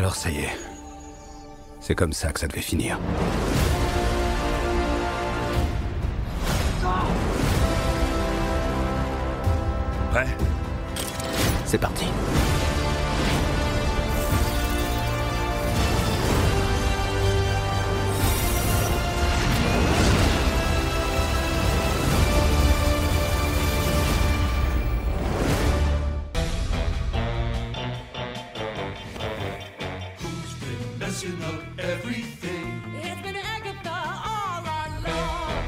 Alors ça y est. C'est comme ça que ça devait finir. Prêt? C'est parti. Messing up everything. It's been Agatha all along.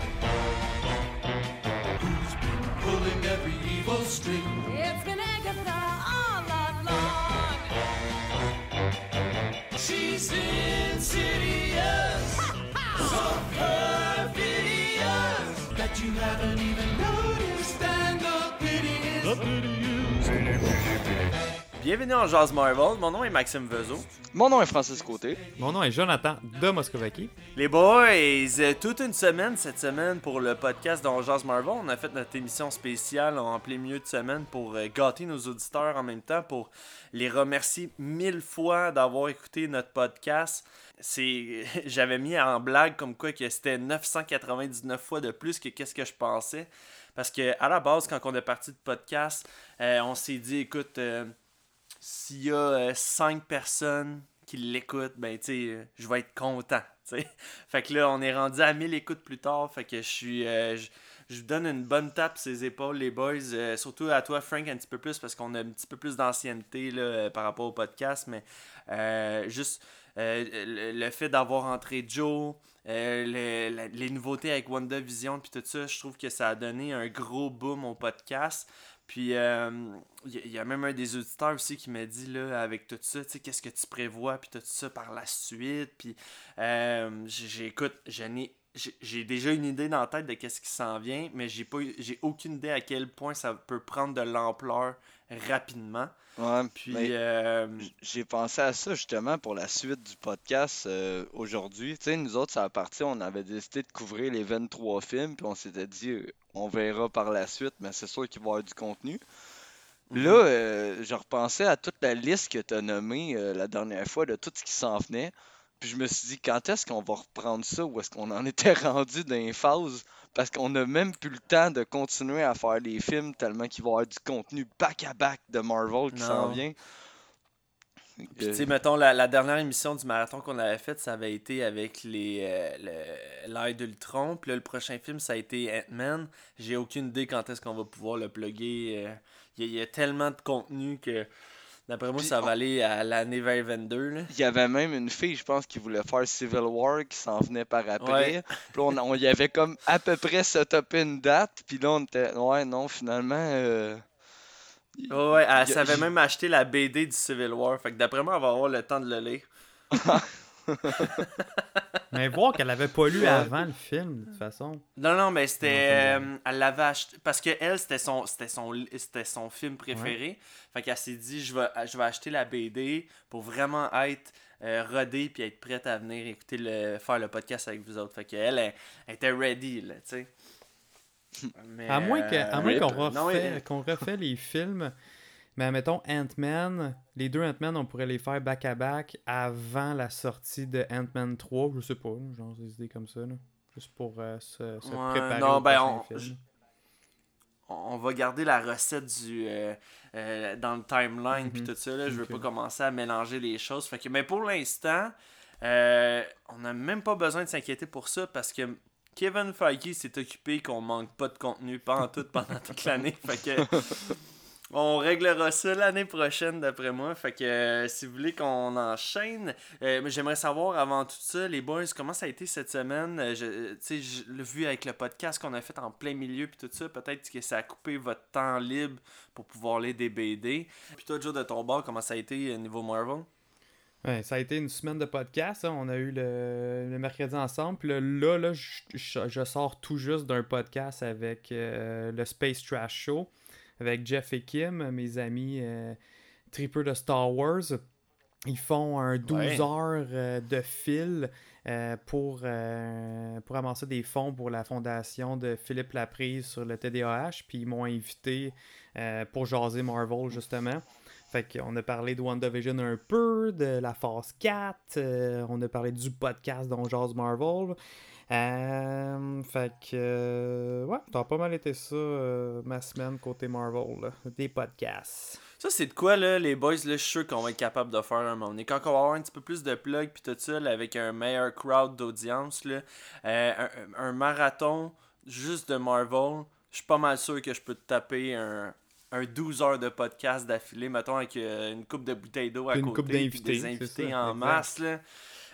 Who's been pulling every evil string? It's been Agatha all along. She's insidious, so perfidious that you haven't Bienvenue en Jazz Marvel, mon nom est Maxime Vezo. Mon nom est Francis Côté. Mon nom est Jonathan de Moscovaki. Les boys, euh, toute une semaine cette semaine pour le podcast dans Jazz Marvel. On a fait notre émission spéciale en plein milieu de semaine pour euh, gâter nos auditeurs en même temps, pour les remercier mille fois d'avoir écouté notre podcast. C'est, j'avais mis en blague comme quoi que c'était 999 fois de plus que qu'est-ce que je pensais. Parce que à la base, quand on est parti de podcast, euh, on s'est dit, écoute, euh, s'il y a 5 personnes qui l'écoutent, ben euh, je vais être content. tu sais. Fait que là, on est rendu à 1000 écoutes plus tard. Fait que je suis. euh, je, vous donne une bonne tape sur les épaules, les boys. Euh, surtout à toi, Frank, un petit peu plus, parce qu'on a un petit peu plus d'ancienneté euh, par rapport au podcast. Mais euh, juste euh, le, fait d'avoir entré Joe, euh, les nouveautés avec WandaVision, puis tout ça, je trouve que ça a donné un gros boom au podcast. Puis, euh, il y, a- il y a même un des auditeurs aussi qui m'a dit, là, avec tout ça, tu sais, qu'est-ce que tu prévois, puis tout ça par la suite. Puis, euh, j'écoute, j'ai déjà une idée dans la tête de qu'est-ce qui s'en vient, mais j'ai pas j'ai aucune idée à quel point ça peut prendre de l'ampleur rapidement. Ouais, Puis, euh, j'ai pensé à ça justement pour la suite du podcast euh, aujourd'hui. Tu sais, nous autres, ça a parti, on avait décidé de couvrir les 23 films, puis on s'était dit, euh, on verra par la suite, mais c'est sûr qu'il va y avoir du contenu. Mhm. Là, euh, je repensais à toute la liste que tu as nommée la dernière fois de tout ce qui s'en venait. Puis je me suis dit, quand est-ce qu'on va reprendre ça? Ou est-ce qu'on en était rendu dans les phases? Parce qu'on n'a même plus le temps de continuer à faire les films tellement qu'il va y avoir du contenu back-à-back de Marvel qui s'en vient. Puis, Euh, tu sais, mettons, la, la dernière émission du marathon qu'on avait faite, ça avait été avec les euh, l'œil d'Ultron. Puis là, le prochain film, ça a été Ant-Man. J'ai aucune idée quand est-ce qu'on va pouvoir le plugger. euh. Y, il y a tellement de contenu que, d'après moi, ça va aller à l'année 2022. Là. Il y avait même une fille, je pense, qui voulait faire Civil War, qui s'en venait par après. Ouais. Puis là, on, on y avait comme à peu près setupé une date. Puis là, on était, ouais, non, finalement. euh, Ouais, ouais, elle savait même acheter la BD du Civil War. Fait que d'après moi, elle va avoir le temps de le lire. Mais voir qu'elle avait pas lu avant le film, de toute façon. Non, non, mais c'était. Euh, elle l'avait acheté. Parce que elle, c'était son, c'était son, c'était son film préféré. Fait qu'elle s'est dit, je vais, je vais acheter la BD pour vraiment être euh, rodée puis être prête à venir écouter le, faire le podcast avec vous autres. Fait qu'elle, elle, elle était ready, là, tu sais. À moins que- à moins euh, qu'on refait, qu'on refait les films, mais mettons Ant-Man, les deux Ant-Man, on pourrait les faire back-à-back avant la sortie de Ant-Man 3, je sais pas, genre des idées comme ça, là. Juste pour euh, se, se Ouais, préparer non, au ben, on- on va garder la recette du euh, euh, dans le timeline puis Mhm. tout ça là. je veux pas commencer à mélanger les choses fait que mais pour l'instant on n'a même pas besoin de s'inquiéter pour ça parce que Kevin Feige s'est occupé qu'on manque pas de contenu pas en tout pendant toute l'année fait que on réglera ça l'année prochaine d'après moi fait que euh, si vous voulez qu'on enchaîne euh, mais j'aimerais savoir avant tout ça les boys comment ça a été cette semaine? Euh, euh, tu sais vu avec le podcast qu'on a fait en plein milieu puis tout ça peut-être que ça a coupé votre temps libre pour pouvoir lire des BD puis toi Joe de ton bord comment ça a été niveau Marvel? Ouais, ça a été une semaine de podcast. hein. On a eu le, mercredi ensemble. Là, là, je, sors tout juste d'un podcast avec le Space Trash Show, avec Jeff et Kim, mes amis euh, tripeux de Star Wars. Ils font un 12 Ouais. heures euh, de fil euh, pour, euh, pour amasser des fonds pour la fondation de Philippe Laprise sur le TDAH. Puis ils m'ont invité euh, pour jaser Marvel, justement. Fait qu'on a parlé de WandaVision un peu, de la phase 4, euh, on a parlé du podcast dont Jazz Marvel. Euh, fait que, euh, ouais, a pas mal été ça, euh, ma semaine côté Marvel, là. des podcasts. Ça, c'est de quoi, là, les boys, là, je suis sûr qu'on va être capable de faire un moment donné. Quand on va avoir un petit peu plus de plugs, puis tout ça, là, avec un meilleur crowd d'audience, là, euh, un, un marathon juste de Marvel, je suis pas mal sûr que je peux te taper un, un 12 heures de podcast d'affilée, mettons, avec une coupe de bouteilles d'eau à une côté, coupe puis des invités ça, en exact. masse, là.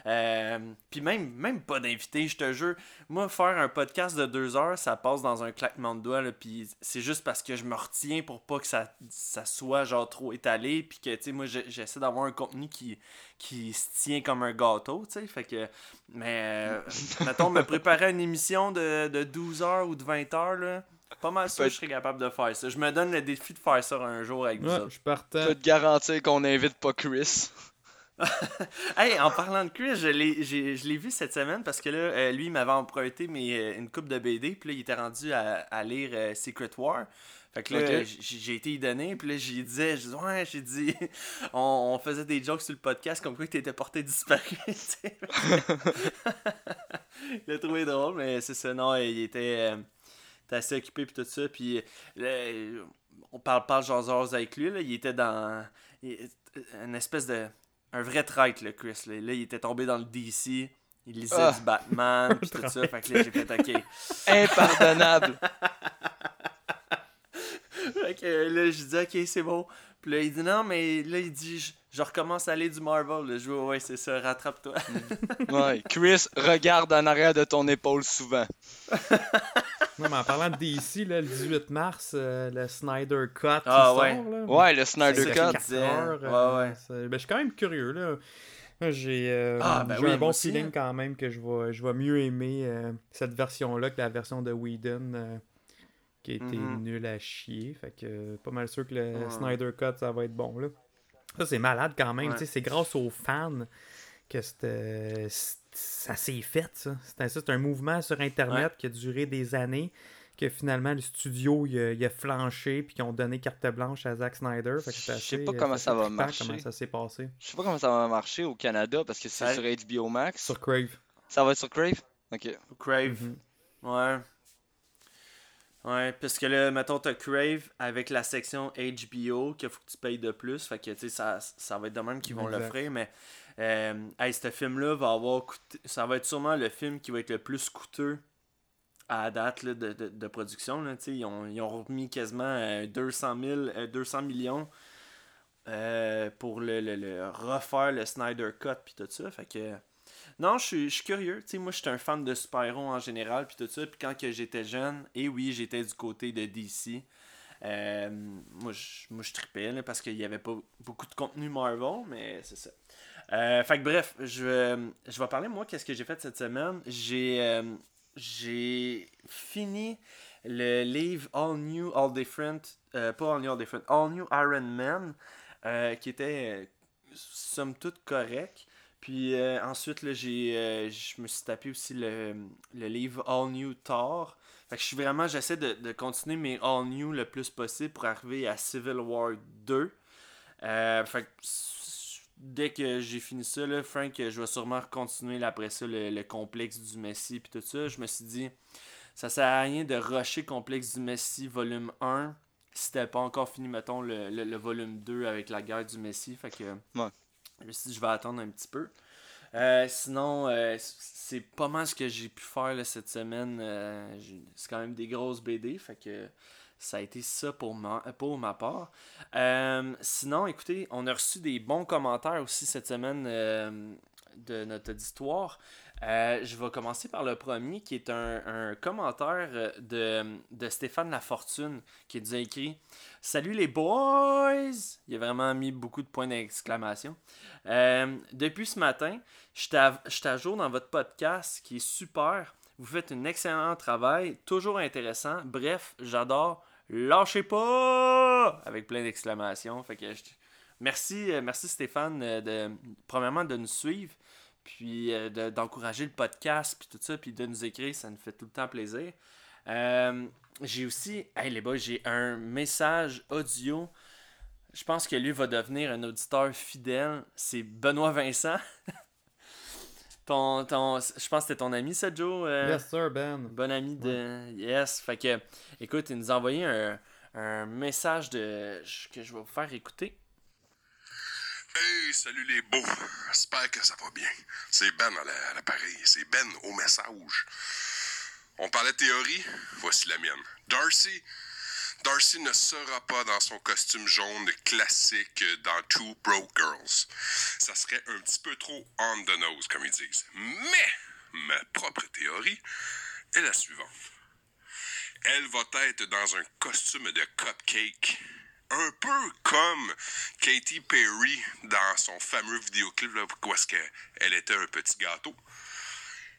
Euh, puis même, même pas d'invités, je te jure. Moi, faire un podcast de deux heures, ça passe dans un claquement de doigts. là, Puis c'est juste parce que je me retiens pour pas que ça, ça soit genre trop étalé. Puis que, tu sais, moi, j'essaie d'avoir un contenu qui, qui se tient comme un gâteau, tu sais. Fait que, mais, euh, mettons, me préparer à une émission de, de 12 heures ou de 20 heures, là. Pas mal sûr que je serais capable de faire ça. Je me donne le défi de faire ça un jour avec vous autres. je partais. Je peux te garantir qu'on n'invite pas Chris. Hey, en parlant de Chris, je l'ai, j'ai- je l'ai vu cette semaine parce que là, euh, lui, il m'avait emprunté mes, euh, une coupe de BD, puis là, il était rendu à, à lire euh, Secret War. Fait que là, j'ai été y donner, puis là, j'ai disais, je dis, ouais, j'ai dit, on, on faisait des jokes sur le podcast comme quoi tu étais porté disparu. il l'a trouvé drôle, mais c'est ça, non, il était, euh, assez occupé, puis tout ça, puis on parle pas genre avec lui, là, il était dans une espèce de un vrai traître, là, Chris. Là. Là, il était tombé dans le DC. Il lisait Ah. du Batman, pis tout ça. Fait que là, j'ai fait OK. Impardonnable. fait que là, je dis OK, c'est bon. Puis là, il dit non, mais là, il dit je, je recommence à aller du Marvel. Là. Je dis ouais, c'est ça, rattrape-toi. Ouais. Chris, regarde en arrière de ton épaule souvent. Non, mais en parlant de DC, là, le 18 mars, euh, le Snyder Cut qui Ah, sort, ouais. là. Ouais, le Snyder Cut. ça. 4 disait. heures. Ouais, euh, ouais. ben, je suis quand même curieux, là. J'ai euh, Ah, ben j'ai oui, un bon aussi, feeling hein. quand même que je vais, je vais mieux aimer euh, cette version-là que la version de Whedon euh, qui a été Mhm. nulle à chier. Fait que pas mal sûr que le Ouais. Snyder Cut, ça va être bon. Là. Ça, c'est malade quand même. Ouais. tu sais, C'est grâce aux fans que c'était- c'est- ça s'est fait. Ça. C'est un, un mouvement sur Internet qui a duré des années. Que finalement, le studio il a, il a flanché puis qu'ils ont donné carte blanche à Zack Snyder. Je sais pas comment ça va marcher. Comment ça s'est passé. Je sais pas comment ça va marcher au Canada parce que c'est Ça- sur HBO Max. Sur Crave. Ça va être sur Crave? Ok. Crave. Mhm. Ouais. Ouais, parce que là, mettons, t'as Crave avec la section HBO qu'il faut que tu payes de plus. Fait que, tu sais, ça, ça va être de même qu'ils vont Exact. l'offrir. Mais, euh, ce film-là va avoir coûté. Ça va être sûrement le film qui va être le plus coûteux à la date de, de, production. Là, ils, ont, ils ont remis quasiment euh, 200, 000, euh, 200 millions euh, pour le, le- le refaire le Snyder Cut puis tout ça. Fait que. Non, je suis- curieux. Moi, je suis un fan de super-héros en général, puis tout ça. Puis quand j'étais jeune, et oui, j'étais du côté de DC. euh, moi, je, moi, tripais, là, parce qu'il n'y avait pas beaucoup de contenu Marvel, mais c'est ça. Euh, fait que bref, je, vais- je vais parler, moi, qu'est-ce que j'ai fait cette semaine. J'ai euh, j'ai fini le livre All New, All Different, euh, pas All New, All Different, All New Iron Man, euh, qui était, euh, somme toute, correct. Puis euh, ensuite, là, j'ai, euh, je me suis tapé aussi le, le livre All New Thor. Fait que je suis vraiment, j'essaie de, de continuer mes All New le plus possible pour arriver à Civil War 2. Euh, fait que s- dès que j'ai fini ça, là, Frank, je vais sûrement continuer là, après ça le, le complexe du Messie puis tout ça. Je me suis dit, ça sert à rien de rusher complexe du Messie volume 1 si t'avais pas encore fini, mettons, le, le, le volume 2 avec la guerre du Messie. Fait que Ouais. je me suis dit, je vais attendre un petit peu. Euh, sinon, euh, c'est pas mal ce que j'ai pu faire là, cette semaine. Euh, c'est quand même des grosses BD, fait que ça a été ça pour ma, pour ma part. Euh, sinon, écoutez, on a reçu des bons commentaires aussi cette semaine euh, de notre auditoire. Euh, je vais commencer par le premier, qui est un, commentaire de, de Stéphane Lafortune, qui nous a écrit Salut les boys Il a vraiment mis beaucoup de points d'exclamation. Depuis ce matin, je suis à jour dans votre podcast qui est super. Vous faites un excellent travail, toujours intéressant. Bref, j'adore. Lâchez pas Avec plein d'exclamations. Fait que merci, euh, merci Stéphane, euh, de, premièrement de nous suivre, puis euh, de- d'encourager le podcast, puis tout ça, puis de nous écrire. Ça nous fait tout le temps plaisir. J'ai aussi, hey les boys, j'ai un message audio. je pense que lui va devenir un auditeur fidèle. C'est Benoît Vincent. ton, ton, je pense que c'était ton ami, ça, Joe. euh, Yes, sir, Ben. Bon ami de. Yes. Fait que, écoute, il nous a envoyé un, un message de que je vais vous faire écouter. Hey, salut les beaux. J'espère que ça va bien. C'est Ben à la- à l'appareil. C'est Ben au message. On parlait de théorie. Voici la mienne. Darcy. Darcy ne sera pas dans son costume jaune classique dans Two Broke Girls. Ça serait un petit peu trop on the nose, comme ils disent. Mais ma propre théorie est la suivante. Elle va être dans un costume de cupcake. Un peu comme Katy Perry dans son fameux vidéoclip là, est-ce qu'elle était un petit gâteau.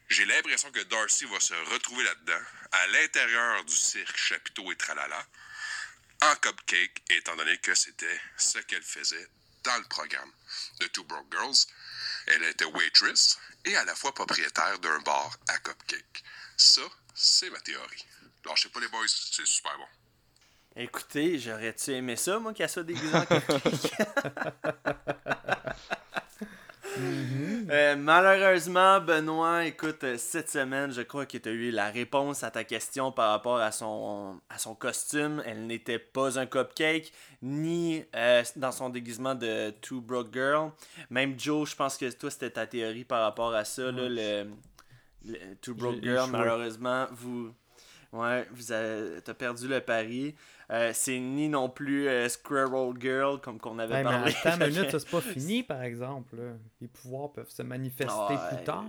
J'ai l'impression que Darcy va se retrouver là-dedans, à l'intérieur du cirque Chapiteau et Tralala, en cupcake, étant donné que c'était ce qu'elle faisait dans le programme de Two Broke Girls. Elle était waitress et à la fois propriétaire d'un bar à cupcake. Ça, c'est ma théorie. Lâchez pas les boys, c'est super bon. Écoutez, j'aurais-tu aimé ça, moi, qu'elle soit déguisée en cupcake? Euh, malheureusement, Benoît, écoute, euh, cette semaine, je crois que tu as eu la réponse à ta question par rapport à son, à son costume. Elle n'était pas un cupcake, ni euh, dans son déguisement de Two Broke Girl. Même Joe, je pense que toi, c'était ta théorie par rapport à ça, là, le, le Two Broke Girl. Malheureusement, vous, ouais, vous avez, t'as perdu le pari. Euh, c'est ni non plus euh, Squirrel Girl, comme qu'on avait Hey, mais parlé. attends minute, ça c'est pas fini par exemple. là. Les pouvoirs peuvent se manifester plus tard.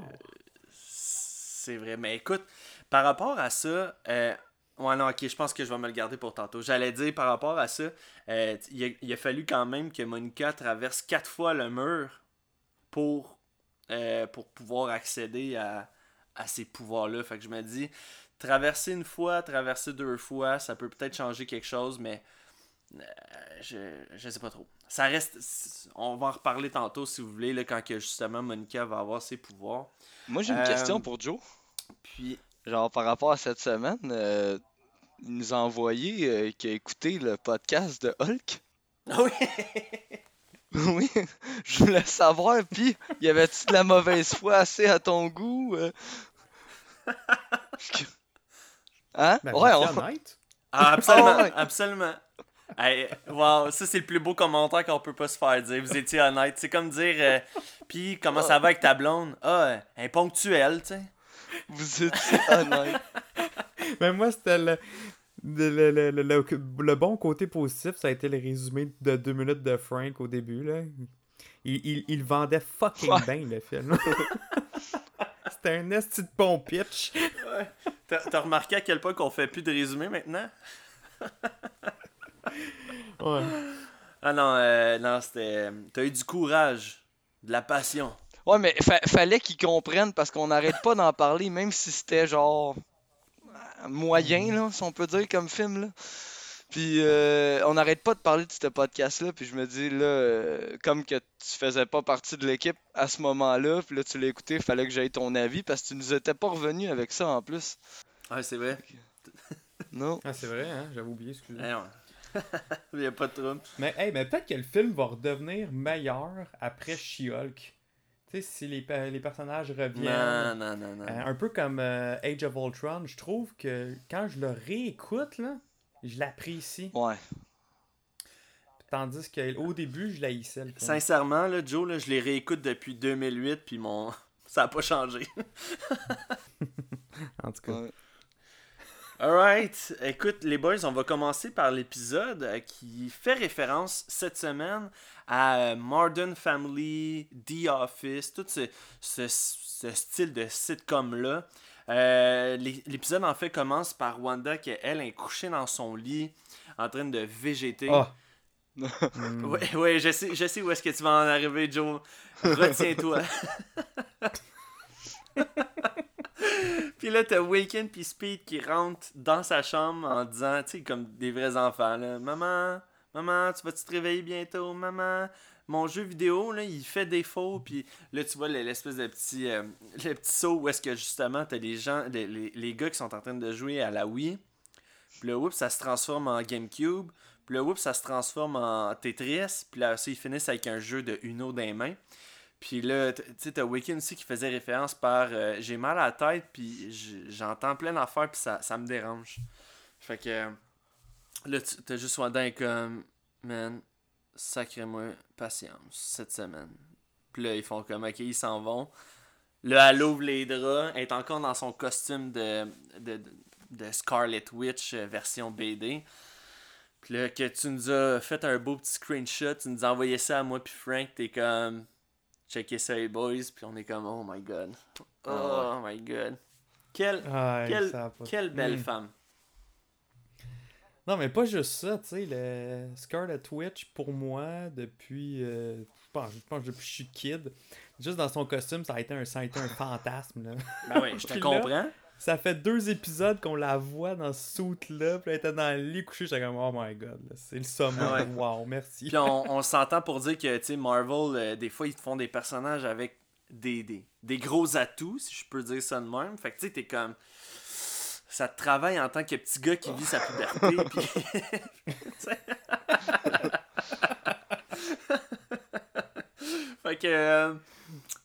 C'est vrai, mais écoute, par rapport à ça, euh, ouais, non, ok, je pense que je vais me le garder pour tantôt. J'allais dire par rapport à ça, euh, il, a, il a fallu quand même que Monica traverse quatre fois le mur pour, euh, pour pouvoir accéder à, à ces pouvoirs-là. Fait que je me dis, traverser une fois, traverser deux fois, ça peut peut-être changer quelque chose, mais euh, je, je sais pas trop. Ça reste. On va en reparler tantôt si vous voulez, là, quand que justement Monica va avoir ses pouvoirs. Moi, j'ai une Euh, question pour Joe. Puis, Genre, par rapport à cette semaine, euh, il nous a envoyé euh, qu'il a écouté le podcast de Hulk? Ah oui! Oui, je voulais savoir, puis y avait-tu de la mauvaise foi assez à ton goût? euh? Hein? Ben, ouais, on... honnête? Ah, absolument, ouais. absolument. Hey, wow, ça c'est le plus beau commentaire qu'on peut pas se faire dire. Vous étiez honnête. C'est comme dire, euh, puis comment ça va avec ta blonde? Ah, euh, elle est ponctuelle, tu sais. vous étiez honnête. Mais moi, c'était le, le, le, le, le- le bon côté positif, ça a été le résumé de deux minutes de Frank au début. Là. Il, il, il vendait fucking Ouais. bien, le film. C'était un esti de bon pitch. T'as t'as remarqué à quel point qu'on fait plus de résumé maintenant? Ouais. Ah non, euh, non, c'était. T'as eu du courage, de la passion. Ouais, mais fa- fallait qu'ils comprennent parce qu'on n'arrête pas d'en parler, même si c'était genre moyen, là, si on peut dire, comme film, là. Puis euh, on n'arrête pas de parler de ce podcast-là, puis je me dis, là, euh, comme que tu faisais pas partie de l'équipe à ce moment-là, puis là tu l'as écouté, fallait que j'aie ton avis, parce que tu nous étais pas revenu avec ça en plus. Ouais, c'est vrai. Non? Ah, c'est vrai, hein? J'avais oublié, excusez. Eh. Il y a pas de trouble. Mais, hey, mais peut-être que le film va redevenir meilleur après She-Hulk. Tu sais, si les, pe- les personnages Non, reviennent. non, non, non. Euh, un peu comme euh, Age of Ultron, je trouve que quand je le réécoute, là, je l'apprécie. Ouais. Tandis qu'au début, je l'haïssais. Sincèrement, là, Joe, là, je les réécoute depuis 2008, puis mon. Ça a pas changé. En tout cas. ouais. Alright, écoute les boys, on va commencer par l'épisode euh, qui fait référence cette semaine à euh, Modern Family, The Office, tout ce, ce- ce style de sitcom-là. Euh, l'é- L'épisode en fait commence par Wanda qui elle est couchée dans son lit en train de végéter. Ah. Hmm. Oui, ouais, je sais, je sais où est-ce que tu vas en arriver, Joe. Retiens-toi. puis là, t'as Waken puis Speed qui rentrent dans sa chambre en disant, tu sais, comme des vrais enfants, là. Maman, maman, tu vas-tu te réveiller bientôt? Maman, mon jeu vidéo, là, il fait défaut. Puis là, tu vois l'espèce de petit, euh, le petit saut où est-ce que justement, t'as les gens, les, gars qui sont en train de jouer à la Wii. Puis là, oups, ça se transforme en GameCube. Puis là, oups, ça se transforme en Tetris. Puis là, ça, ils finissent avec un jeu de Uno dans les mains. Puis là, tu sais, t'as Weekend aussi qui faisait référence par euh, j'ai mal à la tête, puis j'entends plein d'affaires, puis ça, ça me dérange. Fait que euh, là, t'as juste Wanda comme, man, sacrez-moi patience cette semaine. Puis là, ils font comme, ok, ils s'en vont. Là, elle ouvre les draps, elle est encore dans son costume de, de, de- de Scarlet Witch euh, version BD. Puis là, que tu nous as fait un beau petit screenshot, tu nous as envoyé ça à moi puis Frank, t'es comme checker ça les boys, puis on est comme oh my god. Oh my god. Quelle, Ah, quelle, quelle belle Mm. femme. Non, mais pas juste ça, tu sais, le Scarlet Witch, pour moi, depuis, euh, je pense, je pense depuis que je suis kid, juste dans son costume, ça a été un, ça a été un fantasme, là. Ben oui, je te là, comprends. Ça fait deux épisodes qu'on la voit dans ce suit-là, puis elle était dans le lit couchée, j'étais comme, oh my god, c'est le sommet, Ouais. wow, merci. Puis on, on s'entend pour dire que, tu sais, Marvel, euh, des fois, ils te font des personnages avec des, des, des gros atouts, si je peux dire ça de même. Fait que, tu sais, t'es comme... Ça te travaille en tant que petit gars qui vit sa puberté, puis... fait que... euh,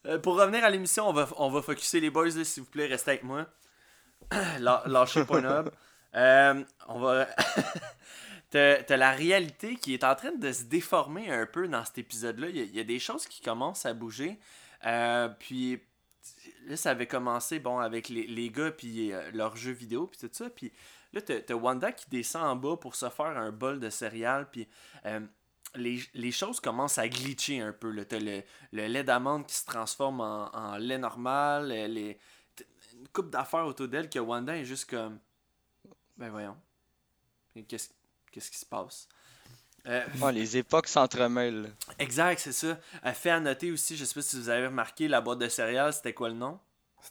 euh, pour revenir à l'émission, on va, on va focuser les boys, s'il vous plaît, restez avec moi. Lâ- Lâchez pas Nob. Euh, on va... T'as la réalité qui est en train de se déformer un peu dans cet épisode-là. Il y, a- il y a des choses qui commencent à bouger. Euh, puis là, ça avait commencé bon, avec les, les gars puis euh, leurs jeux vidéo puis tout ça. Puis là, t'as Wanda qui descend en bas pour se faire un bol de céréales. Puis euh, les, les choses commencent à glitcher un peu. T'as le, le lait d'amande qui se transforme en, en lait normal. Les, une coupe d'affaires autour d'elle que Wanda est juste comme... Ben voyons. Qu'est-ce qu'est-ce qui se passe? Euh, Ouais, les époques s'entremêlent. exact, c'est ça. Euh, fait à noter aussi, je sais pas si vous avez remarqué, la boîte de céréales, c'était quoi le nom?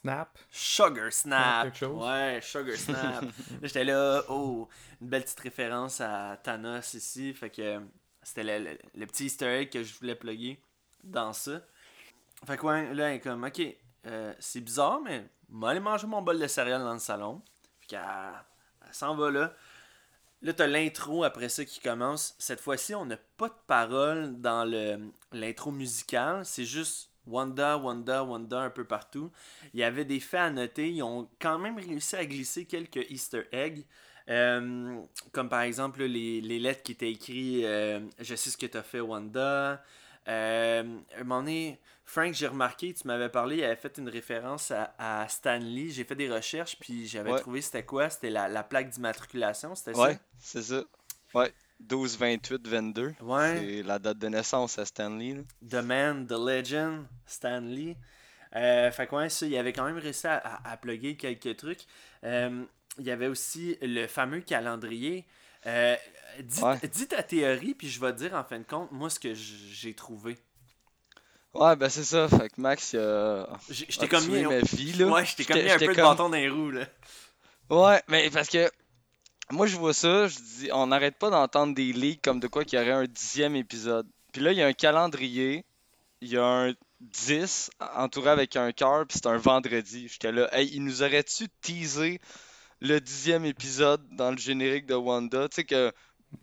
Snap? Sugar Snap. Ouais, Sugar Snap. J'étais là, oh, une belle petite référence à Thanos ici. Fait que euh, c'était le, le- le petit easter egg que je voulais plugger dans ça. Fait que ouais, là, elle est comme, ok, euh, c'est bizarre, mais moi aller manger mon bol de céréales dans le salon. Fait qu'elle elle s'en va là. Là, t'as l'intro après ça qui commence. Cette fois-ci, on n'a pas de parole dans l'intro musicale. C'est juste Wanda, Wanda, Wanda un peu partout. Il y avait des faits à noter. Ils ont quand même réussi à glisser quelques Easter eggs. Euh, comme par exemple les lettres qui étaient écrites euh, Je sais ce que t'as fait, Wanda. Euh, un moment donné, Frank, j'ai remarqué, tu m'avais parlé, il avait fait une référence à, à Stanley. J'ai fait des recherches, puis j'avais Ouais. trouvé c'était quoi? C'était la, la plaque d'immatriculation, c'était Ouais, c'est ça. Ouais. 12, 28, 22. ça Ouais. C'est la date de naissance à Stanley. là. The Man, The Legend, Stanley. Euh, fait que ouais, ça, il avait quand même réussi à, à, à plugger quelques trucs. Euh, il y avait aussi le fameux calendrier. Euh, dis, Ouais. dis ta théorie, puis je vais te dire en fin de compte, moi, ce que j'ai trouvé. Ouais, ben c'est ça. Fait que Max, Je t'ai comme mis, ma vie, là. ouais, je t'ai comme mis un peu de comme- bâton dans les roues, là. Ouais, mais parce que moi je vois ça, je dis, on n'arrête pas d'entendre des leaks comme de quoi qu'il y aurait un dixième épisode. Puis là, il y a un calendrier, il y a un 10 entouré avec un cœur, puis c'est un vendredi. J'étais là, hey, il nous aurait-tu teasé le dixième épisode dans le générique de Wanda? Tu sais que,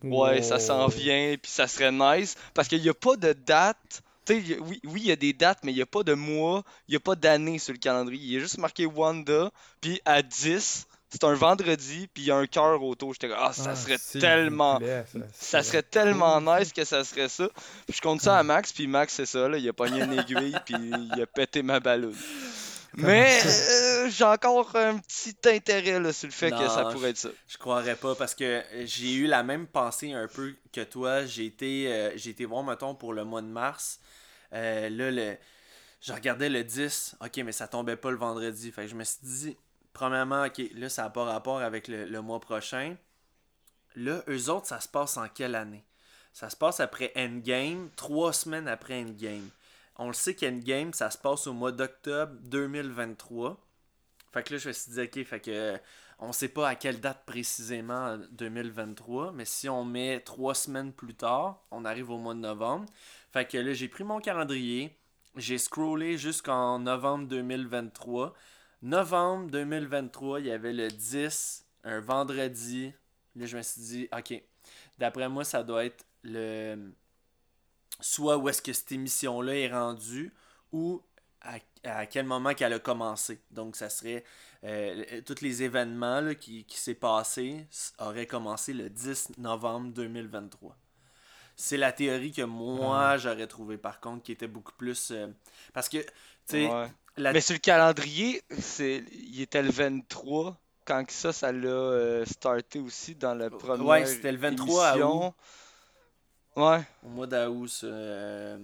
ouais, ça s'en vient, puis ça serait nice, parce qu'il n'y a pas de date. Tu sais, il oui, oui, il y a des dates, mais il n'y a pas de mois, il n'y a pas d'année sur le calendrier. Il est juste marqué Wanda, puis à 10, c'est un vendredi, puis il y a un cœur autour. J'étais comme, ah, ça Ah, serait tellement. plaît, ça, Ça serait tellement nice que ça serait ça. Puis je compte ça à Max, puis Max, c'est ça, là, il a pogné une aiguille, puis il a pété ma balloune. Mais euh, j'ai encore un petit intérêt là, sur le fait que ça pourrait être ça. Je croirais pas parce que j'ai eu la même pensée un peu que toi. J'ai été, euh, j'ai été voir, mettons, pour le mois de mars. Euh, là, le, je regardais le 10. Ok, mais ça tombait pas le vendredi. Fait que je me suis dit, premièrement, ok, là, ça n'a pas rapport avec le, le mois prochain. Là, eux autres, ça se passe en quelle année? Ça se passe après Endgame, trois semaines après Endgame. On le sait qu'Endgame, ça se passe au mois d'octobre 2023. Fait que là, je me suis dit, ok, fait que euh, on sait pas à quelle date précisément euh, 2023, mais si on met trois semaines plus tard, on arrive au mois de novembre. Fait que là, j'ai pris mon calendrier, j'ai scrollé jusqu'en novembre 2023. Novembre 2023, il y avait le 10, un vendredi. Là, je me suis dit, ok. d'après moi, ça doit être le. Soit où est-ce que cette émission-là est rendue, ou à, à quel moment qu'elle a commencé. Donc, ça serait. euh, tous les événements là, qui, qui s'est passé auraient commencé le 10 novembre 2023. C'est la théorie que moi j'aurais trouvé par contre qui était beaucoup plus. euh, parce que, tu sais, Ouais. la- Mais sur le calendrier, c'est il était le 23 quand que ça, ça l'a euh, starté aussi dans la première Ouais, c'était le 23 à émission. Ouais. au mois d'août, euh,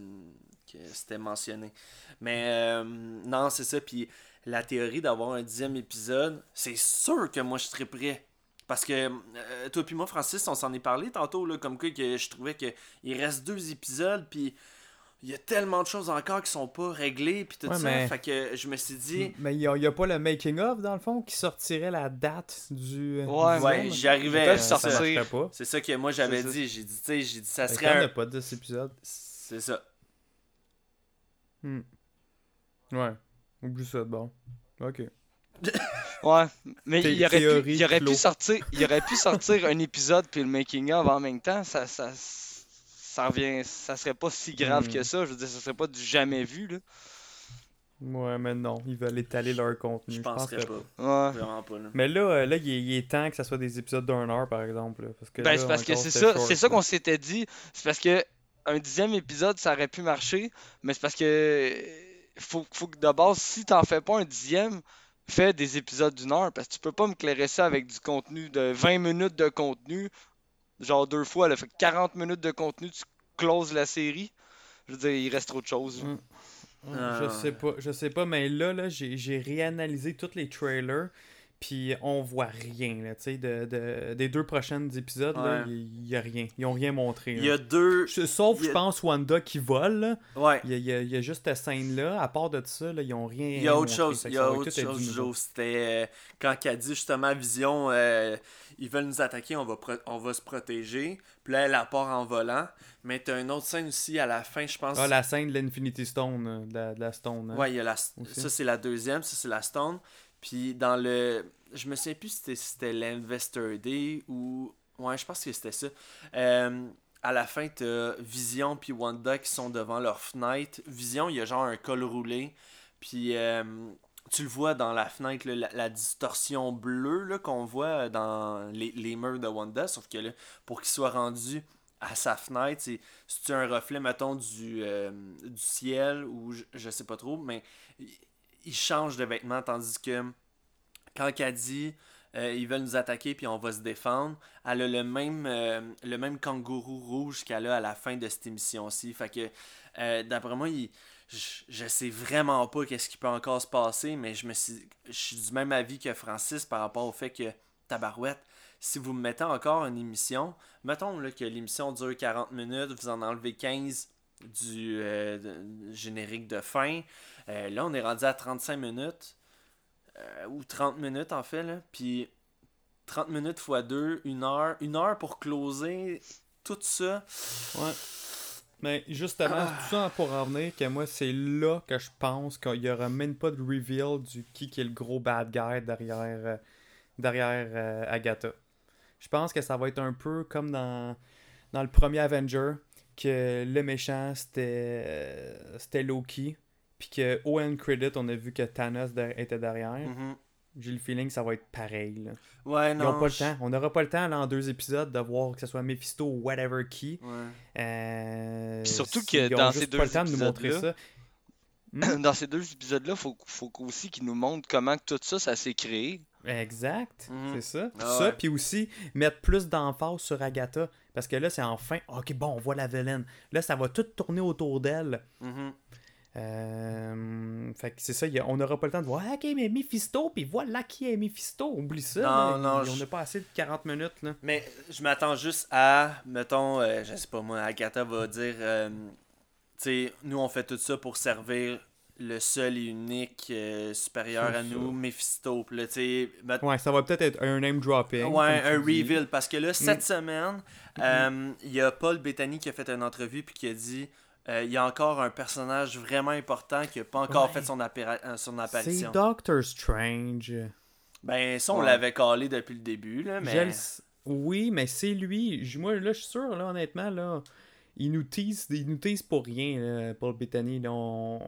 que c'était mentionné. Mais euh, non, c'est ça. Puis la théorie d'avoir un dixième épisode, c'est sûr que moi je serais prêt. Parce que euh, toi puis moi, Francis, on s'en est parlé tantôt, comme quoi que je trouvais qu'il reste deux épisodes, puis il y a tellement de choses encore qui sont pas réglées, puis tout Ouais, ça. mais- Fait que je me suis dit, Mais il n'y a, pas le making-of, dans le fond, qui sortirait la date du. Ouais, du ouais, film? j'y arrivais. Ils peuvent à ça. sortir. C'est ça que moi j'avais dit. J'ai dit, tu sais, j'ai dit, ça serait un... pas de 10 épisodes. C'est ça. Hmm. Ouais. Oublie ça, bon. Ok. Ouais, mais il aurait, pu, il, aurait pu sortir, il aurait pu sortir un épisode puis le making of en même temps, ça, ça, ça revient, ça serait pas si grave Hmm. que ça. Je veux dire, ça serait pas du jamais vu là. Ouais, mais non, ils veulent étaler leur contenu. Je Je penserais pas. pas. Ouais. Vraiment pas, là. Mais là, euh, là il, est, il est temps que ça soit des épisodes d'un heure, par exemple. là, parce que Ben, c'est parce que c'est ça, c'est ça qu'on s'était dit. C'est parce que un dixième épisode, ça aurait pu marcher, mais c'est parce que faut, faut que de base, si t'en fais pas un dixième, fais des épisodes d'une heure, parce que tu peux pas me clairer ça avec du contenu de 20 minutes de contenu, genre deux fois, là, fait que 40 minutes de contenu, tu closes la série. Je veux dire, il reste trop de choses. Mm. Ouais, Ah. Je sais pas, je sais pas, mais là, là j'ai j'ai réanalysé tous les trailers, puis on voit rien, là, de, de- des deux prochains épisodes, là, Ouais. il y, a rien. Ils ont rien montré. Il là. y a deux. Je- Sauf, il a- je pense, Wanda qui vole, là. Ouais. Il y a, il y il y a juste cette scène-là. À part de ça, là, ils ont rien Il y a autre montré. chose. Il y a autre chose. C'était euh, quand il a dit justement Vision, euh, ils veulent nous attaquer, on va, on va se protéger. Puis là, elle part en volant. Mais t'as une autre scène aussi à la fin, je pense. Ah, la scène de l'Infinity Stone, euh, de la, de la Stone. hein. Ouais, il y a la... Ça c'est la deuxième, ça c'est la Stone. Puis dans le. Je me souviens plus si c'était- l'Investor Day ou. Ouais, je pense que c'était ça. Euh, à la fin, t'as Vision puis Wanda qui sont devant leur fenêtre. Vision, il y a genre un col roulé. Puis euh, tu le vois dans la fenêtre, la, la distorsion bleue qu'on voit dans les, les murs de Wanda. Sauf que là, pour qu'il soit rendu à sa fenêtre, c'est c'est un reflet, mettons, du, euh, du ciel ou je, je sais pas trop, mais il, il change de vêtements tandis que quand elle dit euh, ils veulent nous attaquer puis on va se défendre, elle a le même, euh, le même kangourou rouge qu'elle a à la fin de cette émission-ci. Fait que euh, d'après moi, je, je sais vraiment pas qu'est-ce qui peut encore se passer, mais je me suis, du même avis que Francis par rapport au fait que Tabarouette, si vous me mettez encore une émission, mettons que l'émission dure 40 minutes, vous en enlevez 15 du euh, de- générique de fin. Euh, là, on est rendu à 35 minutes. euh, ou 30 minutes en fait. Là. Puis 30 minutes x 2, une heure. Une heure pour closer tout ça. Ouais. Mais justement, Ah. tout ça pour en venir que moi, c'est là que je pense qu'il n'y aura même pas de reveal du qui, qui est le gros bad guy derrière, euh, derrière euh, Agatha. Je pense que ça va être un peu comme dans, dans le premier Avenger, que le méchant c'était euh, c'était Loki, puis que au end credit, on a vu que Thanos de- était derrière. Mhm. J'ai le feeling que ça va être pareil. là. Ouais, Ils n'ont pas le temps. On n'aura pas le temps là, en deux épisodes de voir que ce soit Mephisto ou whatever qui. Ouais. Euh, Puis surtout que dans ces pas deux le temps de nous montrer ça. épisodes-là- Dans ces deux épisodes-là, faut, faut aussi qu'ils nous montrent comment que tout ça, ça s'est créé. Exact, Mhm. c'est ça. Ah ça, ouais. puis aussi mettre plus d'emphase sur Agatha. Parce que là, c'est enfin, ok, bon, on voit la vilaine. Là, ça va tout tourner autour d'elle. Mhm. Euh, fait que c'est ça, on n'aura pas le temps de voir, ah, ok, mais Mephisto, puis voilà qui est Mephisto. Oublie ça. Non, là, non, on je- n'a pas assez de 40 minutes. Là. Mais je m'attends juste à, mettons, euh, je sais pas moi, Agatha va dire, euh, tu sais, nous on fait tout ça pour servir le seul et unique euh, supérieur à nous, Mephisto. Là, Ouais, ça va peut-être être un name dropping. Ouais, un reveal. Parce que là, cette Mm. semaine, euh, il y a Paul Bettany qui a fait une entrevue puis qui a dit euh, il y a encore un personnage vraiment important qui n'a pas encore Ouais. fait son, son C'est apparition. Doctor Strange. Ben, ça, on Ouais. l'avait calé depuis le début, là, mais. Oui, mais c'est lui. Moi, là, je suis sûr, là, honnêtement, là, il nous tease, il nous tease pour rien, là, Paul Bettany. là. On-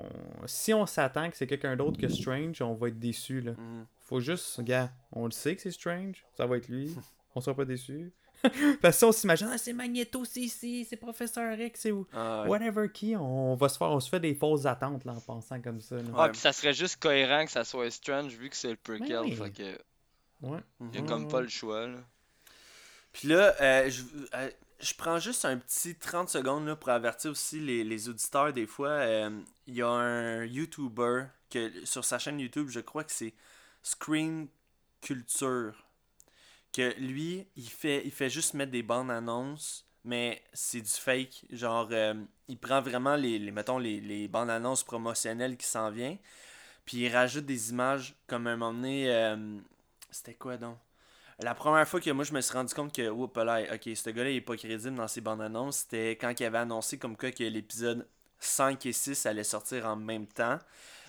Si on s'attend que c'est quelqu'un d'autre que Strange, on va être déçu, là. Mhm. Faut juste, gars, on le sait que c'est Strange, ça va être lui. On sera pas déçu. Parce que si on s'imagine, ah, c'est Magneto, c'est ici, c'est Professeur X, c'est Ah, ouais. whatever qui, on va se faire, on se fait des fausses attentes, là, en pensant comme ça, là. Ah, Ouais. puis ça serait juste cohérent que ça soit Strange vu que c'est le prequel. Oui. Fait que Ouais. y a comme pas le choix. Là. Puis là, euh, je, euh, je prends juste un petit 30 secondes pour avertir aussi les, auditeurs des fois. euh, Il y a un YouTuber que sur sa chaîne YouTube, je crois que c'est Screen Culture. Que lui, il fait, il fait juste mettre des bandes annonces, mais c'est du fake. Genre, euh, il prend vraiment les, les mettons, les, les bandes annonces promotionnelles qui s'en viennent. Puis il rajoute des images comme un moment donné. euh, C'était quoi donc? La première fois que moi je me suis rendu compte que, oups là, ok, ce gars-là il est pas crédible dans ses bandes annonces, c'était quand il avait annoncé comme quoi que l'épisode 5 et 6 allaient sortir en même temps.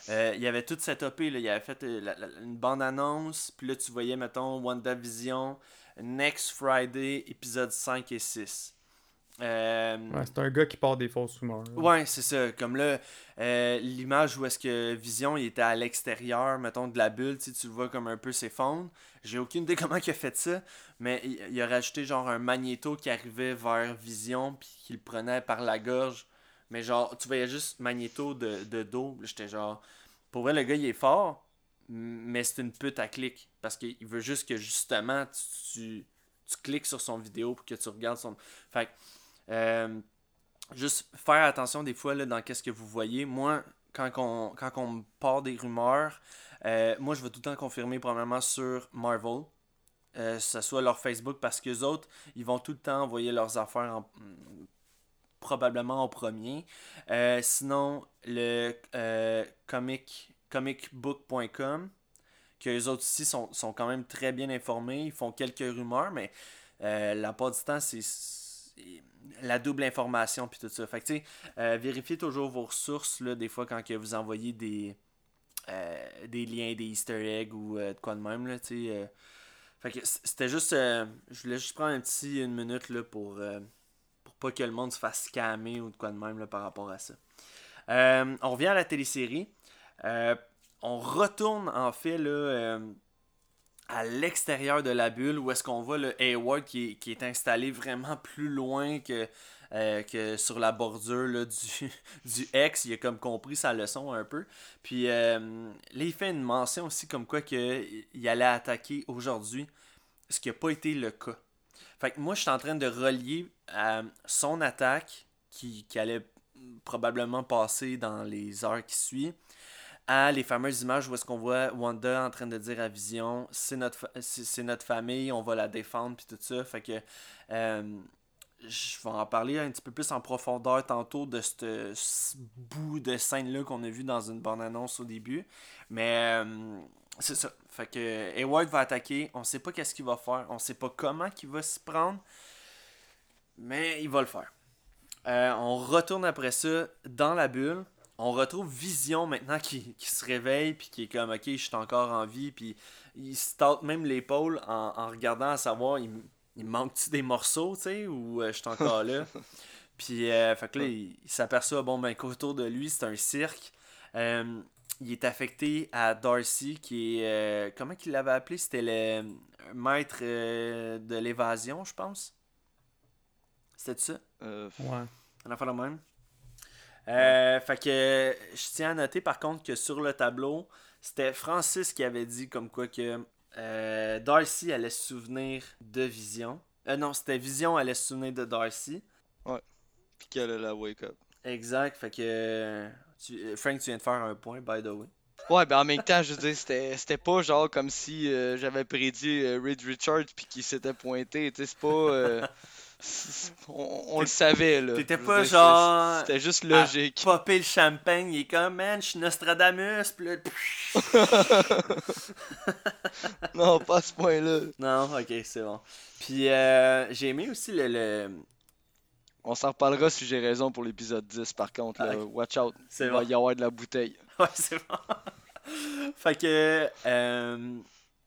Euh, il y avait toute cette OP, là, il avait fait euh, une bande annonce, puis là tu voyais, mettons, WandaVision, Next Friday, épisode 5 et 6. Euh, Ouais, c'est un gars qui part des fausses rumeurs. Ouais, c'est ça. Comme là, euh, l'image où est-ce que Vision il était à l'extérieur, mettons, de la bulle, tu le vois comme un peu s'effondre. J'ai aucune idée comment il a fait ça, mais il, il a rajouté genre un magnéto qui arrivait vers Vision, puis qu'il le prenait par la gorge. Mais genre, tu voyais juste magnéto de, de dos. J'étais genre, pour vrai, le gars il est fort, mais c'est une pute à clic. Parce qu'il veut juste que justement, tu, tu, tu cliques sur son vidéo pour que tu regardes son. Fait que, euh, juste faire attention des fois là, dans qu'est-ce que vous voyez. Moi, quand on, quand on part des rumeurs, euh, moi je vais tout le temps confirmer probablement sur Marvel. Euh, que ce soit leur Facebook parce que autres, ils vont tout le temps envoyer leurs affaires en- probablement en premier. Sinon, le comic, comicbook.com, que les autres aussi sont, sont quand même très bien informés. Ils font quelques rumeurs, mais la part du temps, c'est la double information puis tout ça. Fait que euh, vérifiez toujours vos sources là, des fois quand que vous envoyez des, euh, des liens, des easter eggs ou euh, de quoi de même. Là, euh. Fait que c'était juste. je voulais juste prendre un petit une minute là, pour, pour pas que le monde se fasse scammer ou de quoi de même là, par rapport à ça. On revient à la télésérie. On retourne en fait là, à l'extérieur de la bulle où est-ce qu'on voit le Hayward qui est, qui est installé vraiment plus loin que, euh, que sur la bordure là, du, du X. Il a comme compris sa leçon un peu. Puis euh, là, il fait une mention aussi comme quoi que il allait attaquer aujourd'hui, ce qui n'a pas été le cas. Fait que moi, je suis en train de relier euh, son attaque qui, qui allait probablement passer dans les heures qui suivent à les fameuses images où est-ce qu'on voit Wanda en train de dire à Vision c'est notre c'est notre famille on va la défendre puis tout ça. Fait que euh, je vais en parler un petit peu plus en profondeur tantôt de ce bout de scène là qu'on a vu dans une bande annonce au début. Mais euh, c'est ça. Fait que Hayward va attaquer on sait pas qu'est-ce qu'il va faire on sait pas comment qu'il va s'y prendre mais il va le faire. Euh, on retourne après ça dans la bulle. On retrouve Vision maintenant qui, qui se réveille puis qui est comme ok, je suis encore en vie. Puis il se tâte même l'épaule en, en regardant à savoir il, il me manque-tu des morceaux, tu sais, ou euh, je suis encore là? puis euh, fait que là, il, il s'aperçoit bon ben qu'autour de lui c'est un cirque. Euh, il est affecté à Darcy qui est euh, comment qu'il l'avait appelé? C'était le maître euh, de l'évasion, je pense. C'était ça? Euh, Ouais. on a fait le même. Euh, fait que je tiens à noter par contre que sur le tableau, c'était Francis qui avait dit comme quoi que euh, Darcy allait se souvenir de Vision. Euh, non, c'était Vision allait se souvenir de Darcy. Puis qu'elle a la wake up. Exact. Fait que tu- Frank, tu viens de faire un point, by the way. Ouais, ben en même temps, je veux dire, c'était c'était pas genre comme si euh, j'avais prédit euh, Reed Richards puis qu'il s'était pointé. Tu sais, c'est pas. on, on le savait, là. T'étais pas dire, genre. C'était juste logique. Popper le champagne, il est comme man, je suis Nostradamus. Puis là. Non, pas à ce point-là. non, ok, c'est bon. Puis euh, j'ai aimé aussi le- le, On s'en reparlera si j'ai raison pour l'épisode 10, par contre. là. Ah. Watch out. C'est Il va bon. y avoir de la bouteille. Ouais, c'est bon. fait que. euh,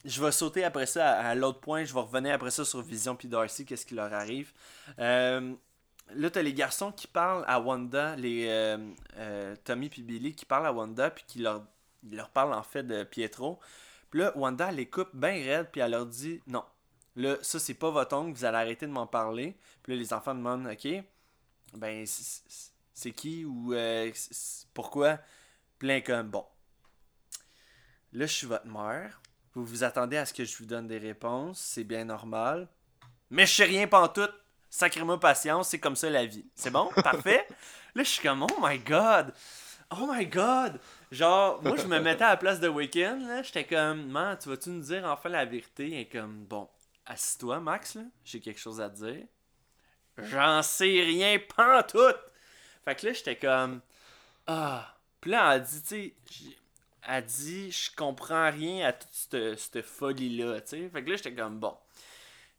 je vais sauter après ça à, l'autre point. Je vais revenir après ça sur Vision puis Darcy, qu'est-ce qui leur arrive. Euh, là, t'as les garçons qui parlent à Wanda, les euh, euh, Tommy puis Billy qui parlent à Wanda puis qui leur, leur parlent en fait de Pietro. Puis là, Wanda les coupe bien raide puis elle leur dit non. Là, ça c'est pas votre oncle, vous allez arrêter de m'en parler. Puis là, les enfants demandent ok, ben c'est- qui ou euh, pourquoi Plein comme bon. Là, je suis votre mère. Vous vous attendez à ce que je vous donne des réponses. C'est bien normal. Mais je sais rien pantoute. Sacrez-moi patience, c'est comme ça la vie. C'est bon? Parfait? Là, je suis comme, oh my god! Oh my god! Genre, moi, je me mettais à la place de Weekend, là. J'étais comme, man, tu vas-tu nous dire enfin la vérité? Et comme, bon, assis-toi, Max, là. J'ai quelque chose à te dire. J'en sais rien pantoute! Fait que là, j'étais comme, ah. Puis là, elle a dit, tu sais, elle dit, je comprends rien à toute cette, cette folie-là, tu sais. Fait que là, j'étais comme, bon,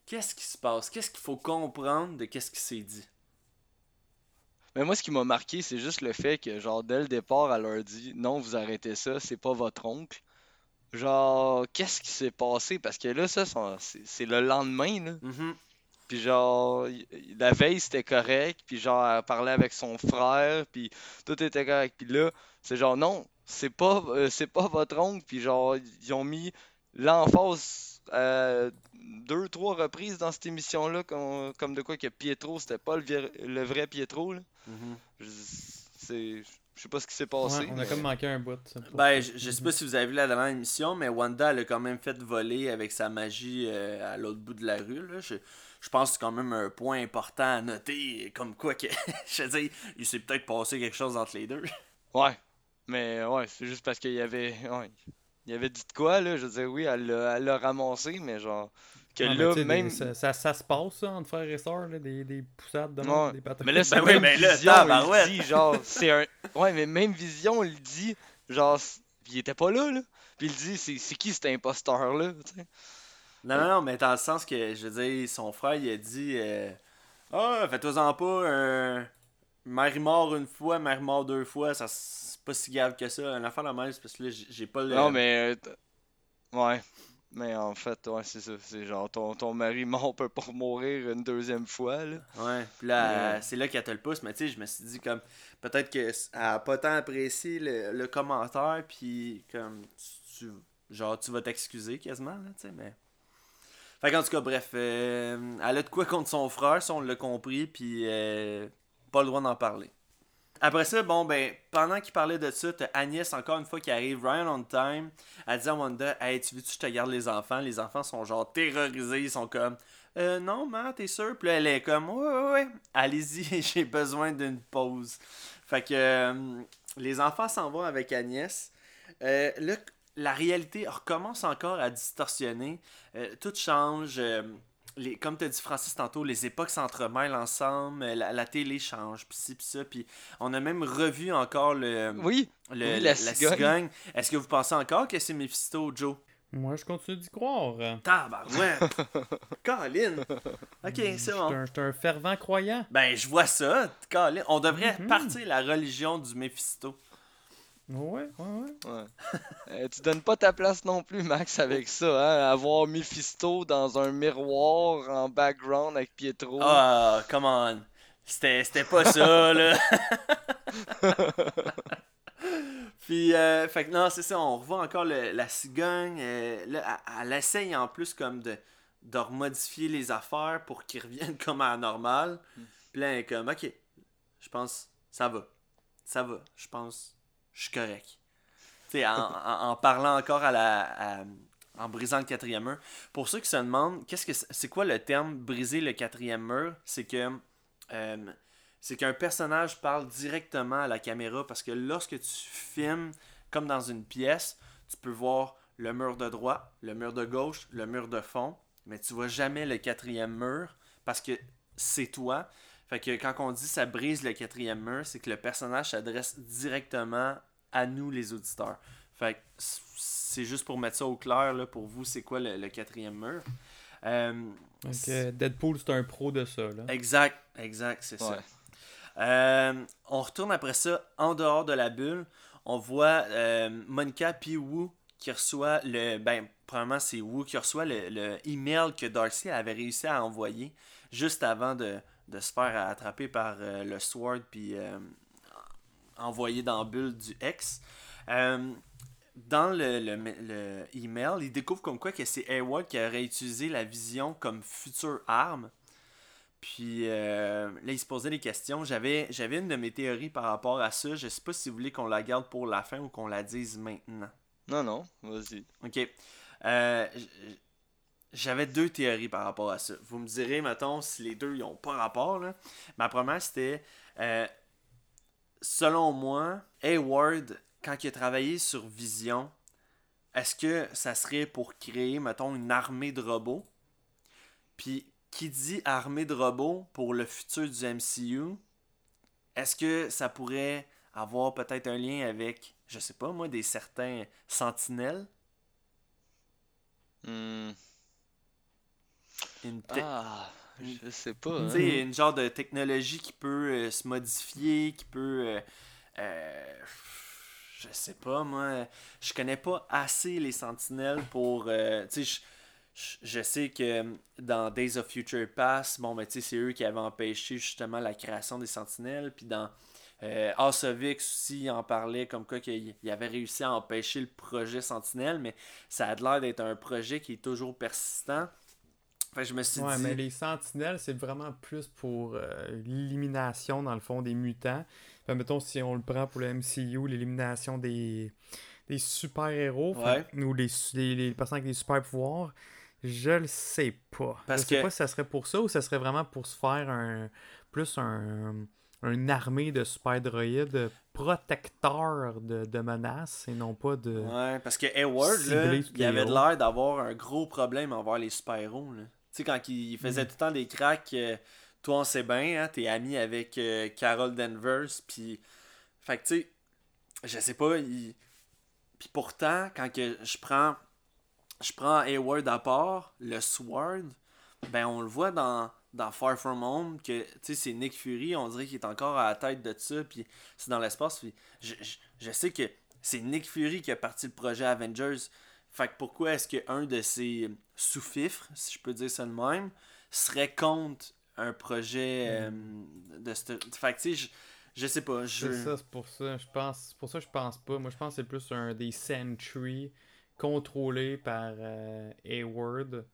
qu'est-ce qui se passe? Qu'est-ce qu'il faut comprendre de qu'est-ce qui s'est dit? Mais moi, ce qui m'a marqué, c'est juste le fait que, genre, dès le départ, elle leur dit non, vous arrêtez ça, c'est pas votre oncle. Genre, qu'est-ce qui s'est passé? Parce que là, ça, c'est c'est le lendemain, là. Mhm. Puis genre, la veille, c'était correct. Puis genre, elle parlait avec son frère. Puis tout était correct. Puis là, c'est genre, non, c'est pas, euh, c'est pas votre oncle. Puis genre, ils ont mis l'emphase à deux, trois reprises dans cette émission-là. Comme, comme de quoi que Pietro, c'était pas le, vir- le vrai Pietro, là. Mhm. Je- C'est... Je sais pas ce qui s'est passé. Ouais, on a mais- comme manqué un bout. ça. Ben, je, je sais pas si vous avez vu la dernière émission, mais Wanda, elle a quand même fait voler avec sa magie euh, à l'autre bout de la rue. Là. Je, je pense que c'est quand même un point important à noter. Comme quoi, que, je veux dire, il s'est peut-être passé quelque chose entre les deux. Ouais. Mais ouais, c'est juste parce qu'il y avait. Ouais. Il y avait dit de quoi, là. Je veux dire, oui, elle l'a elle l'a ramassé, mais genre. Que là, des- même. ça, ça, ça se passe, ça, entre frères et sœurs, là, des, des poussades de Ouais. même, des patates. Mais là, c'est Ben oui, même mais là, Vision, il dit, genre, c'est un... Ouais, mais même Vision, il dit, genre, il était pas là, là. Puis il dit, c'est c'est qui cet imposteur-là, tu sais? Non, non, non, mais dans le sens que, je veux dire, son frère, il a dit euh, Ah, fais-toi-en pas, un. Est mort une fois, est mort deux fois, ça c'est pas si grave que ça. Un enfant la même, parce que là, j'ai pas le. Non, mais... euh, Ouais. Mais en fait, ouais, c'est ça. C'est genre, ton, ton mari mort peut pas mourir une deuxième fois, là. Ouais, puis là, euh, c'est là qu'elle te le pousse, mais tu sais, je me suis dit comme, peut-être qu'elle a pas tant apprécié le, le commentaire, puis comme, tu, tu- genre, tu vas t'excuser quasiment, là, tu sais, mais... Fait qu'en tout cas, bref, euh, elle a de quoi contre son frère, si on l'a compris, puis euh, pas le droit d'en parler. Après ça, bon, ben, pendant qu'il parlait de ça, t'as Agnès, encore une fois, qui arrive, Ryan on time. Elle dit à Wanda, Hey, tu veux-tu je te garde les enfants Les enfants sont genre terrorisés, ils sont comme, Euh, non, man, t'es sûr Puis là, elle est comme, Ouais, ouais, ouais, allez-y, j'ai besoin d'une pause. Fait que euh, les enfants s'en vont avec Agnès. Euh, là, la réalité recommence encore à distorsionner. Euh, tout change. Les, comme tu as dit Francis tantôt, les époques s'entremêlent ensemble, euh, la, la télé change, pis ci, pis ça, puis on a même revu encore le, Oui, le- oui, la, la cigogne. Est-ce que vous pensez encore que c'est Mephisto, Joe? Moi, je continue d'y croire. Tabarouette! Colin! Ok, c'est J'étais bon. un, j'étais un fervent croyant. Ben, je vois ça, Colin. On devrait Mhm. partir la religion du Mephisto. Ouais, ouais, ouais. Ouais. Euh, tu donnes pas ta place non plus, Max, avec ça, hein? Avoir Mephisto dans un miroir en background avec Pietro. Ah, come on. C'était c'était pas ça, là. Puis, euh, fait que non, c'est ça, on revoit encore le- la cigogne. euh, là, elle, elle essaye en plus comme de, de remodifier les affaires pour qu'ils reviennent comme à la normale. Puis là, elle est comme, ok, je pense, ça va. Ça va, je pense, je suis correct. En, parlant encore à la. en brisant le quatrième mur. Pour ceux qui se demandent, c'est quoi le terme briser le quatrième mur C'est que euh, c'est qu'un personnage parle directement à la caméra parce que lorsque tu filmes comme dans une pièce, tu peux voir le mur de droite, le mur de gauche, le mur de fond, mais tu vois jamais le quatrième mur parce que c'est toi. Fait que quand on dit ça brise le quatrième mur, c'est que le personnage s'adresse directement à nous les auditeurs. Fait que c'est juste pour mettre ça au clair là, pour vous, c'est quoi le, le quatrième mur? Euh, Donc, euh, Deadpool, c'est un pro de ça, là. Exact, exact, c'est Ouais. ça. Euh, on retourne après ça en dehors de la bulle. On voit euh, Monica puis Wu qui reçoit le. Ben, probablement c'est Wu qui reçoit le, le email que Darcy avait réussi à envoyer juste avant de, de se faire attraper par euh, le Sword puis euh, envoyer dans la bulle du ex. Euh, dans le, le, le email, il découvre comme quoi que c'est Hayward qui aurait utilisé la vision comme future arme. Puis euh, là, il se posait des questions. J'avais, j'avais une de mes théories par rapport à ça. Je sais pas si vous voulez qu'on la garde pour la fin ou qu'on la dise maintenant. Non, non, vas-y. Ok. Euh, j'avais deux théories par rapport à ça. Vous me direz, mettons, si les deux n'ont pas rapport. Là. Ma première, c'était, euh, selon moi, Hayward, quand il a travaillé sur Vision, est-ce que ça serait pour créer, mettons, une armée de robots? Puis, qui dit armée de robots pour le futur du MCU, est-ce que ça pourrait avoir peut-être un lien avec, je sais pas moi, des certains sentinelles? Hmm. Une Ah, je sais pas. Tu hein. sais, une genre de technologie qui peut euh, se modifier, qui peut. euh, euh, je sais pas, moi. Je connais pas assez les sentinelles pour. tu sais, je- sais que dans Days of Future Past, bon, ben, tu sais, c'est eux qui avaient empêché justement la création des sentinelles. Puis dans euh, House of X aussi, en parlait comme quoi qu'il il avait réussi à empêcher le projet Sentinelle, mais ça a l'air d'être un projet qui est toujours persistant. Fait que je me suis Ouais, dit. mais les sentinelles, c'est vraiment plus pour euh, l'élimination, dans le fond, des mutants. Mettons, si on le prend pour le MCU, l'élimination des, des super-héros, Ouais. ou les, les, les personnes avec des super-pouvoirs, je le sais pas. Parce je sais que- pas si ça serait pour ça ou ça serait vraiment pour se faire un plus un une armée de super-droïdes protecteurs de, de menaces et non pas de... Ouais, parce que Hayward, là, il avait l'air d'avoir un gros problème envers les super-héros. Sais, quand il il faisait Mm. tout le temps des cracks, euh, toi on sait bien, hein, t'es ami avec euh, Carol Danvers, puis. Fait que tu sais, je sais pas, il. Puis pourtant, quand que je prends. Je prends Hayward à part, le Sword, ben on le voit dans, dans Far From Home, que tu sais, c'est Nick Fury, on dirait qu'il est encore à la tête de ça, puis c'est dans l'espace, puis je, je, je sais que c'est Nick Fury qui a parti le projet Avengers. Fait que pourquoi est-ce qu'un de ses sous-fifres, si je peux dire ça de même, serait contre un projet euh, de cette. Fait que tu sais, je, je sais pas. Je... C'est ça, c'est pour ça. Je pense, c'est pour ça que je pense pas. Moi, je pense que c'est plus un des Sentry contrôlés par euh, Hayward.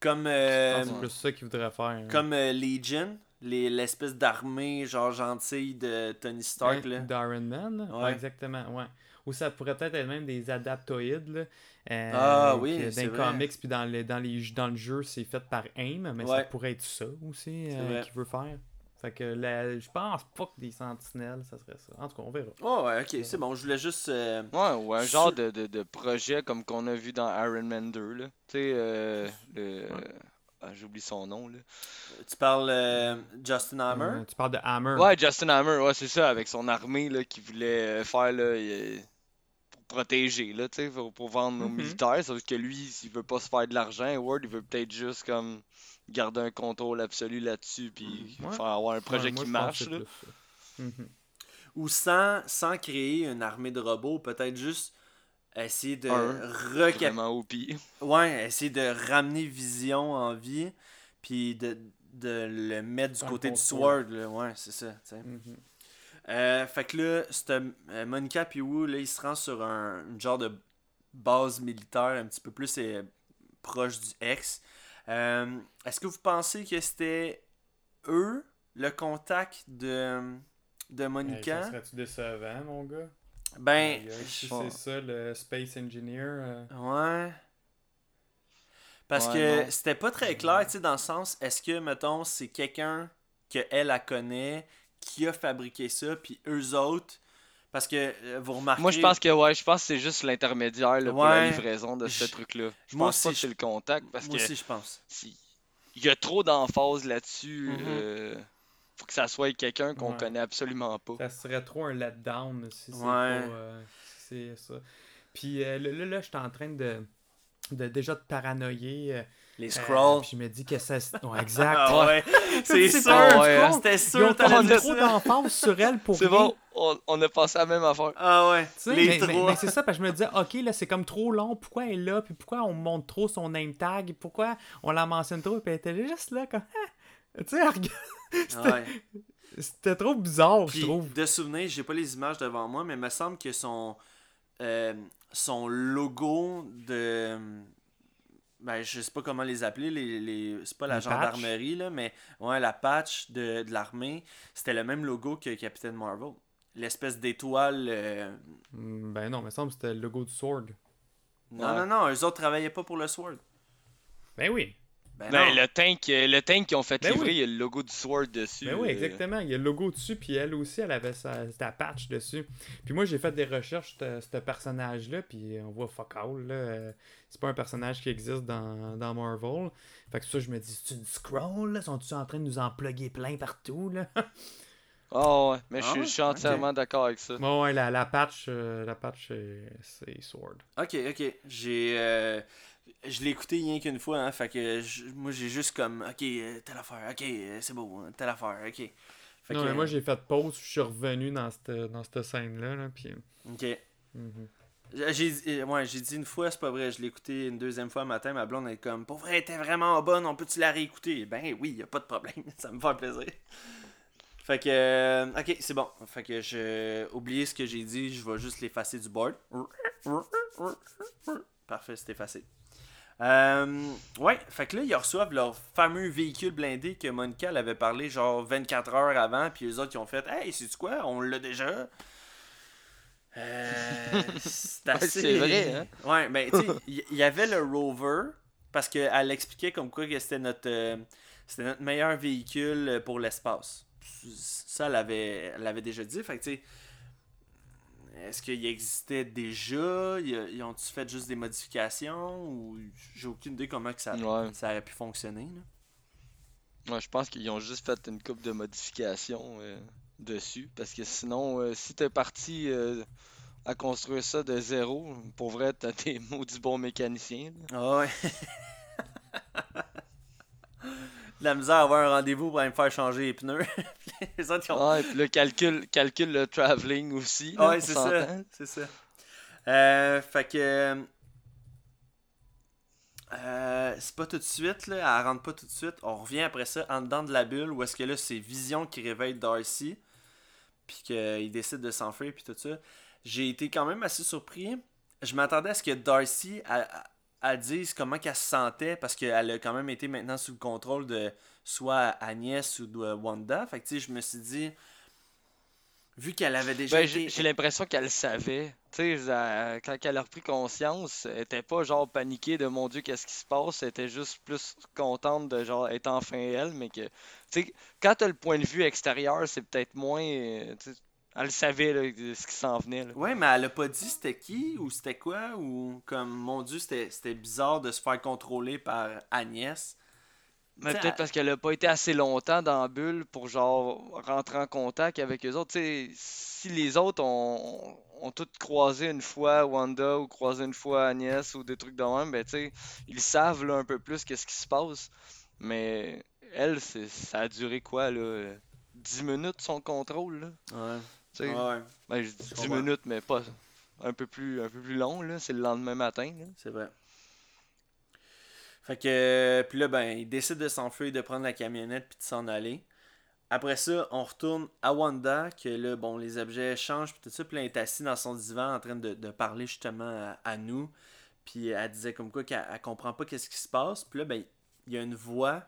Comme, euh, c'est plus ça qu'il voudrait faire. hein. comme euh, Legion, les- l'espèce d'armée genre gentille de Tony Stark. Là. d'Iron Man. Ouais, exactement, ouais. Ou ça pourrait peut-être être même des adaptoïdes. Là, euh, Ah oui, Dans les vrai. comics puis dans, les, dans, les, dans le jeu, c'est fait par AIM, mais ça pourrait être ça aussi C'est euh, qu'il veut faire. Fait que la- je pense pas que des sentinelles, ça serait ça. En tout cas, on verra. Oh ouais, ok, c'est bon. Je voulais juste. euh, Ouais, ou un genre de, de, de projet comme qu'on a vu dans Iron Man 2, là. Tu sais, euh, le... ah, j'oublie son nom, là. Tu parles euh, Justin Hammer? Euh, tu parles de Hammer. Ouais, Justin Hammer, ouais, c'est ça, avec son armée, là, qui voulait faire, là, protéger, là, tu sais, pour, pour vendre aux Mhm. militaires, sauf que lui, il veut pas se faire de l'argent, Ward, il veut peut-être juste, comme, garder un contrôle absolu là-dessus, puis Ouais. faire avoir un projet Ouais, moi, qui marche, là. Mhm. Ou sans, sans créer une armée de robots, peut-être juste essayer de recap-. Ouais, essayer de ramener Vision en vie, puis de, de le mettre du côté du contrôle. Sword, là. Ouais, c'est ça, tu sais. Mhm. Euh, fait que là, euh, Monica puis Wu, là, ils se rendent sur un une genre de base militaire un petit peu plus euh, proche du ex. Euh, Est-ce que vous pensez que c'était eux, le contact de, de Monica? ça serait-tu décevant, mon gars? Ben, si c'est ça, le Space Engineer. euh, Ouais. Parce Ouais, que c'était pas très clair, tu sais, dans le sens, est-ce que, mettons, c'est quelqu'un que elle la connaît, qui a fabriqué ça, puis eux autres, parce que euh, vous remarquez... Moi, je pense que, ouais, je pense que c'est juste l'intermédiaire, pour la livraison de ce truc-là. Je moi pense pas aussi, que c'est le contact, parce Moi que aussi, je pense. si- il y a trop d'emphase là-dessus. Euh, faut que ça soit quelqu'un qu'on Ouais. connaît absolument pas. Ça serait trop un letdown si c'est Ouais. pas, euh, si ça. Puis euh, là, là, là, je suis en train de, de déjà de paranoïer. Les Euh, scrolls. puis je me dis que ça. Ouais, exact. Ah ouais, c'est C'est sûr. ouais, scroll. C'était sûr, on a trop d'emphase sur elle pour C'est bon, on, on a pensé à la même affaire. Ah ouais, les mais, mais- trois. mais c'est ça, parce que je me disais, ok, là, c'est comme trop long, pourquoi elle est là, puis pourquoi on montre trop son name tag, pourquoi on la mentionne trop, puis elle était juste là, comme, Ah! tu sais, elle regarde- Ouais. c'était trop bizarre, je trouve. de souvenir, j'ai pas les images devant moi, mais il me semble que son, euh, son logo de. Ben, je sais pas comment les appeler, les, les... c'est pas la Les gendarmerie, là, mais ouais, la patch de, de l'armée, c'était le même logo que Captain Marvel. L'espèce d'étoile. euh, Hmm, Ben non, mais ça me semble que c'était le logo du Sword. Non, Ouais. non, non, eux autres travaillaient pas pour le Sword. Ben oui. Ben, Ben, non. le tank, euh, le tank qu'ils ont fait Ben livrer, oui. il y a le logo du Sword dessus. Ben oui, euh, exactement. Il y a le logo dessus, puis elle aussi, elle avait sa, sa patch dessus. Puis moi, j'ai fait des recherches de ce personnage-là, puis on voit fuck all, là. Euh, C'est pas un personnage qui existe dans, dans Marvel. Fait que ça, je me dis, c'est une scroll, là? Sont-ils en train de nous en plugger plein partout, là? Ah ouais, mais je Ah suis- ouais? je suis entièrement d'accord avec ça. Bon, ouais, la, la patch, euh, la patch, euh, c'est Sword. Ok, ok. J'ai. euh, Je l'ai écouté rien qu'une fois, hein, fait que je- moi j'ai juste comme, ok, euh, telle affaire, ok, euh, c'est beau, hein, telle affaire, ok. Fait non, que, mais moi, j'ai fait pause, je suis revenu dans cette, dans cette scène-là, là, puis... Ok. J'ai euh, ouais, j'ai dit une fois, c'est pas vrai, je l'ai écouté une deuxième fois le matin, ma blonde est comme, pour vrai, était vraiment bonne, on peut-tu la réécouter? Ben oui, y a pas de problème, ça me fait plaisir. Fait que, euh, ok, c'est bon. Fait que je oublié ce que j'ai dit, je vais juste l'effacer du board. Parfait, c'est effacé. Euh, ouais, fait que là, ils reçoivent leur fameux véhicule blindé que Monica avait parlé genre 24 heures avant, puis les autres ils ont fait Hey, c'est quoi? On l'a déjà Euh, c'est assez. vrai, hein? Ouais, mais tu sais, il y, y avait le Rover, parce qu'elle expliquait comme quoi que c'était notre, euh, c'était notre meilleur véhicule pour l'espace. Ça, elle avait, elle avait déjà dit. Fait que tu sais, est-ce qu'il existait déjà? Ils ils ont-tu fait juste des modifications? Ou j'ai aucune idée comment que ça, Ouais. ça aurait pu fonctionner. là. Ouais, je pense qu'ils ont juste fait une coupe de modifications euh, dessus. Parce que sinon, euh, si t'es parti euh, à construire ça de zéro, pour vrai, t'as des maudits bons mécaniciens. là. Ah ouais. De la misère à avoir un rendez-vous pour aller me faire changer les pneus. Les autres, ils ont... Ouais, puis là, calcule, calcule le traveling aussi. là, Ouais, c'est ça. C'est ça. Euh, fait que. euh, c'est pas tout de suite, là. Elle rentre pas tout de suite. On revient après ça en dedans de la bulle où est-ce que là, c'est Vision qui réveille Darcy. Puis qu'il décide de s'enfuir, puis tout ça. J'ai été quand même assez surpris. Je m'attendais à ce que Darcy elle, elle dise comment qu'elle se sentait parce qu'elle a quand même été maintenant sous le contrôle de soit Agnès ou de Wanda. Fait que tu sais, je me suis dit. Vu qu'elle avait déjà Ben, été... j'ai l'impression qu'elle le savait. Tu sais, elle- quand elle a repris conscience, elle était pas genre paniquée de mon Dieu, qu'est-ce qui se passe. Elle était juste plus contente de genre être enfin elle, mais que. Tu sais, quand t'as le point de vue extérieur, c'est peut-être moins. Elle le savait là, ce qui s'en venait. Là. Ouais, mais elle a pas dit c'était qui ou c'était quoi ou comme mon dieu c'était bizarre de se faire contrôler par Agnès. Mais T'sais, peut-être elle- parce qu'elle a pas été assez longtemps dans la bulle pour genre rentrer en contact avec eux autres. Si les autres ont, ont toutes croisé une fois Wanda ou croisé une fois Agnès ou des trucs de même, ben tu sais, ils savent là, un peu plus qu'est-ce qui se passe. Mais elle, ça a duré quoi là? euh, 10 minutes son contrôle là? Ouais. Sais, Ouais, ben, je dis 10 comprends. minutes, mais pas un peu plus, un peu plus long là. C'est le lendemain matin c'est vrai. Fait que puis là ben il décide de s'enfuir, de prendre la camionnette puis de s'en aller. Après ça, on retourne à Wanda, que là, bon, les objets changent, puis tout ça, puis là, elle est assise dans son divan en train de, de parler justement à, à nous. Puis elle disait comme quoi qu'elle elle comprend pas qu'est-ce qui se passe. Puis là, ben, il y a une voix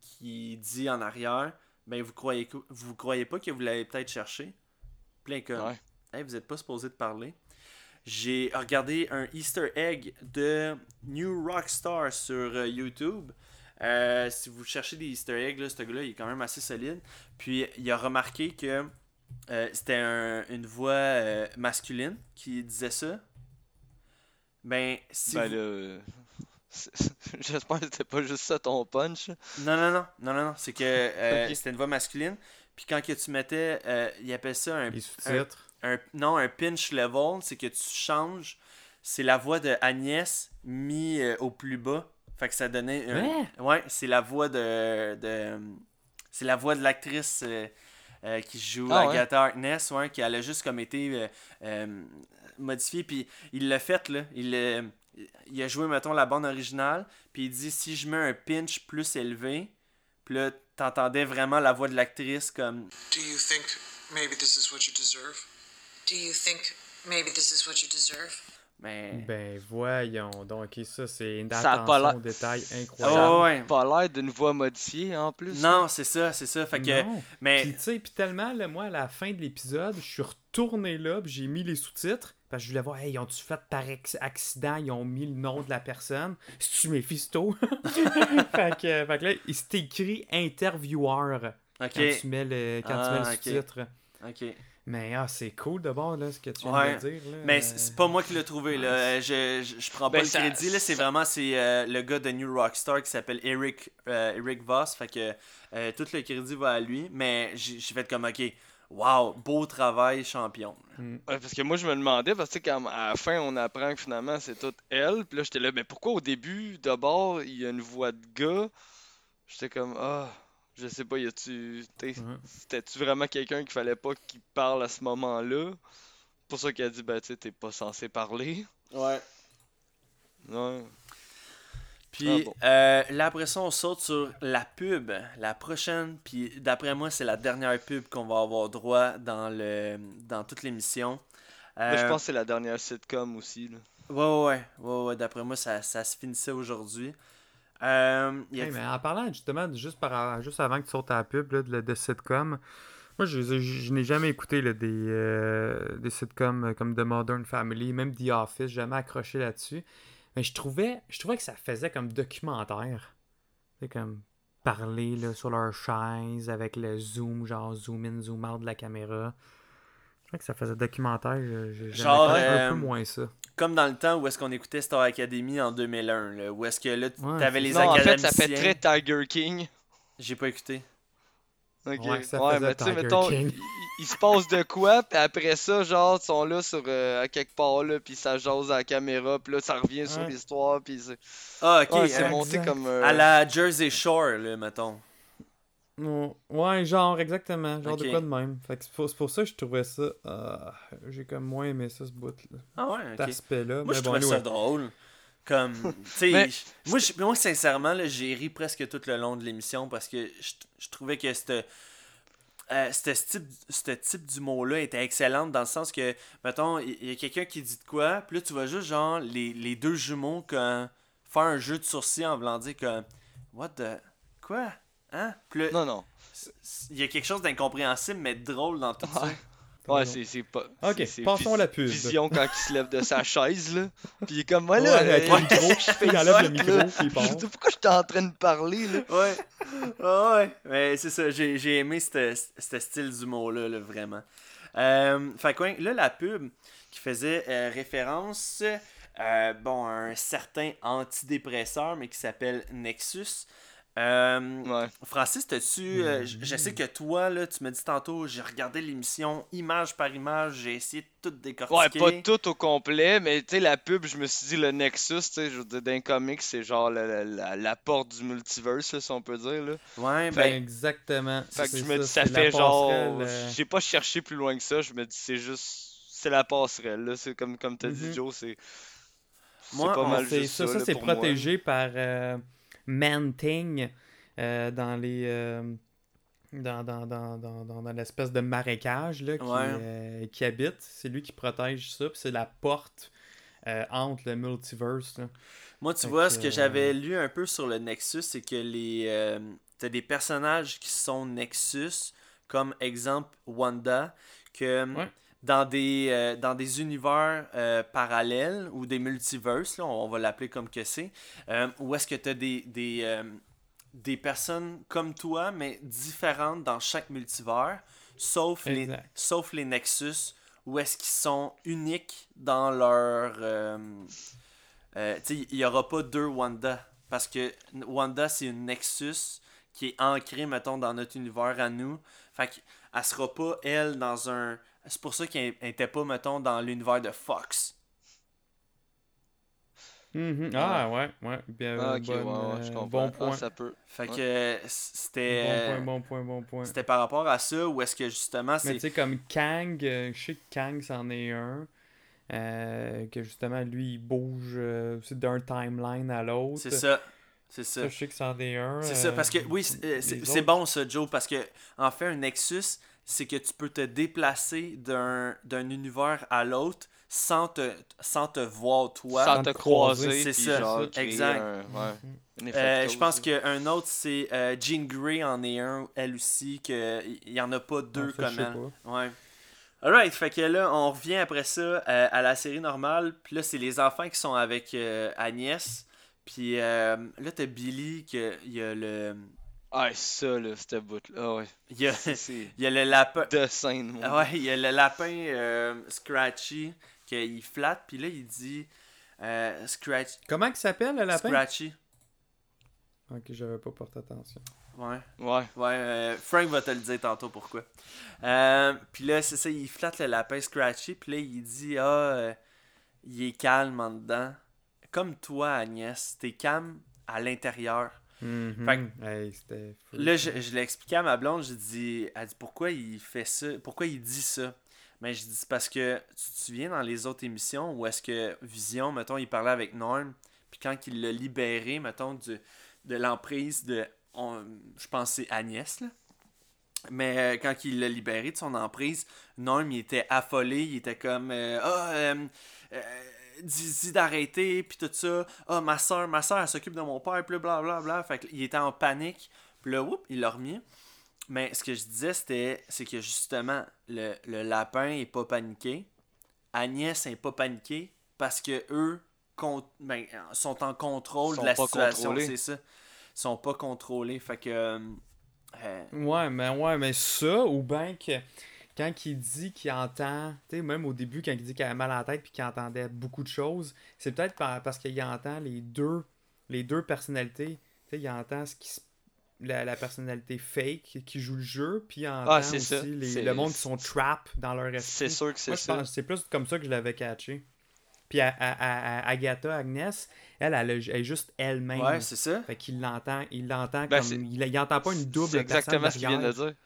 qui dit en arrière, ben, vous croyez, vous croyez pas que vous l'avez peut-être cherché? Plein comme, Ouais. hey, vous êtes pas supposé de parler. J'ai regardé un Easter egg de New Rockstar sur euh, YouTube. Euh, si vous cherchez des Easter eggs, là, ce gars-là, il est quand même assez solide. Puis il a remarqué que euh, c'était un- une voix euh, masculine qui disait ça. Ben, si Ben vous- c'est- j'espère que c'était pas juste ça ton punch. Non, non, non, non, non, non. C'est que euh, c'était une voix masculine. Puis quand que tu mettais, euh, il appelle ça un, Les sous-titres. un- non, un pinch level, c'est que tu changes. C'est la voix de Agnès mis euh, au plus bas. Fait que ça donnait. un- Hein? Ouais, c'est la voix de. de c'est la voix de l'actrice euh, euh, qui joue Ah ouais? Agatha Harkness, ouais, qui elle a juste comme été euh, euh, modifiée. Puis il l'a fait, là. Il, euh, il a joué, mettons, la bande originale. Puis il dit si je mets un pinch plus élevé, puis là, t'entendais vraiment la voix de l'actrice comme. Do you think maybe this is what you deserve? Do you think maybe this is what you deserve? Mais. Ben voyons donc, ça c'est une Ça attention au détail Oh, incroyable. ouais. Pas l'air d'une voix modifiée en plus. Non, c'est ça, c'est ça. Fait que. Non. Mais. Puis tu sais, puis tellement, là, moi, à la fin de l'épisode, je suis retourné là, j'ai mis les sous-titres, parce que je voulais voir, hey, ils ont-tu fait par ex- accident, ils ont mis le nom de la personne? C'est-tu Mephisto? fait, que, fait que là, il s'est écrit intervieweur quand tu mets le, quand tu mets Ah, le ok. sous-titre. Ok. Mais ah, c'est cool de voir là, ce que tu viens Ouais. de dire. Là. Mais c'est pas moi qui l'ai trouvé, là. Euh, Je, je, je prends pas Ben, le ça- crédit, là. C'est vraiment c'est euh, le gars de New Rockstar qui s'appelle Eric, euh, Eric Voss. Fait que euh, tout le crédit va à lui. Mais j'ai j'ai fait comme, ok, wow, beau travail, champion. Ouais, parce que moi, je me demandais, parce que quand à la fin, on apprend que finalement, c'est toute elle. Puis là, j'étais là, mais pourquoi au début, d'abord, il y a une voix de gars? J'étais comme, ah, je sais pas, y a-tu. Ouais. C'était-tu vraiment quelqu'un qu'il fallait pas qu'il parle à ce moment-là? Pour ça qu'il a dit, ben, tu sais, t'es pas censé parler. Ouais. Ouais. Puis Ah bon. euh, là, après ça, on saute sur la pub. La prochaine. Puis d'après moi, c'est la dernière pub qu'on va avoir droit dans, le, dans toute l'émission. Moi, je Euh, pense que c'est la dernière sitcom aussi. Là. Ouais, ouais, ouais. ouais, ouais, D'après moi, ça, ça se finissait aujourd'hui. Euh, a- Hey, mais en parlant justement, juste, par, juste avant que tu sautes à la pub là, de, de sitcom, moi je, je, je n'ai jamais écouté là, des, euh, des sitcoms comme The Modern Family, même The Office, jamais accroché là-dessus. Mais je trouvais, je trouvais que ça faisait comme documentaire. C'est comme parler là, sur leur chaise avec le zoom, genre zoom in, zoom out de la caméra. Je trouvais que ça faisait documentaire. je- je- J'aimais Genre, un euh, peu moins ça. Comme dans le temps où est-ce qu'on écoutait Star Academy en 2001, là, où est-ce que là, tu Ouais, avais c'est les non, en fait, ça fait très Tiger King. J'ai pas écouté. Ok. Ouais, ça Ouais, mais tu sais, mettons, il, il se passe de quoi, puis après ça, genre, ils sont là sur euh, à quelque part, là, puis ça jase à la caméra, puis là, ça revient sur Ouais. l'histoire, puis c'est Ah, ok. ouais, c'est euh, monté comme. euh, à la Jersey Shore, là, mettons. Oh, Ouais, genre, exactement. Genre de quoi de même. Fait que c'est pour, c'est pour ça que je trouvais ça. ah, J'ai comme moins aimé ça, ce bout-là. Ah ouais, Cet ok. aspect-là. Moi, mais je bon, trouvais ça drôle. Comme, tu sais, moi, je- moi, sincèrement, là, j'ai ri presque tout le long de l'émission parce que je, je trouvais que cette, euh, ce type, ce type d'humour-là était excellente dans le sens que, mettons, il y, a quelqu'un qui dit de quoi, puis là, tu vois juste, genre, les, les deux jumeaux comme, faire un jeu de sourcils en voulant dire que, what the, quoi, hein? Puis là, Non, non. il y a quelque chose d'incompréhensible, mais drôle dans tout ça. Ouais, c'est c'est pas. Ok, passons à la pub. Vision quand il se lève de sa chaise, là. Puis il est comme, moi, Ouais, là. avec euh, le micro, il enlève le micro, puis il part. Je dis, pourquoi j'étais en train de parler, là? Ouais. Ouais. Mais c'est ça, j'ai, j'ai aimé ce ce style d'humour-là, là, vraiment. Euh, fait que, ouais, là, la pub qui faisait euh, référence euh, bon, à un certain antidépresseur, mais qui s'appelle Nexus. Euh, Ouais. Francis, t'as-tu. euh, je, je sais que toi, là, tu m'as dit tantôt, j'ai regardé l'émission image par image, j'ai essayé de tout Ouais, décortiquer. pas tout au complet, mais tu sais, la pub, je me suis dit, le Nexus, tu sais, je veux dire, d'un comic, c'est genre la, la, la- la porte du multiverse, là, si on peut dire, là. Ouais, Ben, ben. exactement. Fait que C'est je me dis, ça c'est fait genre. euh, J'ai pas cherché plus loin que ça, je me dis, c'est juste. C'est la passerelle, là. C'est comme, comme t'as dit, Mhm. Joe, c'est. C'est Moi, pas on mal c'est- juste ça, ça, ça c'est moi. protégé par Man-Thing euh, dans les. euh, dans, dans, dans, dans, l'espèce de marécage là, qui, Ouais. euh, qui habite. C'est lui qui protège ça, c'est la porte entre le multiverse. là. Moi, tu Fait vois, que, ce que j'avais lu un peu sur le Nexus, c'est que les t'as des personnages qui sont Nexus, comme exemple Wanda, que Ouais. Dans des euh, dans des univers euh, parallèles ou des multiverses, là, on va l'appeler comme que c'est, euh, où est-ce que t'as des des euh, des personnes comme toi, mais différentes dans chaque multivers, sauf les sauf les Nexus, où est-ce qu'ils sont uniques dans leur tu il n'y aura pas deux Wanda. Parce que Wanda, c'est une Nexus qui est ancrée, mettons, dans notre univers à nous. Fait qu'elle sera pas, elle, dans un. C'est pour ça qu'elle n'était pas, mettons, dans l'univers de Fox. Mhm. Ah, ouais, ouais. Bien, Ah, ok, bonne, ouais, ouais, je euh, comprends. bon Ah, point. ça peut. Fait que Ouais. c'était. Bon point, bon point, bon point. C'était par rapport à ça ou est-ce que justement Mais c'est. tu sais, comme Kang, euh, je sais que Kang, c'en est un. euh, que justement, lui, il bouge euh, d'un timeline à l'autre. C'est ça. C'est ça. Ça, je sais que c'en est un. C'est ça, parce que oui, c'est bon ça, Joe, parce que en fait, un Nexus, c'est que tu peux te déplacer d'un d'un univers à l'autre sans te, sans te voir toi. Sans te croiser, c'est ça, genre exact. un- ouais, effet Euh, je pense qu'un autre, c'est euh, Jean Grey en est un, elle aussi, qu'il n'y en a pas deux ça, je comme elle. Ouais. Alright, fait que là, on revient après ça euh, à la série normale. Puis là, c'est les enfants qui sont avec euh, Agnès. Puis euh, là, t'as Billy, que il y a le. Ah, ça, là, cette bout-là. Ah, ouais. Il y a, il y a le lapin. de scène, moi. Ah ouais, il y a le lapin euh, Scratchy qu'il flatte, puis là il dit euh, Scratch, Comment il s'appelle, le lapin? Scratchy. Ok, j'avais pas porté attention. Ouais, Ouais. ouais, euh, Frank va te le dire tantôt pourquoi. Euh, puis là, c'est ça, il flatte le lapin Scratchy, puis là il dit Ah, euh, il est calme en dedans. Comme toi, Agnès, t'es calme à l'intérieur. Mhm. Hey, fou. Là, je, je l'ai expliqué à ma blonde, j'ai dit, elle dit pourquoi il fait ça, pourquoi il dit ça? Mais je dis parce que tu te souviens dans les autres émissions où est-ce que Vision, mettons, il parlait avec Norm, puis quand il l'a libéré, mettons, du, de l'emprise de, on- je pense que c'est Agnès, là. Mais euh, quand il l'a libéré de son emprise, Norm, il était affolé, il était comme, euh, ah, euh, euh, dis, dis d'arrêter, puis tout ça. Ah, ma soeur, ma soeur, elle s'occupe de mon père, puis bla bla bla. Fait qu'il était en panique. Puis là, whoop, il l'a remis. Mais ce que je disais, c'était c'est que justement, le, le lapin est pas paniqué. Agnès n'est pas paniquée parce que eux con- ben, sont en contrôle Sont de la situation. C'est ça. Ils sont pas contrôlés. Fait que. euh, euh, Ouais, mais ouais, mais ça, ou bien que quand il dit qu'il entend, tu sais, même au début, quand il dit qu'il avait mal à la tête puis qu'il entendait beaucoup de choses, c'est peut-être par- parce qu'il entend les deux, les deux personnalités. Tu sais, il entend ce qui se- la, la personnalité fake qui joue le jeu, puis il entend Ah, aussi ça. les- le monde qui sont trap dans leur esprit. C'est sûr que c'est ça. c'est plus comme ça que je l'avais catché. Puis à, à- à- à Agatha, Agnès, elle, elle, est juste elle-même. ouais, c'est ça. Fait qu'il l'entend, il l'entend Ben, comme. Il, il entend pas une double C'est exactement personne ce qu'il vient de derrière. dire.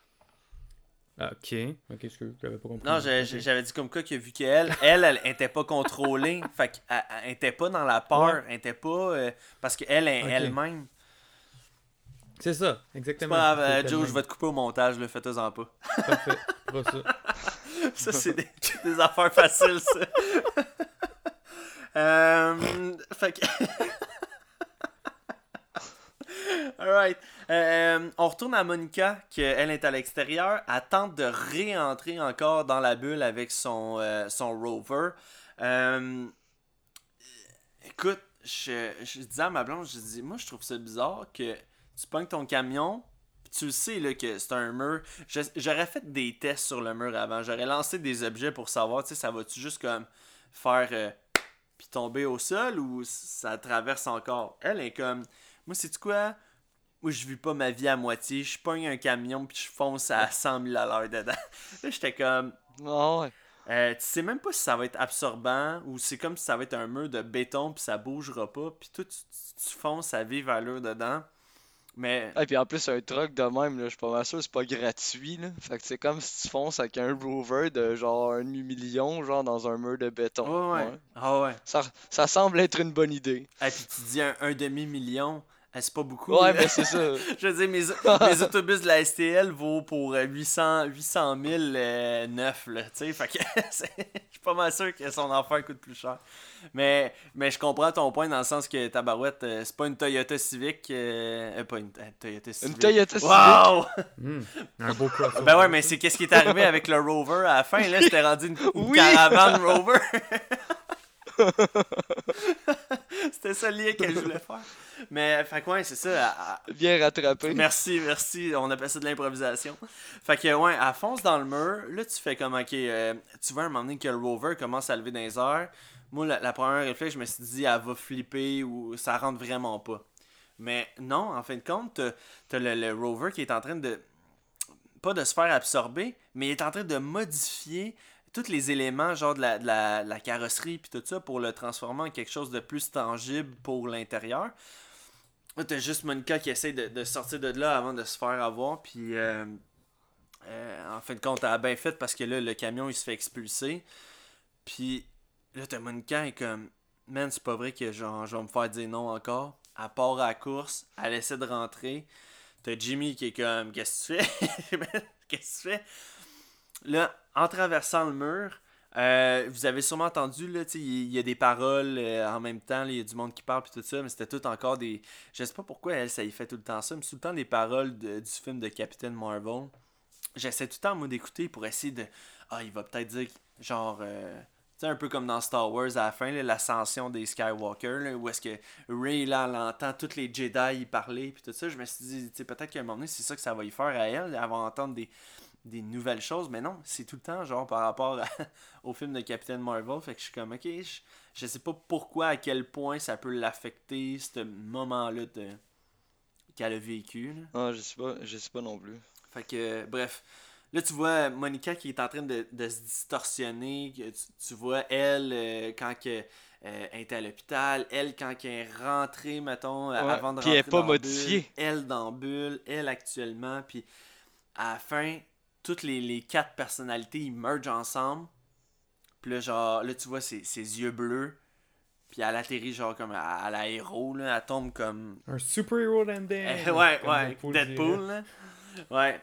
Ok, ok, excuse, j'avais pas compris. Non, j'avais dit comme quoi que vu qu'elle, elle, elle était pas contrôlée. fait qu'elle elle était pas dans la peur. Elle était pas. euh, parce qu'elle est elle-même. C'est ça, exactement. pas grave, euh, C'est Joe, je vais te couper au montage, là, fais-toi-en pas. Parfait, fera ça. ça, c'est des, des affaires faciles, ça. euh, fait que. Alright. Euh, on retourne à Monica, qu'elle est à l'extérieur. Elle tente de réentrer encore dans la bulle avec son, euh, son rover. Euh, écoute, je, je disais à ma blonde, je dis, moi, je trouve ça bizarre que tu pognes ton camion, tu sais là, que c'est un mur. J'aurais fait des tests sur le mur avant. J'aurais lancé des objets pour savoir, tu sais, ça va-tu juste comme faire euh, puis tomber au sol ou ça traverse encore. Elle est comme, moi, c'est quoi? Moi, je vis pas ma vie à moitié. Je pogne un camion puis je fonce à 100 000 à l'heure dedans. Là, j'étais comme, Ah ouais. euh, tu sais même pas si ça va être absorbant ou c'est comme si ça va être un mur de béton puis ça bougera pas. Puis toi, tu, tu- tu fonces à vivre à l'heure dedans. Mais Et puis en plus, un truck de même, là, je suis pas mal sûr, c'est pas gratuit. Là. Fait que c'est comme si tu fonces avec un rover de genre un demi-million, genre dans un mur de béton. ouais, ouais. Ah ouais. Ça, ça semble être une bonne idée. Et puis tu dis un, un demi-million. Eh, c'est pas beaucoup. Ouais, mais c'est ça. Je veux dire, mes, mes autobus de la STL vaut pour euh, 800, 800 000 euh, neuf, là, tu sais, fait que c'est- je suis pas mal sûr que son affaire coûte plus cher. Mais, mais je comprends ton point dans le sens que ta barouette, euh, c'est pas une Toyota Civic, euh, euh, pas une euh, Toyota Civic. Une Toyota Civic? Wow! Hmm, un beau crossover. Ben ouais, mais c'est qu'est-ce qui est arrivé avec le Rover à la fin, là, c'était rendu une, une Oui. caravane Rover. c'était ça le lien que je voulais faire. Mais, fait que ouais, c'est ça. à- à- Bien rattrapé. Merci, merci. On appelle ça de l'improvisation. Fait que, ouais, elle fonce dans le mur. Là, tu fais comme, ok, euh, tu vois un moment donné que le rover commence à lever dans les airs. Moi, la, la première réflexe, je me suis dit, elle va flipper ou ça rentre vraiment pas. Mais non, en fin de compte, t'as- le, le rover qui est en train de. Pas de se faire absorber, mais il est en train de modifier tous les éléments, genre de la, de la, la carrosserie, puis tout ça, pour le transformer en quelque chose de plus tangible pour l'intérieur. Là, t'as juste Monica qui essaie de, de sortir de là avant de se faire avoir, puis euh, euh, en fin de compte, elle a bien fait parce que là, le camion, il se fait expulser. Puis là, t'as Monica, est comme, man, c'est pas vrai que genre, je vais me faire dire non encore. Elle part à la course, elle essaie de rentrer. T'as Jimmy qui est comme, qu'est-ce que tu fais? Qu'est-ce que tu fais? Là, en traversant le mur, euh, vous avez sûrement entendu, là, il y, a des paroles euh, en même temps, il y a du monde qui parle puis tout ça, mais c'était tout encore des. Je sais pas pourquoi elle, ça y fait tout le temps ça, mais c'est tout le temps des paroles du film de Captain Marvel. J'essaie tout le temps, moi, d'écouter pour essayer de. Ah, il va peut-être dire, genre. euh, tu un peu comme dans Star Wars à la fin, l'ascension des Skywalker, là, où est-ce que Ray, là, elle entend tous les Jedi y parler, puis tout ça. Je me suis dit, peut-être qu'à un moment donné, c'est ça que ça va y faire à elle, elle va entendre des, des nouvelles choses, mais non, c'est tout le temps, genre, par rapport à- au film de Captain Marvel. Fait que je suis comme, ok, je, je sais pas pourquoi, à quel point ça peut l'affecter, ce moment-là de qu'elle a vécu. là. Ah, je sais pas, je sais pas non plus. Fait que, euh, bref. Là, tu vois Monica qui est en train de, de se distorsionner. Tu, tu vois elle euh, quand que, euh, elle était à l'hôpital. Elle quand elle est rentrée, mettons, euh, Ouais, avant de puis elle rentrer est pas dans Bulle. modifiée. Elle dans Bulle. Elle actuellement. Puis à la fin, toutes les, les quatre personnalités, ils mergent ensemble. Puis là, genre, là, tu vois ses, ses yeux bleus. Puis elle atterrit, genre, comme à, à la héros, là. Elle tombe comme Un super-hero landing. eh, ouais, ouais, Deadpool là. Ouais.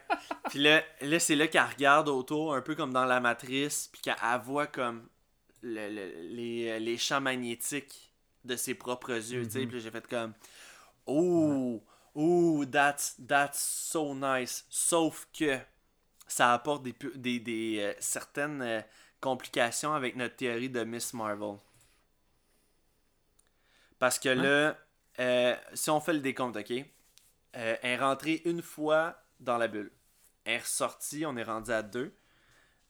Puis là, là c'est là qu'elle regarde autour, un peu comme dans la matrice, puis qu'elle elle voit comme le- le- les, les champs magnétiques de ses propres yeux, tu sais. Puis là, j'ai fait comme, oh, oh, that's, that's so nice. Sauf que ça apporte des, des, des euh, certaines euh, complications avec notre théorie de Miss Marvel. Parce que là, euh, si on fait le décompte, ok? Euh, elle est rentrée une fois dans la bulle. Elle est ressortie, on est rendu à deux.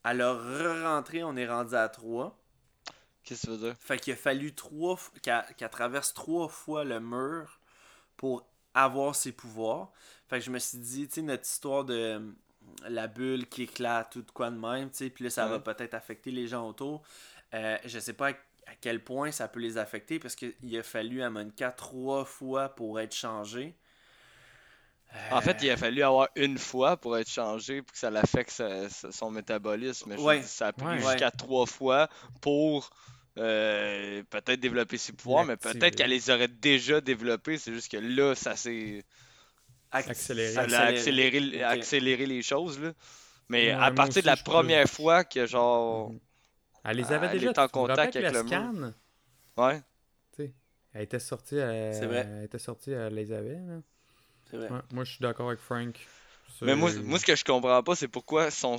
Elle a re-rentré, on est rendu à trois. Qu'est-ce que tu veux dire? Fait qu'il a fallu trois qu'elle traverse trois fois le mur pour avoir ses pouvoirs. Fait que je me suis dit, tu sais, notre histoire de la bulle qui éclate ou de quoi de même, tu sais, puis là, ça va peut-être affecter les gens autour. Euh, je sais pas à, à quel point ça peut les affecter parce qu'il a fallu à Monica trois fois pour être changé. En fait, il a fallu avoir une fois pour être changé pour que ça l'affecte sa- sa- son métabolisme. Je Ouais. dis, ça a pris Ouais. jusqu'à trois fois pour euh, peut-être développer ses pouvoirs, mais peut-être qu'elle les aurait déjà développés. C'est juste que là, ça s'est. Ac- Accéléré. Ça l'a accéléré, accéléré les choses. Là. Mais à moi partir de la première fois que genre. Elle les avait Elle déjà. est en contact avec le mur. scan? Ouais. Elle était sortie à... C'est vrai. Elle était sortie à les avait, là. C'est vrai. Ouais, moi, je suis d'accord avec Frank. Mais moi, moi, ce que je comprends pas, c'est pourquoi son.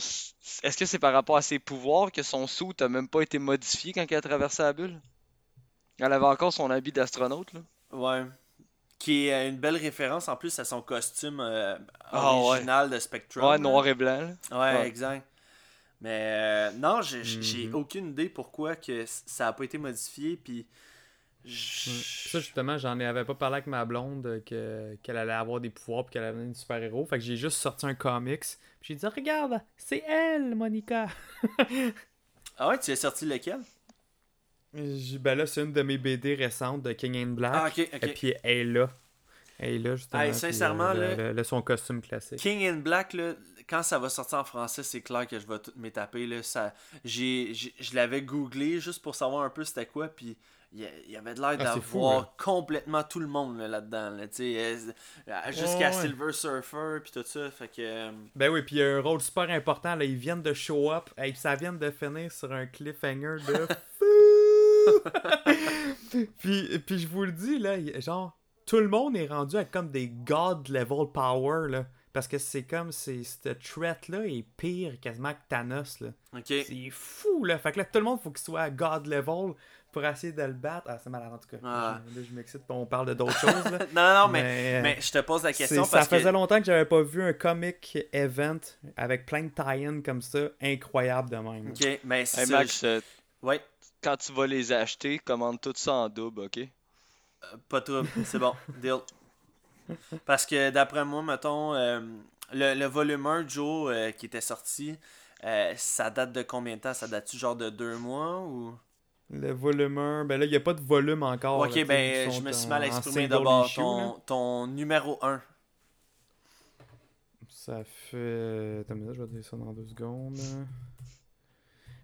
Est-ce que c'est par rapport à ses pouvoirs que son sou n'a même pas été modifié quand elle a traversé la bulle? Elle avait encore son habit d'astronaute, là. Ouais. Qui est euh, une belle référence en plus à son costume euh, Ah, ouais. original de Spectrum. Ouais, noir et blanc. Ouais, Ouais. exact. Mais euh, non, j'ai Mhm. aucune idée pourquoi que ça a pas été modifié. Puis. Ouais. Ça, justement, j'en avais pas parlé avec ma blonde euh, que- qu'elle allait avoir des pouvoirs puis qu'elle allait devenir une super-héros. Fait que j'ai juste sorti un comics. Puis j'ai dit, regarde, c'est elle, Monica. Ah ouais, tu as sorti lequel? Ben là, c'est une de mes BD récentes de King and Black. Ah. Et puis elle est là. Elle est là, justement. Hey, puis, sincèrement, euh, là- le- le- le- son costume classique. King in Black, là, quand ça va sortir en français, c'est clair que je vais tout m'étaper. Là, ça, j'ai, je l'avais googlé juste pour savoir un peu c'était quoi. Puis il y, avait de l'air Ah, d'avoir là. complètement tout le monde là, là-dedans. Là, tu sais, euh, jusqu'à Ouais, ouais. Silver Surfer. Puis tout ça. Fait que. euh, Ben oui, puis il y a un rôle super important. Là, ils viennent de show up. Et ça vient de finir sur un cliffhanger de. puis, puis je vous le dis, là, genre, tout le monde est rendu à comme des god level power, là. Parce que c'est comme, c'est, cette threat-là est pire quasiment que Thanos, là. ok. C'est fou, là. Fait que là, tout le monde, faut qu'il soit à god level pour essayer de le battre. Ah, c'est malade, en tout cas. Ah. Je- Là, je m'excite, on parle de d'autres choses, là. Non, non, non, mais, Mais, mais je te pose la question ça parce faisait que. longtemps que j'avais pas vu un comic event avec plein de tie-in comme ça, incroyable de même. Ok, mais c'est Hey, ça. Max, je- euh, Ouais, quand tu vas les acheter, commande tout ça en double, ok? pas de trouble. C'est bon, deal. Parce que d'après moi, mettons, euh, le, le volume 1 Joe euh, qui était sorti, Euh, ça date de combien de temps? Ça date-tu genre de deux mois ou? Le volume 1, ben là, il n'y a pas de volume encore. Ok, ben je me suis en- mal exprimé d'abord. Ton, ton numéro 1. Ça fait. Attends, je vais te dire ça dans deux secondes.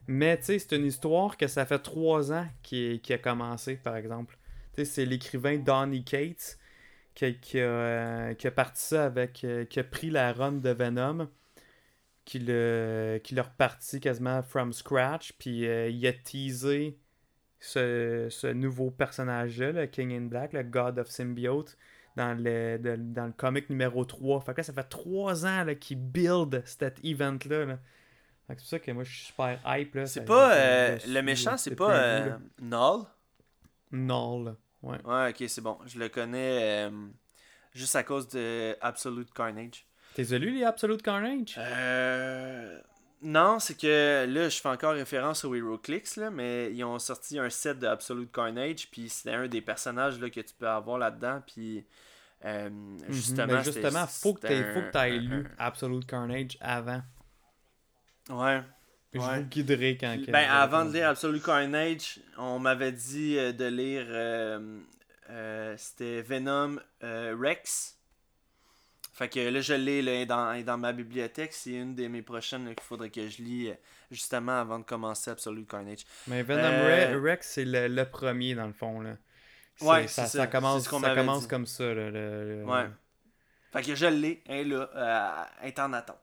Mais tu sais, c'est une histoire que ça fait trois ans qui, a commencé, par exemple. Tu sais, c'est l'écrivain Donny Cates qui, a, euh, parti avec. euh, qui a pris la run de Venom, qui l'a qui reparti quasiment from scratch, puis euh, il a teasé ce, nouveau personnage-là, le King in Black, le God of Symbiote, dans le, comic numéro 3. Fait que là, ça fait 3 ans qu'il build cet event-là. là. C'est pour ça que moi, je suis super hype. là. C'est pas. euh, le méchant, c'est pas euh. Null? Null. Ouais. Ouais, ok, c'est bon. Je le connais euh, juste à cause de Absolute Carnage. T'es lu les Absolute Carnage? Euh. Non, c'est que là, je fais encore référence au HeroClix, là, mais ils ont sorti un set de Absolute Carnage, puis c'est un des personnages là, que tu peux avoir là-dedans, puis euh, Mhm. justement. Mais c'était- justement, faut que c'était t'aies un- lu Absolute Carnage avant. Ouais. Puis Ouais. Je vous guiderai quand. que- Ben, avant de lire Absolute Carnage, on m'avait dit euh, de lire. euh, euh, C'était Venom Rex. Fait que là, je l'ai là, dans, dans ma bibliothèque. C'est une de mes prochaines là, qu'il faudrait que je lis justement avant de commencer Absolute Carnage. Mais Venom Re- Rex, c'est le, le premier dans le fond. Là. C'est- Ouais, ça, c'est ça ça. commence, C'est ce qu'on ça commence dit. comme ça. Là, le- le- Ouais. Fait que je l'ai, est là, euh, est en attente.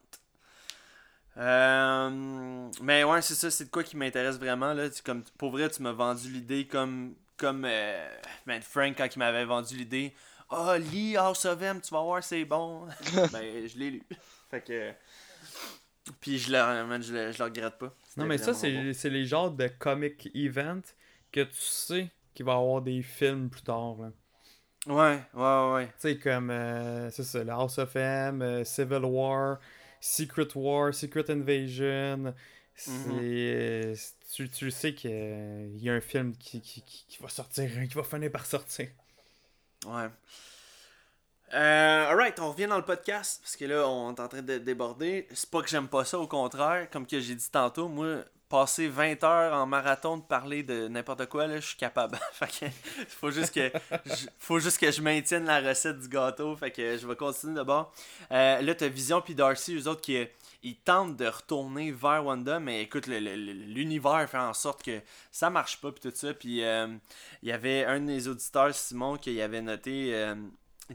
Euh, mais ouais, c'est ça, c'est de quoi qui m'intéresse vraiment. Là. Tu- Comme, pour vrai, tu m'as vendu l'idée comme, comme euh, ben, Frank quand il m'avait vendu l'idée. Ah, lis House of M, tu vas voir, c'est bon. ben, je l'ai lu. Fait que. Puis je le, man, je le, je le regrette pas. Non, mais ça, bon. c'est c'est les genres de comic event que tu sais qu'il va y avoir des films plus tard. là. Ouais, ouais, ouais. Tu sais, comme, euh, c'est ça, le House of M, euh, Civil War, Secret War, Secret Invasion. C'est, euh, tu, tu sais qu'il y a un film qui, qui, qui, qui va sortir, hein, qui va finir par sortir. Ouais. Euh, alright, on revient dans le podcast parce que là, on est en train de déborder. C'est pas que j'aime pas ça, au contraire. Comme que j'ai dit tantôt, moi, passer 20 heures en marathon de parler de n'importe quoi, là, je suis capable. fait que faut juste que je- faut juste que je maintienne la recette du gâteau. Fait que je vais continuer d'abord. Euh, là, t'as Vision puis Darcy, eux autres qui ils tentent de retourner vers Wanda, mais écoute, l'univers fait en sorte que ça marche pas puis tout ça. Puis euh, il y avait un des auditeurs, Simon, qui avait noté. euh,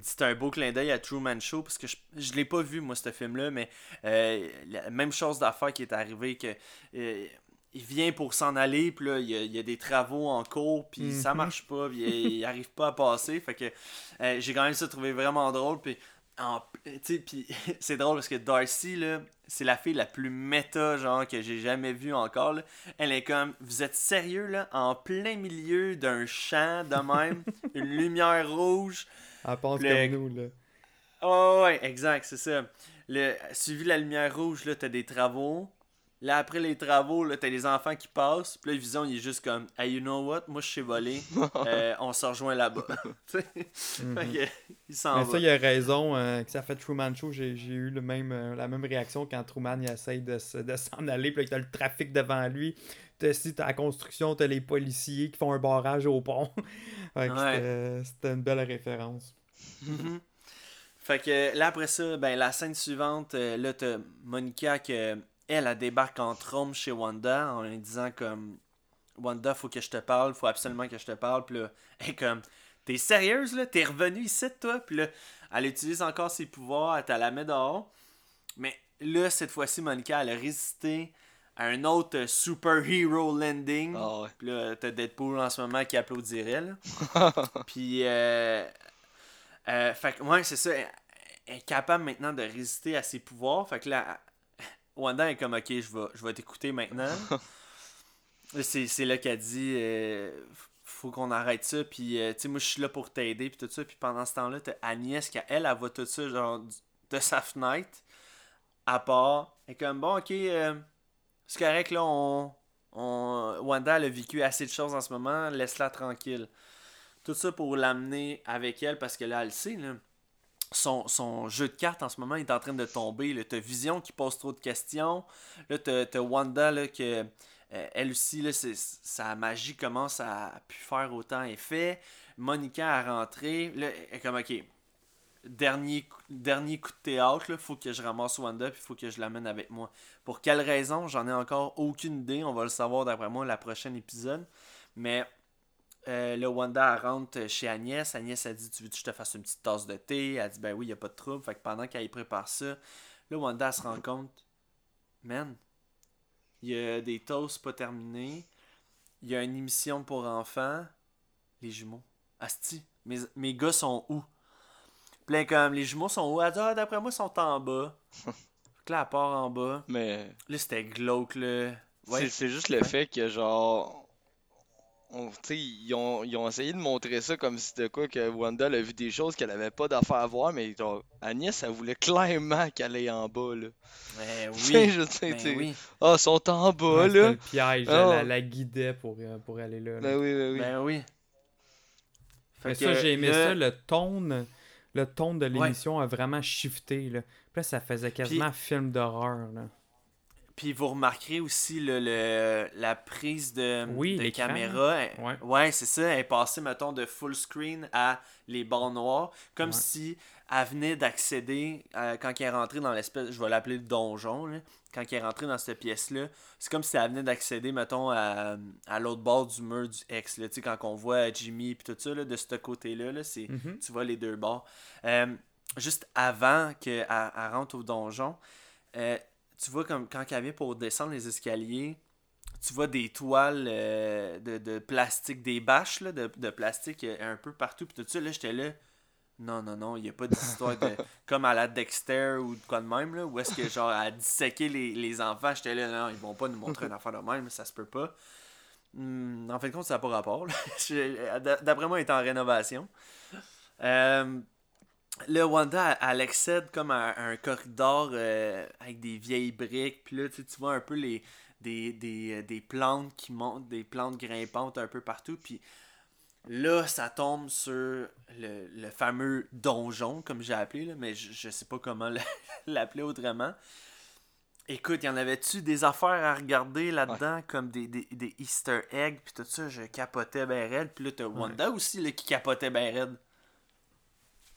c'était un beau clin d'œil à Truman Show parce que je, je l'ai pas vu moi ce film là mais euh, la même chose d'affaire qui est arrivée que euh, il vient pour s'en aller puis là il y, a, il y a des travaux en cours puis ça Mhm. marche pas puis il, il arrive pas à passer fait que euh, j'ai quand même ça trouvé vraiment drôle puis puis c'est drôle parce que Darcy là c'est la fille la plus méta genre que j'ai jamais vue encore là. elle est comme vous êtes sérieux là? En plein milieu d'un champ de même une lumière rouge Elle pense Le- comme nous, là. Oh, ouais, exact, c'est ça. Le, suivi la lumière rouge, là, t'as des travaux. Là, après les travaux, là, t'as les enfants qui passent. Puis là, Vision, il est juste comme, hey, you know what? Moi, je suis volé. Euh, on se rejoint là-bas. Tu sais? Fait que, il s'en Mais va. ça, il a raison. euh, que ça fait Truman Show, j'ai eu le même, euh, la même réaction quand Truman il essaye de, se- de s'en aller. Puis là, t'as le trafic devant lui. T'as si t'as la construction, t'as les policiers qui font un barrage au pont. Fait que Ouais. c'était- une belle référence. Mhm. Fait que là, après ça, ben, la scène suivante, là, t'as Monica que elle, elle débarque en trompe chez Wanda en lui disant comme Wanda, faut que je te parle, faut absolument que je te parle. Puis là, elle est comme T'es sérieuse là? T'es revenu ici toi? Puis là, elle utilise encore ses pouvoirs, elle la met dehors. Mais là, cette fois-ci, Monica, elle a résisté à un autre euh, super hero landing. Ouais. Puis là, t'as Deadpool en ce moment qui applaudirait. Là. Puis, euh, euh, fait que, ouais, c'est ça. Elle est capable maintenant de résister à ses pouvoirs. Fait que là, Wanda est comme, ok, je vais, je vais t'écouter maintenant. C'est, c'est là qu'elle dit, euh, faut qu'on arrête ça. Puis, euh, tu sais, moi, je suis là pour t'aider. Puis tout ça. Puis pendant ce temps-là, t'as Agnès qui, elle, elle voit tout ça, genre, de sa fenêtre. À part. Elle est comme, bon, ok, euh, c'est correct, là, on. on Wanda, elle a vécu assez de choses en ce moment, laisse-la tranquille. Tout ça pour l'amener avec elle parce que là, elle le sait, là. Son, jeu de cartes en ce moment est en train de tomber. T'as Vision qui pose trop de questions. Là, t'as, Wanda là, que euh, elle aussi, là, sa magie commence à faire autant effet. Monica a rentré. Là, elle est comme, ok, dernier, dernier coup de théâtre, faut que je ramasse Wanda puis faut que je l'amène avec moi. Pour quelle raison, j'en ai encore aucune idée. On va le savoir d'après moi la prochaine épisode. Mais euh, là, Wanda elle rentre chez Agnès. Agnès a dit Tu veux que je te fasse une petite tasse de thé? Elle dit Ben oui, il n'y a pas de trouble. Fait que pendant qu'elle y prépare ça, là, Wanda elle se rend compte Man, il y a des toasts pas terminés. Il y a une émission pour enfants. Les jumeaux. Asti, mes, mes gars sont où? Plein comme les jumeaux sont où? Elle dit Ah, d'après moi, ils sont en bas. que là, elle part en bas. Mais Là, c'était glauque, là. Ouais. c'est juste le fait que, genre. On- ils ont, ils ont essayé de montrer ça comme si c'était quoi que Wanda elle a vu des choses qu'elle avait pas d'affaire à voir, mais genre, Agnès, elle voulait clairement qu'elle aille en bas, là. Ben oui. je sais, Ben oui. Ah, ils sont en bas, Ouais, là. le piège, Ah. la, la guidait pour, euh, pour aller là. là. Ben oui, ben oui. Ben oui. Fait Mais que ça, j'ai aimé ça, le ton, le ton de l'émission a vraiment shifté. Là. Puis là, ça faisait quasiment film d'horreur. là. Puis vous remarquerez aussi le, le- la prise de, Oui, de caméra. elle- Ouais. Ouais, c'est ça. Elle est passée, mettons, de full screen à les barres noires. Comme Ouais. si elle venait d'accéder, euh, quand elle est rentrée dans l'espèce, je vais l'appeler le donjon, là. quand elle est rentrée dans cette pièce-là, c'est comme si elle venait d'accéder, mettons, à, à l'autre bord du mur du X. Là. Quand on voit Jimmy et tout ça, là, de ce côté-là, là, c'est, Mhm. tu vois les deux bords. Euh, juste avant qu'elle elle rentre au donjon, euh, tu vois comme quand elle vient pour descendre les escaliers, tu vois des toiles euh, de, de plastique, des bâches là, de, de plastique euh, un peu partout. Puis tout ça, là, j'étais là. Non, non, non, il n'y a pas d'histoire de. comme à la Dexter ou de quoi de même, là, où est-ce que, genre, à disséquer les, les enfants, j'étais là, non, ils vont pas nous montrer une affaire de même, ça se peut pas. Hmm, en fait, compte, ça n'a pas rapport. d'a- D'après moi, il est en rénovation. Euh, Là, Wanda, elle, elle accède comme à, à un corridor euh, avec des vieilles briques. Puis là, tu tu vois un peu les, des, des, euh, des plantes qui montent, des plantes grimpantes un peu partout. Puis là, ça tombe sur le, le fameux donjon, comme j'ai appelé, là, mais je, je sais pas comment le- l'appeler autrement. Écoute, y en avait-tu des affaires à regarder là-dedans, comme des, des, des Easter eggs, puis tout ça, je capotais ben raide. Puis là, t'as Wanda aussi, là, qui capotait ben raide.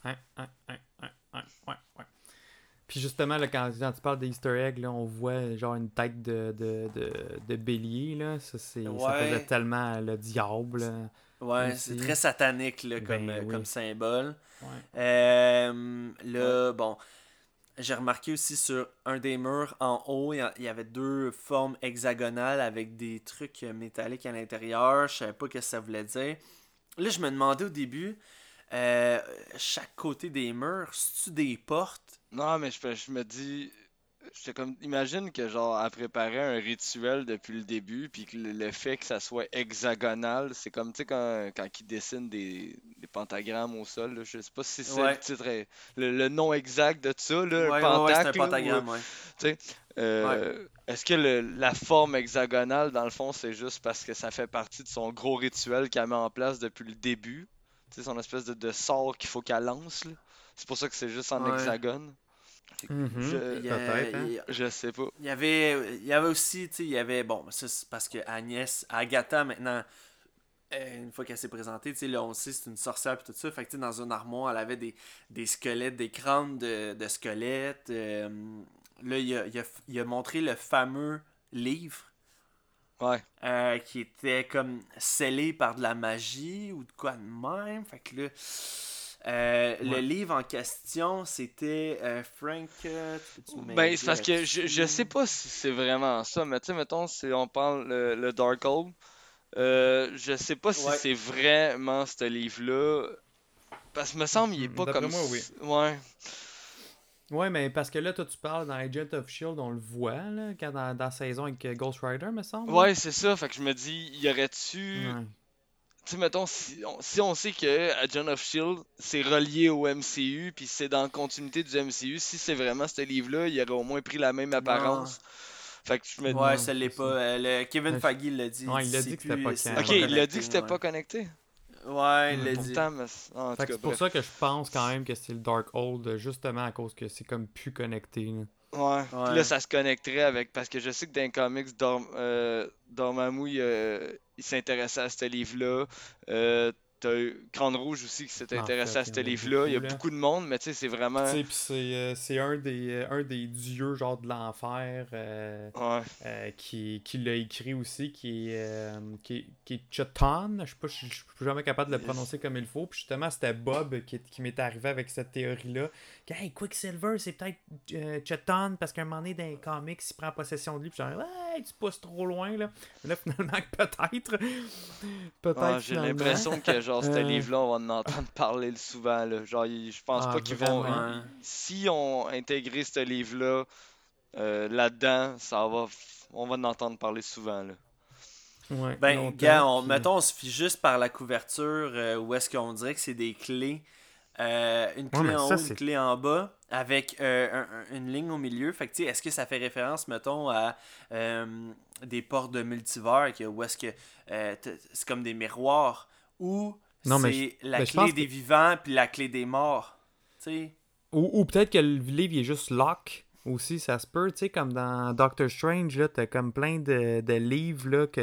Ouais, ouais, ouais. Puis justement, là, quand, quand tu parles des Easter eggs, là, on voit genre une tête de, de, de, de bélier. Là. Ça, c'est, ça faisait tellement le diable. Ouais, c'est très satanique là, comme, Ben oui. comme symbole. Euh, là, bon, j'ai remarqué aussi sur un des murs en haut, il y avait deux formes hexagonales avec des trucs métalliques à l'intérieur. Je savais pas ce que ça voulait dire. Là, je me demandais au début, euh, chaque côté des murs, c'est-tu des portes? Non, mais je, je me dis. J'étais comme. Imagine que, genre, elle préparait un rituel depuis le début, puis que le, fait que ça soit hexagonal, c'est comme, tu sais, quand, quand ils dessinent des, des pentagrammes au sol, là, je sais pas si c'est Ouais. le titre, le, le nom exact de ça, là, Ouais, un un pentacle, ou- pentagramme, ouais. tu euh, Est-ce que le- la forme hexagonale, dans le fond, c'est juste parce que ça fait partie de son gros rituel qu'elle met en place depuis le début? Sais, son espèce de, de sort qu'il faut qu'elle lance, là. C'est pour ça que c'est juste en Ouais. hexagone? Mhm. Je- a- hein. a- Je sais pas. Il y avait, il y avait aussi, tu sais, il y avait, bon, ça c'est parce que Agnès, Agatha maintenant, euh, une fois qu'elle s'est présentée, tu sais, là on sait c'est une sorcière et tout ça, fait que tu sais, dans une armoire, elle avait des, des squelettes, des crânes de, de squelettes. euh, là, il a, il, a, il a montré le fameux livre Ouais. euh, qui était comme scellé par de la magie ou de quoi de même. Fait que là, euh, le livre en question, c'était euh, Frank. euh, Ben, c'est parce que je, je sais pas si c'est vraiment ça, mais tu sais, mettons, si on parle le, le Darkhold, euh, je sais pas si Ouais. c'est vraiment ce livre-là. Parce que me semble il est Hmm, pas comme. moi, oui. Ouais. Ouais, mais parce que là, toi, tu parles dans Agent of Shield, on le voit, là, quand dans, dans la saison avec euh, Ghost Rider, me semble. Ouais, c'est ça. Fait que je me dis, y aurait-tu. Ouais. Tu sais, mettons, si on, si on sait que Agent of Shield, c'est relié au MCU, puis c'est dans la continuité du MCU, si c'est vraiment ce livre-là, il aurait au moins pris la même apparence. Fait que je me dis. Ouais, ça l'est pas. Euh, le- Kevin Feige l'a dit. Ouais, il a c'est dit que c'était pas canon. Ok, il a dit connecté, que c'était pas connecté. Ouais, il l'a dit. C'est- pour ça que je pense quand même que c'est le Darkhold, justement à cause que c'est comme plus connecté. là. Ouais. Puis Ouais. là, ça se connecterait avec. Parce que je sais que dans les comics, Dorm, euh, Dormammu, il, euh, il s'intéressait à ce livre-là. Euh, T'as Crâne Rouge aussi qui s'est En intéressé fait, à ce livre-là. Il y a beaucoup, de monde, mais tu sais, c'est vraiment. Tu sais, puis c'est euh, un, des, euh, un des dieux genre de l'enfer euh, Ouais. euh, qui, qui l'a écrit aussi, qui est, qui qui est Choton. Je sais pas, je je suis jamais capable de le prononcer comme il faut. Puis justement, c'était Bob qui, qui m'est arrivé avec cette théorie-là. Que, Hey, Quicksilver, c'est peut-être Choton parce qu'à un moment donné, dans les comics, il prend possession de lui. Puis genre, ouais, tu pousses trop loin là. Mais là, finalement, peut-être. Peut-être. Ah, J'ai finalement. l'impression que genre ce Euh. livre-là, on va en entendre parler souvent. Là. Genre, je pense Ah, pas qu'ils vont. Si on intégré ce livre-là euh, là-dedans, ça va. On va en entendre parler souvent. Là. Ouais, Ben, gars, on, puis- mettons, on se fie juste par la couverture euh, où est-ce qu'on dirait que c'est des clés. Euh, une clé en ça, haut, une clé en bas, avec euh, un- un- une ligne au milieu. Fait que, tu sais, est-ce que ça fait référence, mettons, à euh, des portes de multivers, que, où est-ce que euh, c'est comme des miroirs, ou c'est la clé des que- vivants puis la clé des morts. Tu sais. Ou, ou peut-être que le livre il est juste lock aussi, ça se peut, tu sais, comme dans Doctor Strange, là, t'as comme plein de, de livres, là, que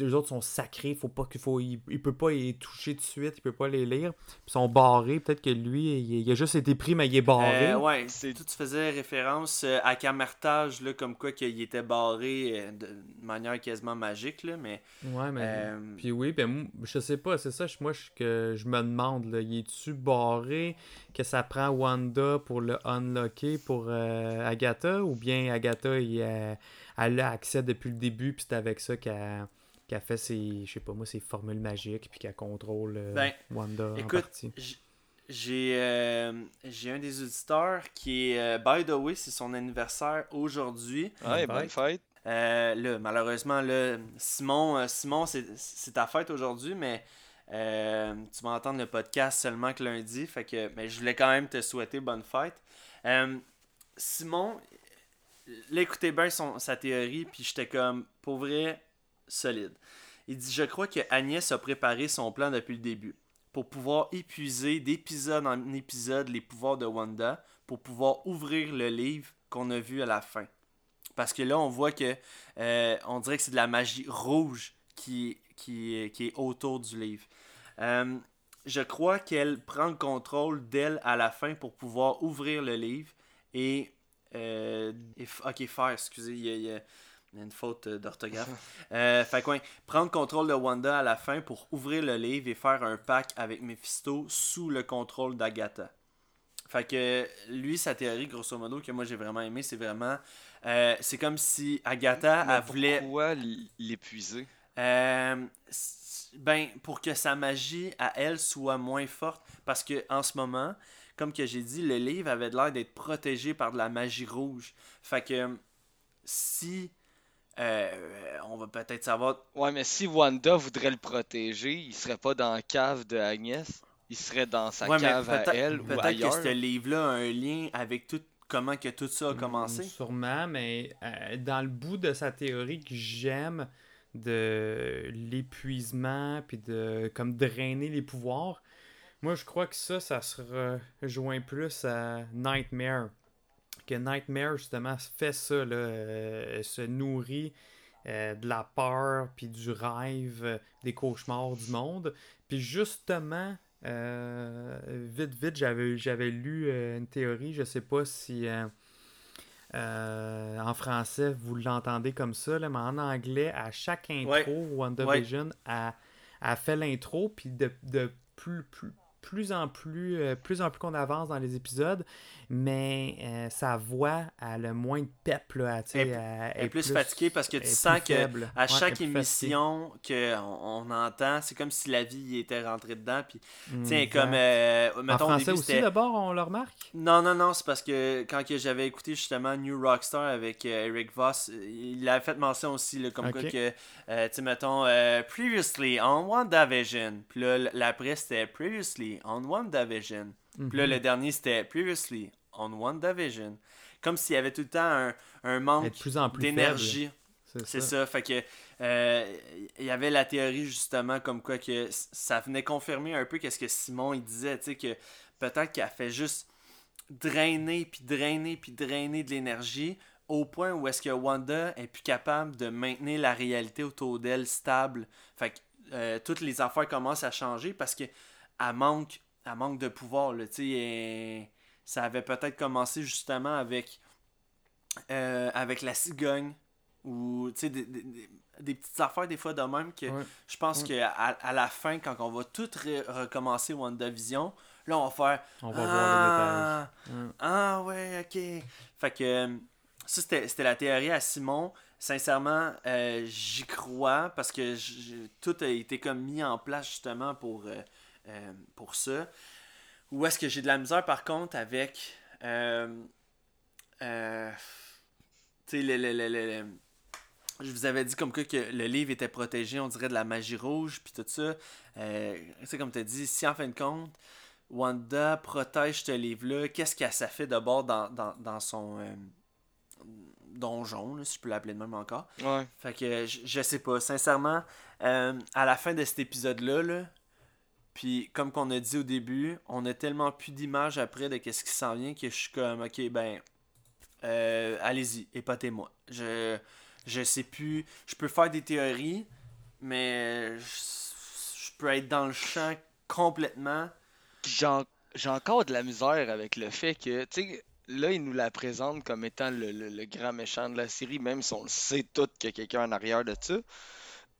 les autres sont sacrés, faut pas qu'il faut, il, il peut pas y toucher tout de suite, il peut pas les lire, ils sont barrés, peut-être que lui, il, il a juste été pris, mais il est barré. Euh, ouais, C'est- tout tu faisais référence euh, à Camertage, là, comme quoi qu'il était barré euh, de manière quasiment magique, là, mais... Ouais, mais... euh, Puis oui, ben je sais pas, c'est ça, je- moi, je, que je me demande, là, il est-tu barré, que ça prend Wanda pour le unlocker pour euh, Agatha, ou bien Agatha, il, elle a accès depuis le début, puis c'est avec ça qu'elle qu'elle fait ses, je sais pas moi, ses formules magiques, puis qu'elle contrôle euh, Ben, Wanda en Écoute, partie. j- j'ai euh, j'ai un des auditeurs qui est, euh, by the way, c'est son anniversaire aujourd'hui. Ouais, Bonne fête. Euh, là, malheureusement, là, Simon, euh, Simon c'est c'est ta fête aujourd'hui, mais euh, tu vas entendre le podcast seulement que lundi. Fait que, mais je voulais quand même te souhaiter bonne fête. Euh, Simon, là, écoutez bien son, sa théorie, puis j'étais comme, pour vrai, solide. Il dit Je crois que Agnès a préparé son plan depuis le début pour pouvoir épuiser d'épisode en épisode les pouvoirs de Wanda pour pouvoir ouvrir le livre qu'on a vu à la fin. Parce que là, on voit que euh, on dirait que c'est de la magie rouge qui, qui, qui est autour du livre. Euh, je crois qu'elle prend le contrôle d'elle à la fin pour pouvoir ouvrir le livre et. euh, et ok, faire, excusez, y a une faute euh, d'orthographe. Euh, fait que, ouais, prendre contrôle de Wanda à la fin pour ouvrir le livre et faire un pack avec Mephisto sous le contrôle d'Agatha. Fait que lui, sa théorie, grosso modo, que moi j'ai vraiment aimé, c'est vraiment. euh, c'est comme si Agatha, Mais elle voulait. Pourquoi l'épuiser? Euh, ben, pour que sa magie à elle soit moins forte. Parce que en ce moment, comme que j'ai dit, le livre avait l'air d'être protégé par de la magie rouge. Fait que si. Euh, on va peut-être savoir. Ouais, mais si Wanda voudrait le protéger, il serait pas dans la cave de Agnès. Il serait dans sa Ouais, cave à peut-être elle ou peut-être ailleurs. que ce livre-là a un lien avec tout comment que tout ça a commencé. Mm, Sûrement, mais euh, dans le bout de sa théorie que j'aime de l'épuisement puis de comme drainer les pouvoirs, moi je crois que ça, ça se rejoint plus à Nightmare. Que Nightmare justement fait ça, là, euh, se nourrit euh, de la peur puis du rêve, euh, des cauchemars du monde. Puis justement, vite, vite, j'avais, j'avais lu une théorie, je sais pas si euh, en français vous l'entendez comme ça, là, mais en anglais, à chaque intro, Ouais. WandaVision a, a fait l'intro, puis de, de plus, plus, plus en plus, euh, plus en plus qu'on avance dans les épisodes, mais euh, sa voix a le moins de pep, là, Elle est- elle- Elle est plus, fatiguée parce que tu sens que faible. à chaque émission qu'on on entend, c'est comme si la vie y était rentrée dedans. Puis, tiens, comme. euh, En mettons, au français début, aussi, d'abord, on le remarque? Non, non, non, c'est parce que quand que j'avais écouté justement New Rockstar avec euh, Eric Voss, il a fait mention aussi, là, comme quoi que, euh, tu sais, mettons, Previously on WandaVision. Puis là, l'après, c'était Previously on WandaVision. Puis là, Mhm. le dernier, c'était Previously on WandaVision. Comme s'il y avait tout le temps un, un manque d'énergie. C'est ça. Fait que euh, il y avait la théorie justement comme quoi que ça venait confirmer un peu qu'est-ce que Simon il disait, tu sais que peut-être qu'elle fait juste drainer puis drainer puis drainer de l'énergie au point où est-ce que Wanda est plus capable de maintenir la réalité autour d'elle stable. Fait que euh, toutes les affaires commencent à changer parce que elle manque, elle manque de pouvoir. Là, elle- ça avait peut-être commencé justement avec, euh, avec la cigogne ou des, des- petites affaires des fois de même que Ouais. je pense Ouais. que à, à la fin, quand on va tout recommencer WandaVision, là on va faire On va voir ah, le détail. Ouais. ah ouais, ok. Fait que ça, c'était la théorie à Simon. Sincèrement, euh, j'y crois parce que tout a été comme mis en place justement pour, euh, euh, pour ça. Où est-ce que j'ai de la misère par contre avec. Euh, euh, tu sais, le, le- le- le- le- je vous avais dit comme quoi que le livre était protégé, on dirait de la magie rouge, puis tout ça. Tu sais, comme tu as dit, si en fin de compte, Wanda protège ce livre-là, qu'est-ce que ça fait d'abord dans, dans, dans son donjon, là, si je peux l'appeler de même encore. Ouais. Fait que je, je sais pas, sincèrement, euh, à la fin de cet épisode-là, là, puis comme qu'on a dit au début, on a tellement plus d'images après de qu'est-ce qui s'en vient que je suis comme, ok, ben, euh, allez-y, épatez-moi. Je, je sais plus, je peux faire des théories, mais je, peux être dans le champ complètement. J'ai en- j'ai encore de la misère avec le fait que, tu sais, là, il nous la présente comme étant le, le- le grand méchant de la série, même si on le sait tout qu'il y a quelqu'un en arrière de ça.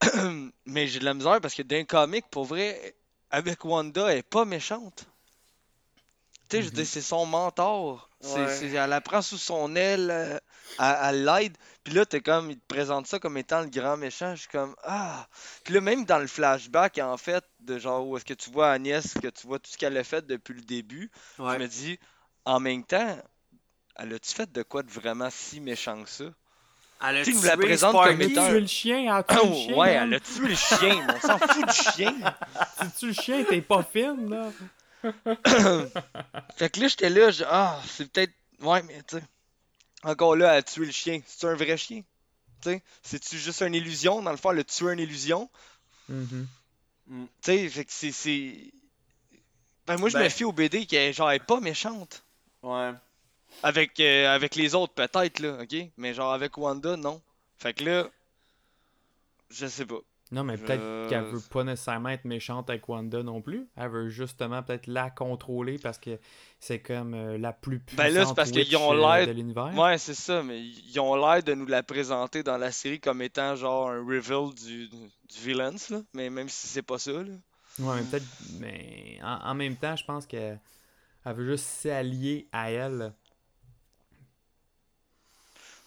Mais j'ai de la misère parce que d'un comic, pour vrai, avec Wanda, elle est pas méchante. Tu sais, je veux dire, c'est son mentor. Elle la prend sous son aile, euh, elle, elle l'aide. Puis là, t'es comme, il te présente ça comme étant le grand méchant. Je suis comme, ah. Puis là, même dans le flashback, en fait, de genre où est-ce que tu vois Agnès, que tu vois tout ce qu'elle a fait depuis le début, je me dis, en même temps, elle a-tu fait de quoi de vraiment si méchant que ça? Elle a Tu me la tué présente Sparky. comme étant- tué le chien, a tué le chien. ouais, man. elle a tué le chien, mais on s'en fout du chien. Si tu le chien, t'es pas fine, là. Fait que là, j'étais là, je... ah, c'est peut-être. Ouais, mais tu sais. Encore là, elle a tué le chien. C'est un vrai chien? Tu sais, c'est-tu juste une illusion? Dans le fond, elle a tué une illusion? Mhm. Mm. Tu sais, fait que c'est. c'est- Ben, moi, je Ben- me fie au BD qui est genre, elle est pas méchante. Ouais. Avec, euh, avec les autres, peut-être, là, ok? Mais genre, avec Wanda, non. Fait que là. Je sais pas. Non, mais peut-être Je- qu'elle veut pas nécessairement être méchante avec Wanda non plus. Elle veut justement peut-être la contrôler parce que c'est comme euh, la plus puissante Ben là, c'est parce qu'ils ont euh, l'air- de l'univers. Ouais, c'est ça, mais ils ont l'air de nous la présenter dans la série comme étant genre un reveal du, du villains, là. Mais même si c'est pas ça, là. Ouais, mais peut-être. Mais en, en même temps, je pense qu'elle elle veut juste s'allier à elle.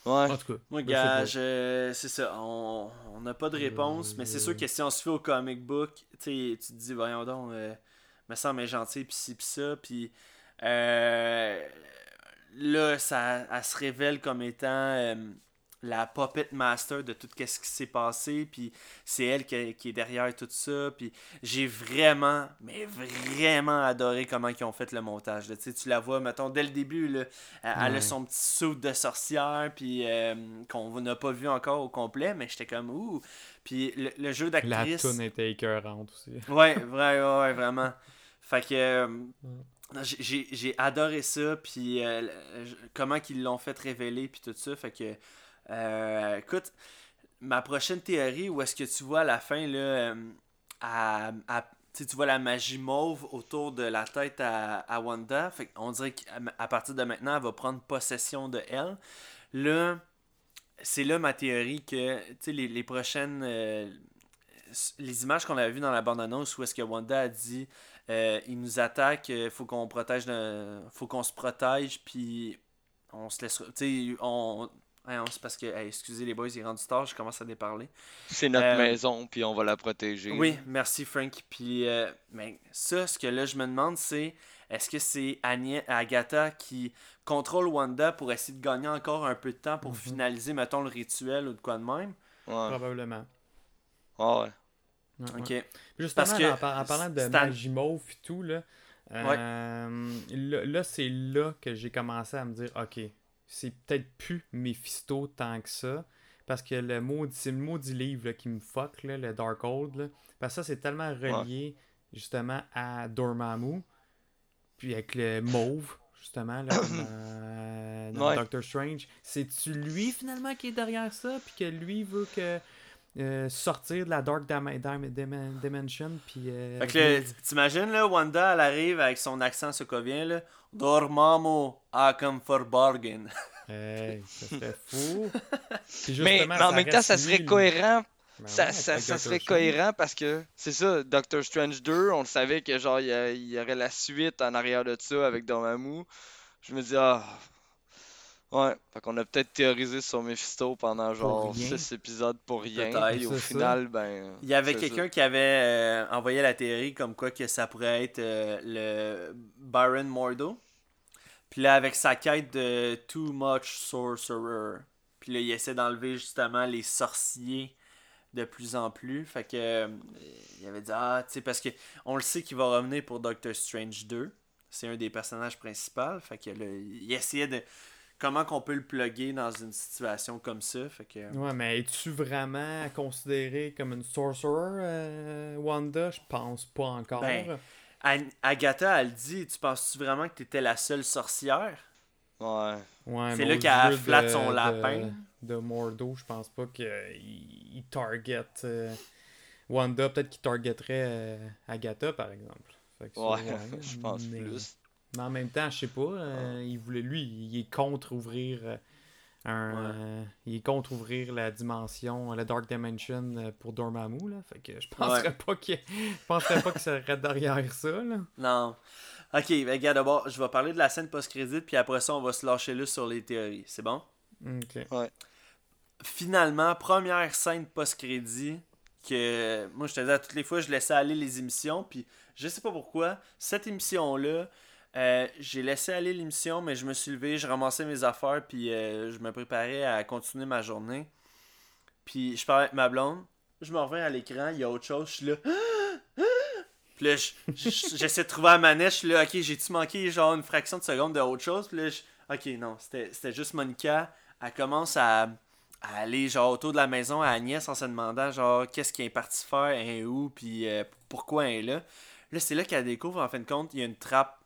Ouais. En tout cas. Moi, gars, je- c'est ça. On on n'a pas de réponse, mais c'est sûr que si on se fait au comic book, tu te dis, voyons donc, euh, me semble gentil, pis ci, pis ça, pis euh, là, ça, elle se révèle comme étant euh, la puppet master de tout ce qui s'est passé, puis c'est elle qui, qui est derrière tout ça, puis j'ai vraiment, mais vraiment adoré comment ils ont fait le montage. là. Tu la vois, mettons, dès le début, là, elle, a son petit saut de sorcière, puis euh, qu'on n'a pas vu encore au complet, mais j'étais comme, ouh. Puis le, le jeu La d'actrice. toune était écœurante aussi. Ouais, vrai, ouais, ouais, vraiment. Fait que euh, j'ai- adoré ça, puis euh, comment qu'ils l'ont fait révéler, puis tout ça. Fait que, euh, écoute, ma prochaine théorie, où est-ce que tu vois à la fin, là, euh, à, à- tu vois la magie mauve autour de la tête à, à Wanda. Qu'on dirait qu'à partir de maintenant, elle va prendre possession de elle. Là, c'est là ma théorie que, les, les prochaines. euh, les images qu'on avait vues dans la bande-annonce où est-ce que Wanda a dit euh, il nous attaque, faut qu'on protège faut qu'on se protège puis on se laisse on C'est parce que hey, excusez les boys, il est rendu tard, je commence à déparler. C'est notre Euh, maison, puis on va la protéger. Oui, merci Frank. Puis euh, mais ça ce que là je me demande c'est est-ce que c'est Agatha qui contrôle Wanda pour essayer de gagner encore un peu de temps pour finaliser mettons le rituel ou de quoi de même? Ouais. Probablement. Ah ouais. Ouais, OK. Justement, Parce que en, par- en parlant de Stan- magie mauve et tout, là, euh, là, là, c'est là que j'ai commencé à me dire, ok, c'est peut-être plus Mephisto tant que ça, parce que le maudit, c'est le maudit livre là, qui me fuck, là, le Darkhold. Là, parce que ça, c'est tellement relié justement à Dormammu. Puis avec le mauve, justement, là, dans, dans Ouais. Doctor Strange. C'est-tu lui finalement qui est derrière ça? Puis que lui veut que. Euh, sortir de la Dark Dim- Dim- Dim- Dimension puis euh, Fait que t'imagines, là, Wanda, elle arrive avec son accent sokovien, là. Dormammu, I come for bargain. Hey, ça serait fou. Mais, en même temps, ça serait cohérent. Ben ça ouais, ça, ça serait Strange. cohérent parce que c'est ça, Doctor Strange 2, on le savait que genre il y, a- il y aurait la suite en arrière de ça avec Dormammu. Je me dis ah ouais, fait qu'on a peut-être théorisé sur Mephisto pendant genre rien. 6 épisodes pour rien puis au ça. final ben Il y avait quelqu'un qui avait euh, envoyé la théorie comme quoi que ça pourrait être euh, le Baron Mordo. Puis là, avec sa quête de Too Much Sorcerer. Puis là, il essaie d'enlever justement les sorciers de plus en plus. Fait que euh, il avait dit ah, tu sais parce que on le sait qu'il va revenir pour Doctor Strange 2. C'est un des personnages principaux. Fait que là, il essayait de comment qu'on peut le plugger dans une situation comme ça. Fait que Ouais, mais es-tu vraiment considéré comme une sorcerer, euh, Wanda? Je pense pas encore. Ben, Agatha, elle dit Tu penses-tu vraiment que t'étais la seule sorcière? Ouais. Ouais, c'est mais là qu'elle flatte son de- lapin. De, Mordo, je pense pas qu'il il target euh, Wanda. Peut-être qu'il targeterait euh, Agatha, par exemple. Fait que ça, Ouais, ouais, je pense mais- plus. Mais en même temps, je sais pas. euh, il voulait, lui, il est contre ouvrir euh, un. euh, il est contre ouvrir la dimension, la Dark Dimension pour Dormammu, là. Fait que je penserais pas qu'il. Je penserais pas qu'il serait derrière ça, là. Non. Ok, ben, regarde d'abord, je vais parler de la scène post-crédit, puis après ça, on va se lâcher là sur les théories. C'est bon? Ok. Finalement, première scène post-crédit que moi je te disais à toutes les fois je laissais aller les émissions puis je sais pas pourquoi cette émission là j'ai laissé aller l'émission mais je me suis levé je ramassais mes affaires puis euh, je me préparais à continuer ma journée. Puis je parlais avec ma blonde. Je me reviens à l'écran il y a autre chose je suis là. Puis là je- je- j'essaie de trouver la manette je suis là ok j'ai-tu manqué genre une fraction de seconde de autre chose? Puis là je- ok non c'était juste Monica. Elle commence à à aller genre autour de la maison à Agnès en se demandant genre qu'est-ce qu'elle est partie faire, elle est où, puis euh, pourquoi elle est là? Là, c'est là qu'elle découvre en fin de compte, il y a une trappe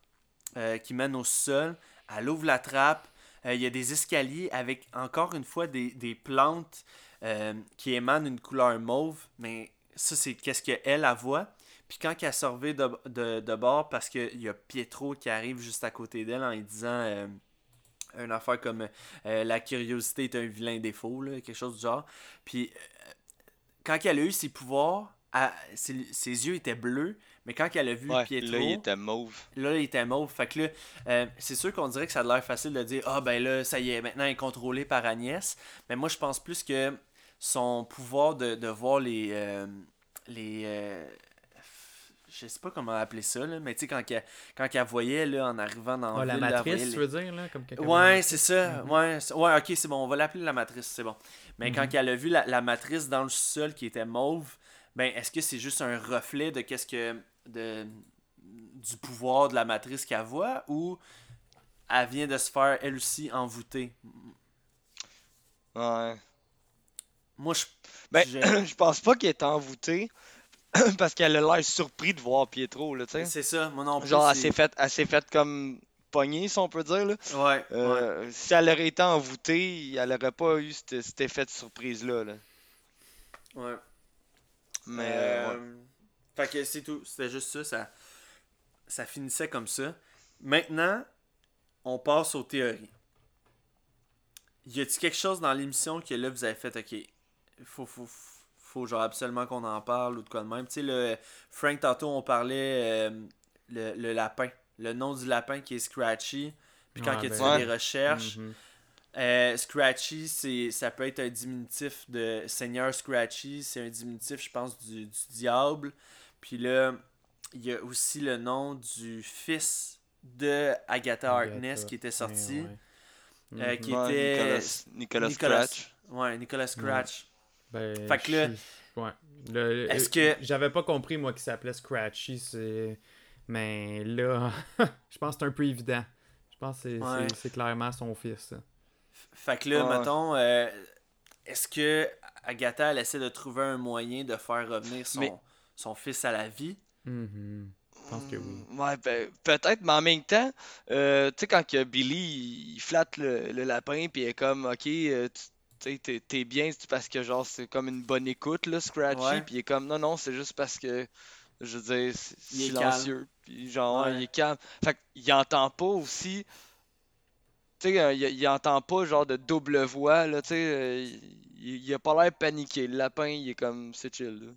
euh, qui mène au sol. Elle ouvre la trappe, euh, il y a des escaliers avec encore une fois des, des plantes euh, qui émanent une couleur mauve, mais ça c'est qu'est-ce qu'elle elle voit. Puis quand elle revient de, de, de bord, parce qu'il y a Pietro qui arrive juste à côté d'elle en lui disant une affaire comme la curiosité est un vilain défaut, là, quelque chose du genre. Puis quand elle a eu ses pouvoirs, ses, ses yeux étaient bleus, mais quand elle a vu Ouais, Pietro, là il était mauve. là, il était mauve. Fait que là, euh, c'est sûr qu'on dirait que ça a l'air facile de dire Ah, ben là, ça y est, maintenant elle est contrôlée par Agnès. Mais moi, je pense plus que son pouvoir de, de voir les. euh, les euh, je sais pas comment appeler ça, là, mais tu sais, quand, qu'elle- quand elle voyait là, en arrivant dans Ah, la ville, elle matrice, voyait tu les- veux dire, là? Comme quelqu'un- Ouais, c'est ça. Ouais, ouais, ok, c'est bon. On va l'appeler la matrice, c'est bon. Mais quand Mhm. elle a vu la, la matrice dans le sol qui était mauve, ben est-ce que c'est juste un reflet de qu'est-ce que de du pouvoir de la matrice qu'elle voit ou elle vient de se faire elle aussi envoûter? Ouais. Moi, je Ben, je- pense pas qu'il est envoûté parce qu'elle a l'air surpris de voir Pietro, là, tu sais. c'est ça. Moi non plus. Genre, elle s'est faite comme pognée, si on peut dire, là. Ouais. ouais. Euh, Si elle aurait été envoûtée, elle aurait pas eu cet, cet effet de surprise-là, là. ouais. Mais, euh, ouais. Fait que c'est tout. C'était juste ça, ça. Ça finissait comme ça. Maintenant, on passe aux théories. Y a-t-il quelque chose dans l'émission que là vous avez fait, ok, faut, faut, faut genre absolument qu'on en parle ou de quoi de même. Tu sais, le Frank, tantôt on parlait euh, le, le lapin. Le nom du lapin qui est Scratchy. Puis quand Ouais, que tu ben- des recherches, Mhm. euh, Scratchy, c'est, ça peut être un diminutif de Seigneur Scratchy. C'est un diminutif, je pense, du, du diable. Puis là, il y a aussi le nom du fils de Agatha Harkness qui était sorti. ouais. euh, Mhm. qui Ouais, était Nicolas, Nicolas, Nicolas- Scratch. Ouais, Nicolas Scratch. Ben, Fait que là- je- ouais. Le- Est-ce euh, que- J'avais pas compris, moi, qu'il s'appelait Scratchy, c'est... Mais là, je pense que c'est un peu évident. Je pense que c'est- Ouais. c'est c'est clairement son fils, ça. Fait que là, Ouais. mettons, euh, est-ce que Agatha, elle essaie de trouver un moyen de faire revenir son, Mais- son fils à la vie? Mhm. Je pense que oui. Ouais, ben, peut-être, mais en même temps, euh, tu sais, quand que Billy, il, flatte le, le lapin, puis il est comme, ok, euh, tu t'es- bien, c'est parce que, genre, c'est comme une bonne écoute, là, Scratchy, puis il est comme, non, non, c'est juste parce que, je veux dire, c'est Il est silencieux, puis genre, ouais, il est calme. Fait qu'il entend pas aussi, tu sais, il, il entend pas, genre, de double voix, là, tu sais, euh, il, il a pas l'air paniqué, le lapin, il est comme, c'est chill, là.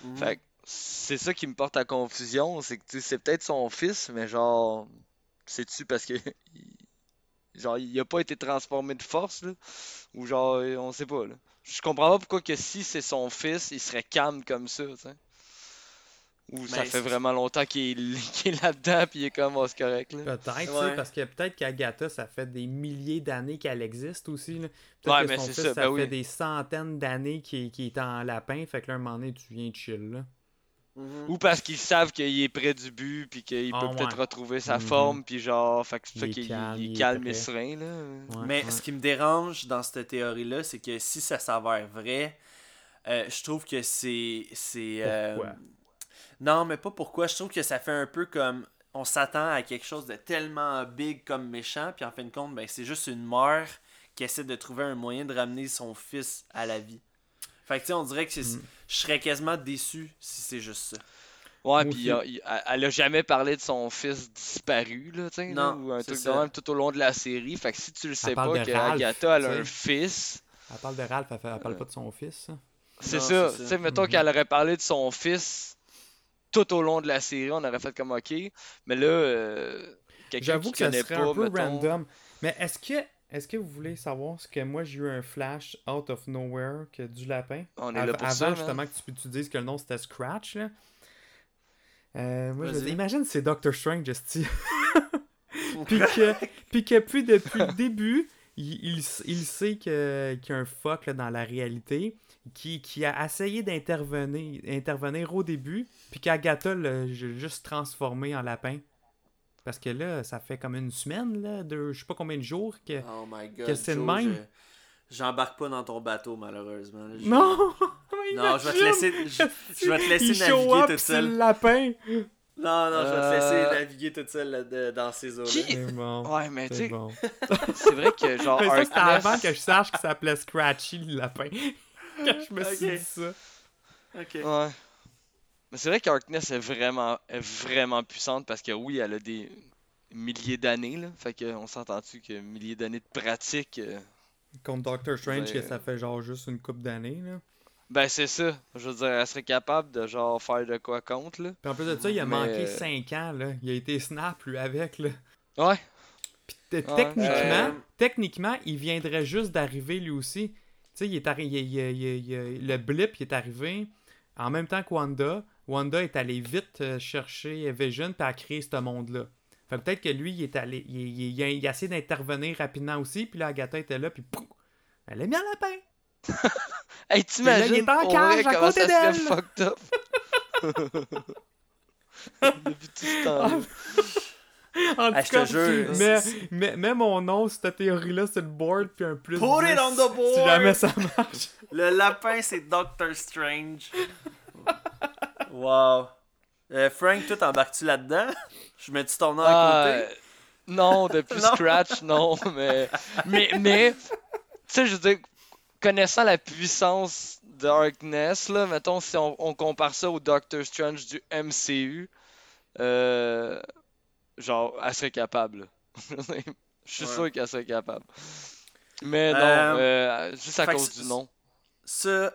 Mhm. Fait que c'est ça qui me porte à confusion, c'est que tu sais, c'est peut-être son fils, mais genre, c'est-tu parce que genre il a pas été transformé de force là, ou genre on sait pas là. Je comprends pas pourquoi que si c'est son fils, il serait calme comme ça, tu sais. Ou ça Ben, fait vraiment longtemps qu'il est, là-dedans puis il est comme oh, c'est correct là. Peut-être, Ouais. parce que peut-être qu'Agatha, ça fait des milliers d'années qu'elle existe aussi. là. Ouais, Peut-être que mais son c'est fils, ça, ça, ben fait oui. des centaines d'années qu'il qu'il est en lapin. Fait que là, un moment donné, tu viens de chill, là. Mhm. Ou parce qu'ils savent qu'il est près du but puis qu'il Ah, peut peut-être ouais. retrouver sa Mhm. forme puis genre fait que c'est ça est qu'il calme, il il est est calme et serein là. Ouais, Mais ouais. ce qui me dérange dans cette théorie-là, c'est que si ça s'avère vrai, euh, je trouve que c'est. c'est euh, Pourquoi? Non, mais pas pourquoi. Je trouve que ça fait un peu comme. On s'attend à quelque chose de tellement big comme méchant, puis en fin de compte, ben, c'est juste une mère qui essaie de trouver un moyen de ramener son fils à la vie. Fait que, tu sais, on dirait que c'est- Mm. je serais quasiment déçu si c'est juste ça. Ouais, puis il y a- aussi. il- elle a jamais parlé de son fils disparu, là, tu sais, ou un c'est truc de ça. même tout au long de la série. Fait que si tu le sais pas que Ralph, Agatha elle a un fils, Elle parle de Ralph, elle, fait- elle parle pas de son fils. ça. c'est ça. c'est ça. Tu sais, mettons Mhm. qu'elle aurait parlé de son fils tout au long de la série, on aurait fait comme OK. Mais là, euh, quelqu'un J'avoue qui que ça connaît serait pas, un peu mettons- random. Mais est-ce que est-ce que vous voulez savoir ce que moi j'ai eu un flash out of nowhere que du lapin? On est là pour Avant ça, justement que tu, tu dises que le nom c'était Scratch là. Euh, moi, je imagine c'est Doctor Strange, esti. puis que puis que puis depuis le début, il, il, il sait que- qu'il y a un fuck là, dans la réalité, qui, qui a essayé d'intervenir intervenir au début, puis qu'Agatha l'a ju- juste transformé en lapin. Parce que là, ça fait comme une semaine, là, de je sais pas combien de jours que. Oh my god. Que c'est le même. je- J'embarque pas dans ton bateau, malheureusement. là. Je- Non! Non, je vais te laisser, je, je vais te laisser Il naviguer toute seule. le lapin! Non, non, je vais te Euh, laisser naviguer toute seule là, de- dans ces eaux-là. Qui- C'est bon. Ouais, mais tu bon. c'est vrai que genre Mais ça, avant que je sache qu'il s'appelait Scratchy le lapin. que je me suis dit ça. Ok. Ouais. Mais c'est vrai qu'Harkness est vraiment, est vraiment puissante parce que oui, elle a des milliers d'années, là. Fait qu'on s'entend-tu que milliers d'années de pratique. euh, Contre Doctor Strange, Ben, que ça fait genre juste une coupe d'années. Là. Ben c'est ça. Je veux dire, elle serait capable de genre faire de quoi contre, là. Puis en plus de ça, il a Mais- manqué 5 ans. Là. Il a été snap, lui, avec. Là. Ouais. Puis techniquement, Euh, techniquement, il viendrait juste d'arriver lui aussi. Tu sais, il est arri- il- il- il- il- le blip il est arrivé en même temps que Wanda. Wanda est allé vite euh, chercher Vision puis a créé ce monde-là. Fait que peut-être que lui, il est allé. Il, il- il a, il a essayé d'intervenir rapidement aussi. Puis là, Agatha était là. Puis pouf, elle a mis un lapin. Hey, t'imagines il est en cage vrai à comment côté d'elle. fucked up? Depuis tout ce temps-là. En Ah, tout je cas, jure, mets, mets, mets mon nom cette théorie-là sur le board. Puis un plus. Put it 10, on the board! Si jamais ça marche. Le lapin, c'est Doctor Strange. wow. Euh, Frank, toi, t'embarques-tu là-dedans? Je mets-tu ton nom Ah, à euh, côté? non, depuis Non. Scratch, non, mais. Mais, mais tu sais, je veux dire, connaissant la puissance de Darkness, là, mettons, si on, on compare ça au Doctor Strange du MCU, euh, genre, elle serait capable. Je suis Ouais. sûr qu'elle serait capable. Mais non, Euh, juste à cause du nom. Ça,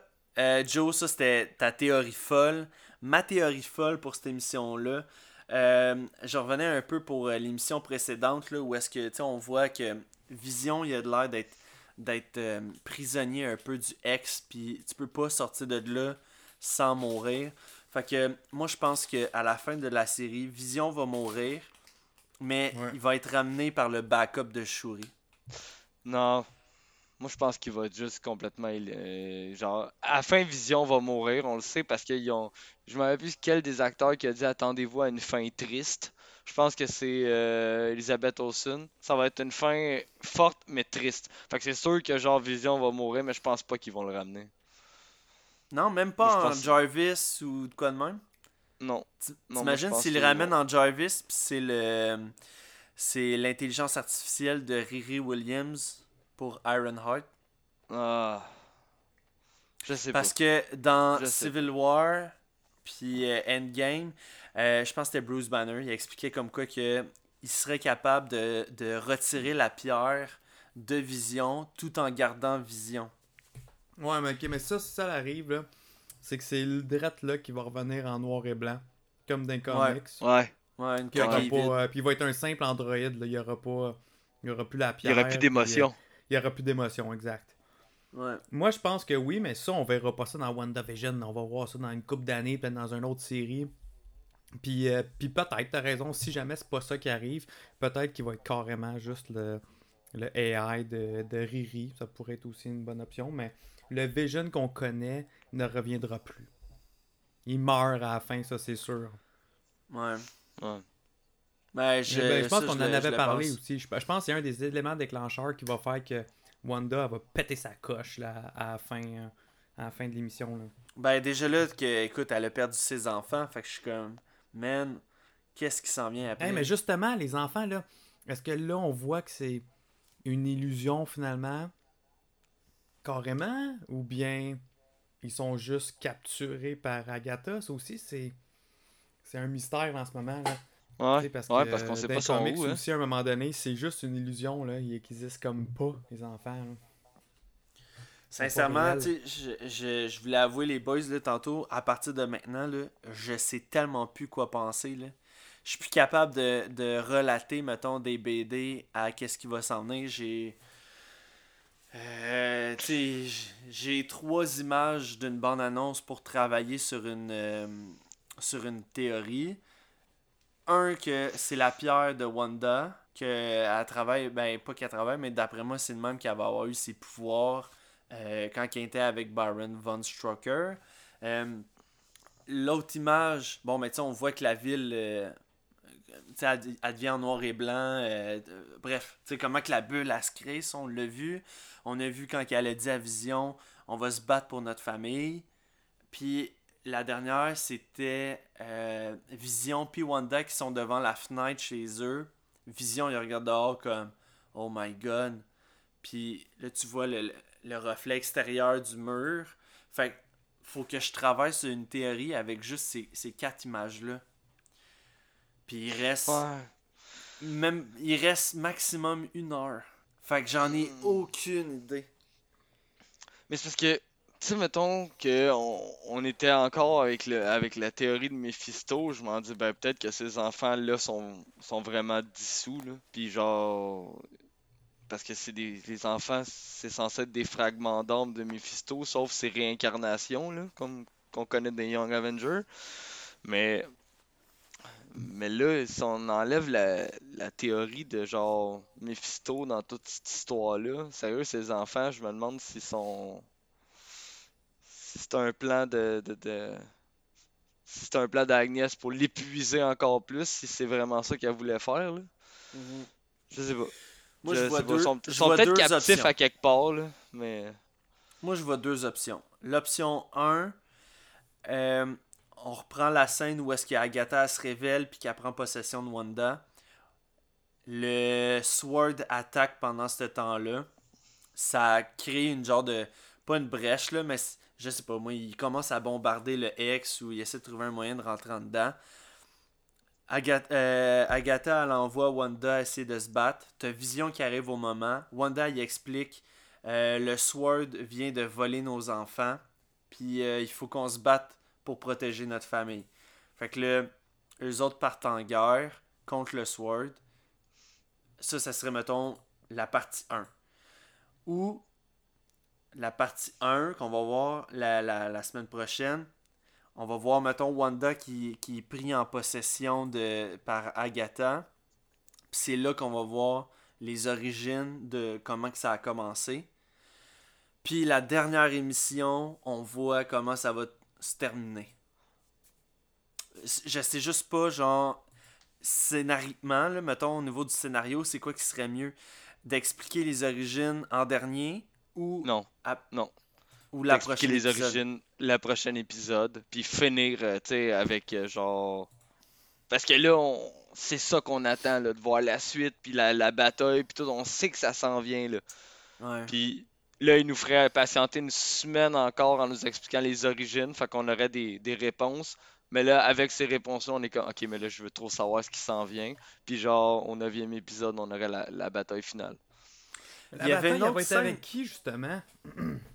Joe, ça c'était ta théorie folle. Ma théorie folle pour cette émission-là. Euh, je revenais un peu pour euh, l'émission précédente là, où est-ce que tu sais, on voit que Vision il a de l'air d'être d'être euh, prisonnier un peu du ex puis tu peux pas sortir de là sans mourir. Fait que moi je pense que à la fin de la série, Vision va mourir mais Ouais. il va être ramené par le backup de Shuri. Non. Moi, je pense qu'il va être juste complètement. euh, genre, à la fin, Vision va mourir, on le sait, parce qu'ils ont. Je me rappelle plus quel des acteurs qui a dit attendez-vous à une fin triste. Je pense que c'est euh, Elizabeth Olsen. Ça va être une fin forte mais triste. Fait que c'est sûr que genre Vision va mourir, mais je pense pas qu'ils vont le ramener. Non, même pas en pense- Jarvis ou de quoi de même. Non. T'imagines s'il le ramène en Jarvis, puis c'est le. C'est l'intelligence artificielle de Riri Williams pour Ironheart. Ah. Je sais Parce pas. que dans Je sais. Civil War puis euh, Endgame, euh, je pense que c'était Bruce Banner, il expliquait comme quoi que il serait capable de, de retirer la pierre de Vision tout en gardant Vision. Ouais, mais ok, mais ça, si ça arrive, là, c'est que c'est le drette là qui va revenir en noir et blanc, comme dans les comics. Ouais. Ouais, une Puis, il pas, euh, puis il va être un simple androïde, là. il y aura pas. Il y aura plus la Il pierre. y aura plus d'émotion. Il y aura plus d'émotion, exact. Ouais. Moi, je pense que oui, mais ça, on verra pas ça dans WandaVision. On va voir ça dans une couple d'années, peut-être dans une autre série. Puis, euh, puis peut-être, t'as raison, si jamais c'est pas ça qui arrive, peut-être qu'il va être carrément juste le, le AI de, de Riri. Ça pourrait être aussi une bonne option, mais le Vision qu'on connaît ne reviendra plus. Il meurt à la fin, ça c'est sûr. Ouais. Ouais. Ben, je, Mais ben, je pense qu'on je en avait je parlé pense. aussi. Je, je pense que c'est un des éléments déclencheurs qui va faire que Wanda elle va péter sa coche là, à, la fin, euh, à la fin de l'émission. là. Ben, déjà là, que, écoute, elle a perdu ses enfants, fait que je suis comme, man, qu'est-ce qui s'en vient après? Hey, mais justement, les enfants, là, est-ce que là, on voit que c'est une illusion finalement Carrément Ou bien ils sont juste capturés par Agatha? Ça aussi, c'est. C'est un mystère en ce moment. Là. Ouais. parce ouais, qu'on sait pas son où. Hein. aussi, à un moment donné, c'est juste une illusion. Là. Ils existent comme pas, les enfants. là. Sincèrement, réel. tu sais, je, je, je voulais avouer les boys là, tantôt, à partir de maintenant, là, je sais tellement plus quoi penser. Là. Je suis plus capable de, de relater, mettons, des BD à qu'est-ce qui va s'en venir. J'ai. Euh, tu sais, j- j'ai trois images d'une bande-annonce pour travailler sur une, euh, sur une théorie. Un, que c'est la pierre de Wanda, qu'elle travaille, ben pas qu'elle travaille, mais d'après moi, c'est le même qu'elle va avoir eu ses pouvoirs euh, quand elle était avec Baron von Strucker. Euh, L'autre image, bon, mais tu sais, on voit que la ville, euh, tu elle, devient en noir et blanc. euh, bref, tu sais, comment que la bulle, elle se crée, ça, on l'a vu. On a vu quand elle a dit à Vision, on va se battre pour notre famille. Puis la dernière, c'était euh, Vision puis Wanda qui sont devant la fenêtre chez eux. Vision, il regarde dehors comme Oh my god. Puis là, tu vois le, le- le reflet extérieur du mur. Fait que faut que je travaille sur une théorie avec juste ces, ces quatre images-là. Puis il reste. Ouais. Même, il reste maximum une heure. Fait que j'en ai aucune idée. Mais c'est parce que, sais, mettons que on, on était encore avec, le, avec la théorie de Mephisto, je m'en dis, ben peut-être que ces enfants-là sont, sont vraiment dissous, là. Puis genre, parce que c'est des les enfants, c'est censé être des fragments d'âme de Mephisto, sauf ses réincarnations, là, comme qu'on connaît des Young Avengers. Mais, mais là, si on enlève la, la théorie de genre Mephisto dans toute cette histoire-là, sérieux, ces enfants, je me demande s'ils sont. C'est un plan de. de, de- Si c'est un plan d'Agnès pour l'épuiser encore plus, si c'est vraiment ça qu'elle voulait faire, là. Je sais pas. Moi, je, vois deux, Ils sont, peut-être captifs options. à quelque part, là. Mais. Moi, je vois deux options. L'option 1, euh, on reprend la scène où est-ce qu'Agatha se révèle puis qu'elle prend possession de Wanda. Le Sword attaque pendant ce temps-là. Ça crée une genre de. Pas une brèche, là, mais je sais pas, moi, il commence à bombarder le X ou il essaie de trouver un moyen de rentrer en dedans. Agatha, euh, Agatha, elle envoie Wanda essayer de se battre. T'as Vision qui arrive au moment. Wanda, il explique euh, le Sword vient de voler nos enfants. Puis euh, il faut qu'on se batte pour protéger notre famille. Fait que là, eux autres partent en guerre contre le Sword. Ça, ça serait, mettons, la partie 1. Ou la partie 1 qu'on va voir la, semaine prochaine. On va voir, mettons, Wanda qui, est pris en possession par Agatha. C'est là qu'on va voir les origines de comment ça a commencé. Puis la dernière émission, on voit comment ça va se terminer. Je sais juste pas, genre, scénariquement, là, mettons, au niveau du scénario, c'est quoi qui serait mieux D'expliquer les origines en dernier ou. Non. à- Non. Ou la Expliquer prochaine les épisode? origines, la prochaine épisode, puis finir, euh, tu sais, avec euh, genre. Parce que là, on... c'est ça qu'on attend, là, de voir la suite, puis la, la bataille, puis tout. On sait que ça s'en vient, là. Ouais. Puis là, il nous ferait patienter une semaine encore en nous expliquant les origines, fait qu'on aurait des, des réponses. Mais là, avec ces réponses-là, on est comme, ok, mais là, je veux trop savoir ce qui s'en vient. Puis genre, au neuvième épisode, on aurait la, la bataille finale. Il y avait une elle autre va être scène. avec qui, justement?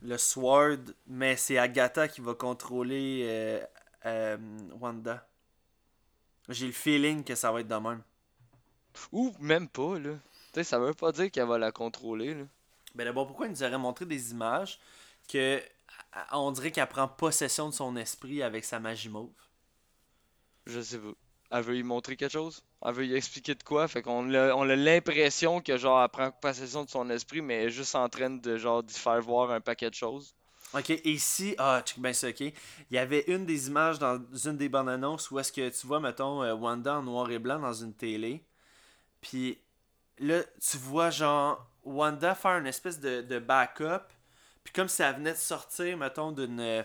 Le Sword, mais c'est Agatha qui va contrôler euh, euh, Wanda. J'ai le feeling que ça va être de même. Ou même pas, là. Tu sais, ça veut pas dire qu'elle va la contrôler, là. Ben d'abord, pourquoi il nous aurait montré des images que on dirait qu'elle prend possession de son esprit avec sa magie mauve? Je sais pas. Elle veut y montrer quelque chose? Elle veut y expliquer de quoi? Fait qu'on a, on a l'impression que genre elle prend possession de son esprit, mais elle est juste en train de genre d'y faire voir un paquet de choses. Ok, et ici, ah, check bien ça, ok. Il y avait une des images dans une des bandes annonces où est-ce que tu vois, mettons, euh, Wanda en noir et blanc dans une télé. Puis là, tu vois, genre, Wanda faire une espèce de, de backup. Puis comme si elle venait de sortir, mettons, d'une.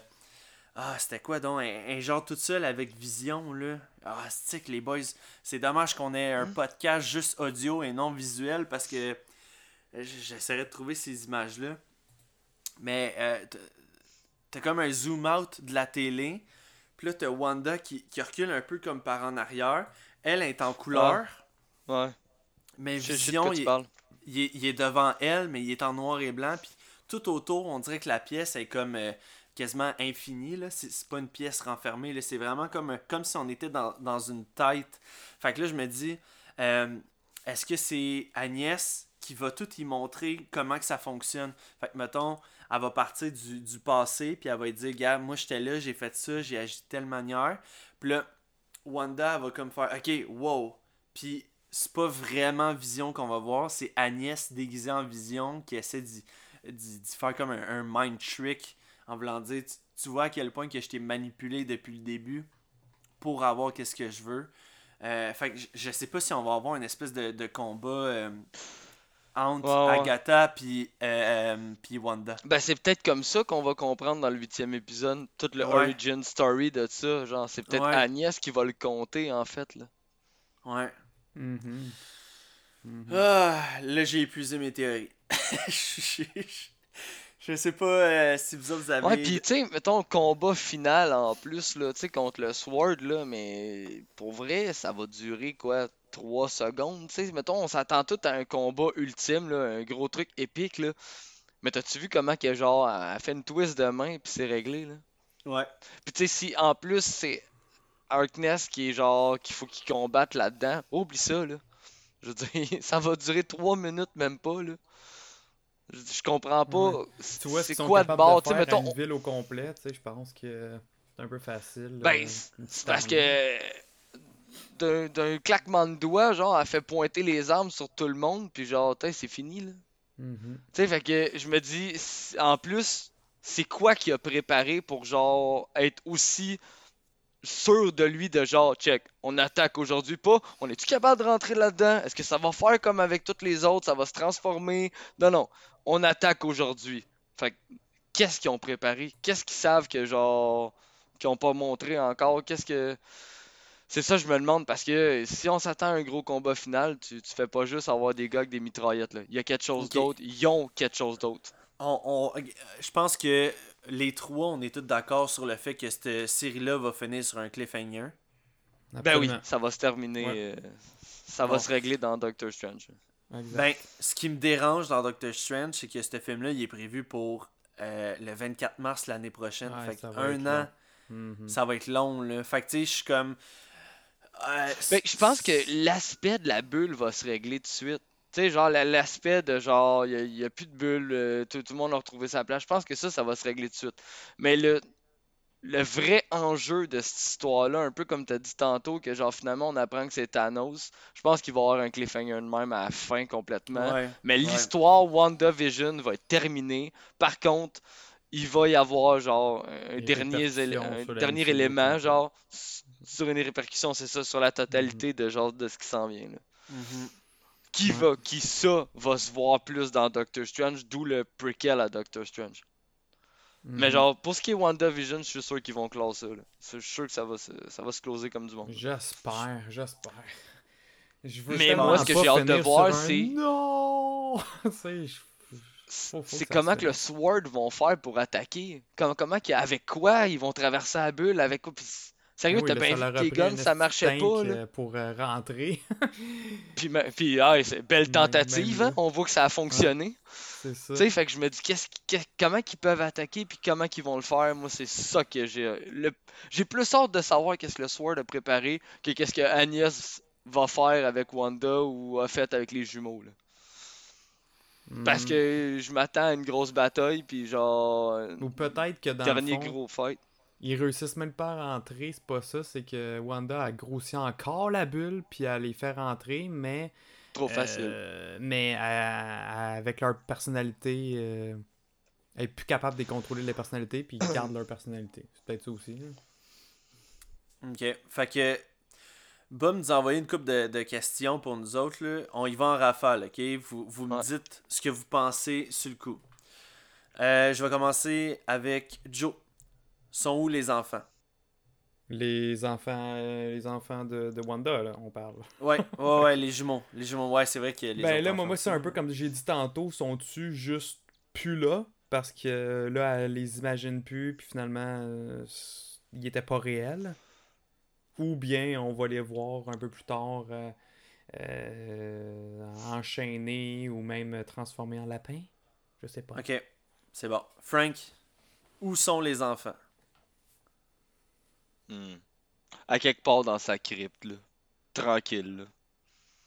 Ah, c'était quoi donc? Un, un genre toute seule avec vision, là. Ah, c'est que les boys. C'est dommage qu'on ait un podcast juste audio et non visuel parce que. euh, J'essaierai de trouver ces images-là. Mais euh, t'as comme un zoom out de la télé. Puis là, t'as Wanda qui, qui recule un peu comme par en arrière. Elle est en couleur. Ouais. Mais Je Vision, il, il est devant elle, mais il est en noir et blanc. Puis tout autour, on dirait que la pièce est comme euh, quasiment infinie. Là. C'est, pas une pièce renfermée. Là. C'est vraiment comme, un- comme si on était dans, dans une tête. Fait que là, je me dis, euh, est-ce que c'est Agnès qui va tout y montrer comment que ça fonctionne? Fait que, mettons, elle va partir du, du passé, puis elle va dire, gars, moi j'étais là, j'ai fait ça, j'ai agi de telle manière. Puis là, Wanda elle va comme faire, ok, wow. Puis c'est pas vraiment Vision qu'on va voir, c'est Agnès déguisée en Vision qui essaie d'y, faire comme un mind trick en voulant dire, tu, tu vois à quel point que je t'ai manipulé depuis le début pour avoir qu'est-ce que je veux. Euh, fait que je, je sais pas si on va avoir une espèce de, de combat euh, entre Ouais, ouais. Agatha puis euh, euh, puis Wanda. Ben c'est peut-être comme ça qu'on va comprendre dans le huitième épisode tout le Ouais. origin story de ça. Genre, c'est peut-être Ouais. Agnès qui va le compter en fait, là. Ouais. Mhm. Ah, là, j'ai épuisé mes théories. je, sais pas euh, si vous autres vous avez. Ouais, pis tu sais, mettons, combat final en plus, là, tu sais, contre le Sword, là, mais pour vrai, ça va durer, quoi, 3 secondes, tu sais, mettons, on s'attend tout à un combat ultime, là, un gros truc épique, là. Mais t'as-tu vu comment que, genre, elle fait une twist de main, puis c'est réglé, là? Ouais. Puis tu sais, si en plus c'est Harkness qui est genre, qu'il faut qu'il combatte là-dedans, oublie ça, là. Je veux dire, ça va durer 3 minutes, même pas, là. Je, je comprends pas. Ouais. Tu vois, C'est quoi de bord, de tu mettons. une ville au complet, tu sais, je pense que c'est un peu facile. Ben, c'est parce que d'un d'un claquement de doigts, genre, elle fait pointer les armes sur tout le monde, puis genre, c'est fini, là. Mhm. Tu sais, fait que je me dis, en plus, c'est quoi qu'il a préparé pour genre être aussi sûr de lui de genre, check, on attaque aujourd'hui pas, on est-tu capable de rentrer là-dedans? Est-ce que ça va faire comme avec toutes les autres, ça va se transformer? Non, non, on attaque aujourd'hui. Fait que, qu'est-ce qu'ils ont préparé? Qu'est-ce qu'ils savent que genre, qu'ils ont pas montré encore? Qu'est-ce que. C'est ça, je me demande, parce que si on s'attend à un gros combat final, tu, tu fais pas juste avoir des gars avec des mitraillettes, là. Il y a quelque chose d'autre, ils ont quelque chose d'autre. On, on- je pense que les trois, on est tous d'accord sur le fait que cette série-là va finir sur un cliffhanger. Ben oui, ça va se terminer, Ouais. euh, ça va Bon. se régler dans Doctor Strange. Exact. Ben, ce qui me dérange dans Doctor Strange, c'est que ce film-là, il est prévu pour euh, le 24 mars l'année prochaine. Ouais, fait ça que va un être an, Mhm. ça va être long, là. Fait que, tu sais, je suis comme... euh, Ben, je pense que l'aspect de la bulle va se régler tout de suite. Tu sais, genre la- l'aspect de genre, il n'y a, plus de bulle, euh, tout, tout le monde a retrouvé sa place. Je pense que ça, ça va se régler tout de suite. Mais le, le vrai enjeu de cette histoire-là, un peu comme tu as dit tantôt, que genre finalement on apprend que c'est Thanos, je pense qu'il va y avoir un cliffhanger de même à la fin complètement. Ouais, Mais ouais. l'histoire WandaVision va être terminée. Par contre, il va y avoir genre un dernier, un élément, genre sur une répercussion, c'est ça, sur la totalité de genre de ce qui s'en vient. là. Mhm. Qui va, qui ça va se voir plus dans Doctor Strange, d'où le prequel à Doctor Strange. Mais Mhm. genre, pour ce qui est WandaVision, je suis sûr qu'ils vont clore ça. là. Je suis sûr que ça va se, ça va se closer comme du monde. J'espère, j'espère. Je Mais moi, ce que j'ai hâte de voir, un c'est- Non! C'est comment que le. Sword vont faire pour attaquer? Comment, comment avec quoi ils vont traverser la bulle, avec quoi? Sérieux, oui, t'as bien vu pris guns, un ça marchait pas. Là. euh, pour euh, rentrer. Puis, puis ah, belle tentative, même hein, on voit que ça a fonctionné. C'est ça. Tu sais, fait que je me dis, qu'est-ce, qui- qu'est- comment qu'ils peuvent attaquer, puis comment qu'ils vont le faire? Moi, c'est ça que j'ai. Le... J'ai plus hâte de savoir qu'est-ce que le Sword a préparé que qu'est-ce que Agnès va faire avec Wanda ou a fait avec les jumeaux. Là. Parce Hmm. que je m'attends à une grosse bataille, puis genre. Ou peut-être que dans dernier le fond, gros fight. ils réussissent même pas à rentrer, c'est pas ça, c'est que Wanda a grossi encore la bulle, puis elle les fait rentrer, mais... Trop facile. euh, mais euh, avec leur personnalité, euh, elle est plus capable de contrôler les personnalités, puis ils gardent leur personnalité. C'est peut-être ça aussi. Ok. Fait que. Bob nous a envoyé une couple de, de questions pour nous autres. Là. On y va en rafale, ok? Vous, vous me dites ce que vous pensez sur le coup. Euh, je vais commencer avec Joe. Sont où les enfants? Les enfants, euh, les enfants de, de Wanda, là, on parle. Ouais, ouais, ouais, les jumeaux. Les jumeaux, ouais, c'est vrai que les ben là, moi, enfants moi c'est un peu comme j'ai dit tantôt, sont-tu juste plus là? Parce que là, elle les imagine plus, puis finalement, euh, ils étaient pas réels. Ou bien on va les voir un peu plus tard euh, euh, enchaînés ou même transformés en lapins. Je sais pas. Ok, c'est bon. Frank, où sont les enfants? Hmm. À quelque part dans sa crypte, là. Tranquille, là.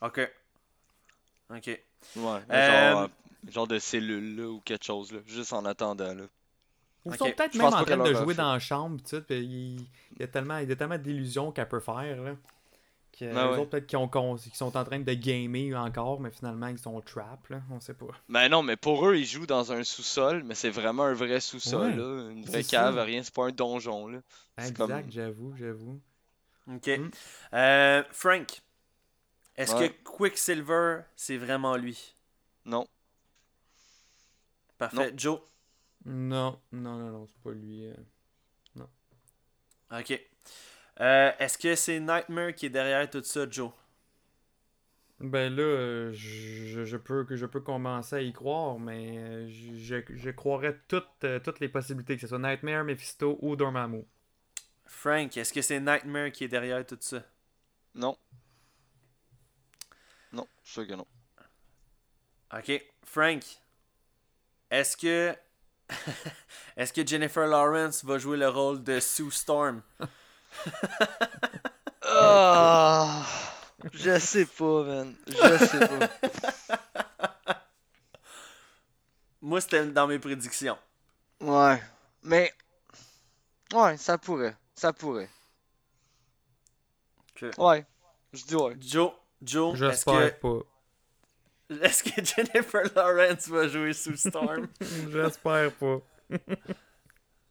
Ok. Ok. Ouais, Euh, genre, euh, genre de cellule, là, ou quelque chose, là. Juste en attendant, là. Ils sont peut-être Je même en train de jouer dans la chambre, tu sais, il, il y a tellement, il y a tellement d'illusions qu'elle peut faire, là. Que Ah ouais. autres, peut-être qu'ils ont qu'ils sont en train de gamer encore, mais finalement, ils sont trap, là. On sait pas. Ben non, mais pour eux, ils jouent dans un sous-sol, mais c'est vraiment un vrai sous-sol, Ouais, là. Une vraie c'est cave, ça. rien, c'est pas un donjon, là. C'est Exact, comme- j'avoue, j'avoue. Ok. Hmm. Euh, Frank, est-ce Ouais. que Quicksilver, c'est vraiment lui? Non. Parfait. Joe? Non, non, non, non, c'est pas lui. euh. Ok. Euh, est-ce que c'est Nightmare qui est derrière tout ça, Joe? Ben là, euh, je, je peux que je peux commencer à y croire, mais euh, je, je, croirais toutes, toutes les possibilités, que ce soit Nightmare, Mephisto ou Dormammu. Frank, est-ce que c'est Nightmare qui est derrière tout ça? Non. Non, je suis sûr que non. Ok. Frank, est-ce que. est-ce que Jennifer Lawrence va jouer le rôle de Sue Storm? Ah, je sais pas, man. Je sais pas. Moi, c'était dans mes prédictions. Ouais. Mais. Ouais, ça pourrait. Ça pourrait. Ok. Ouais. Je dis ouais. Joe, Joe, J'espère que, pas. est-ce que Jennifer Lawrence va jouer Sue Storm? J'espère pas.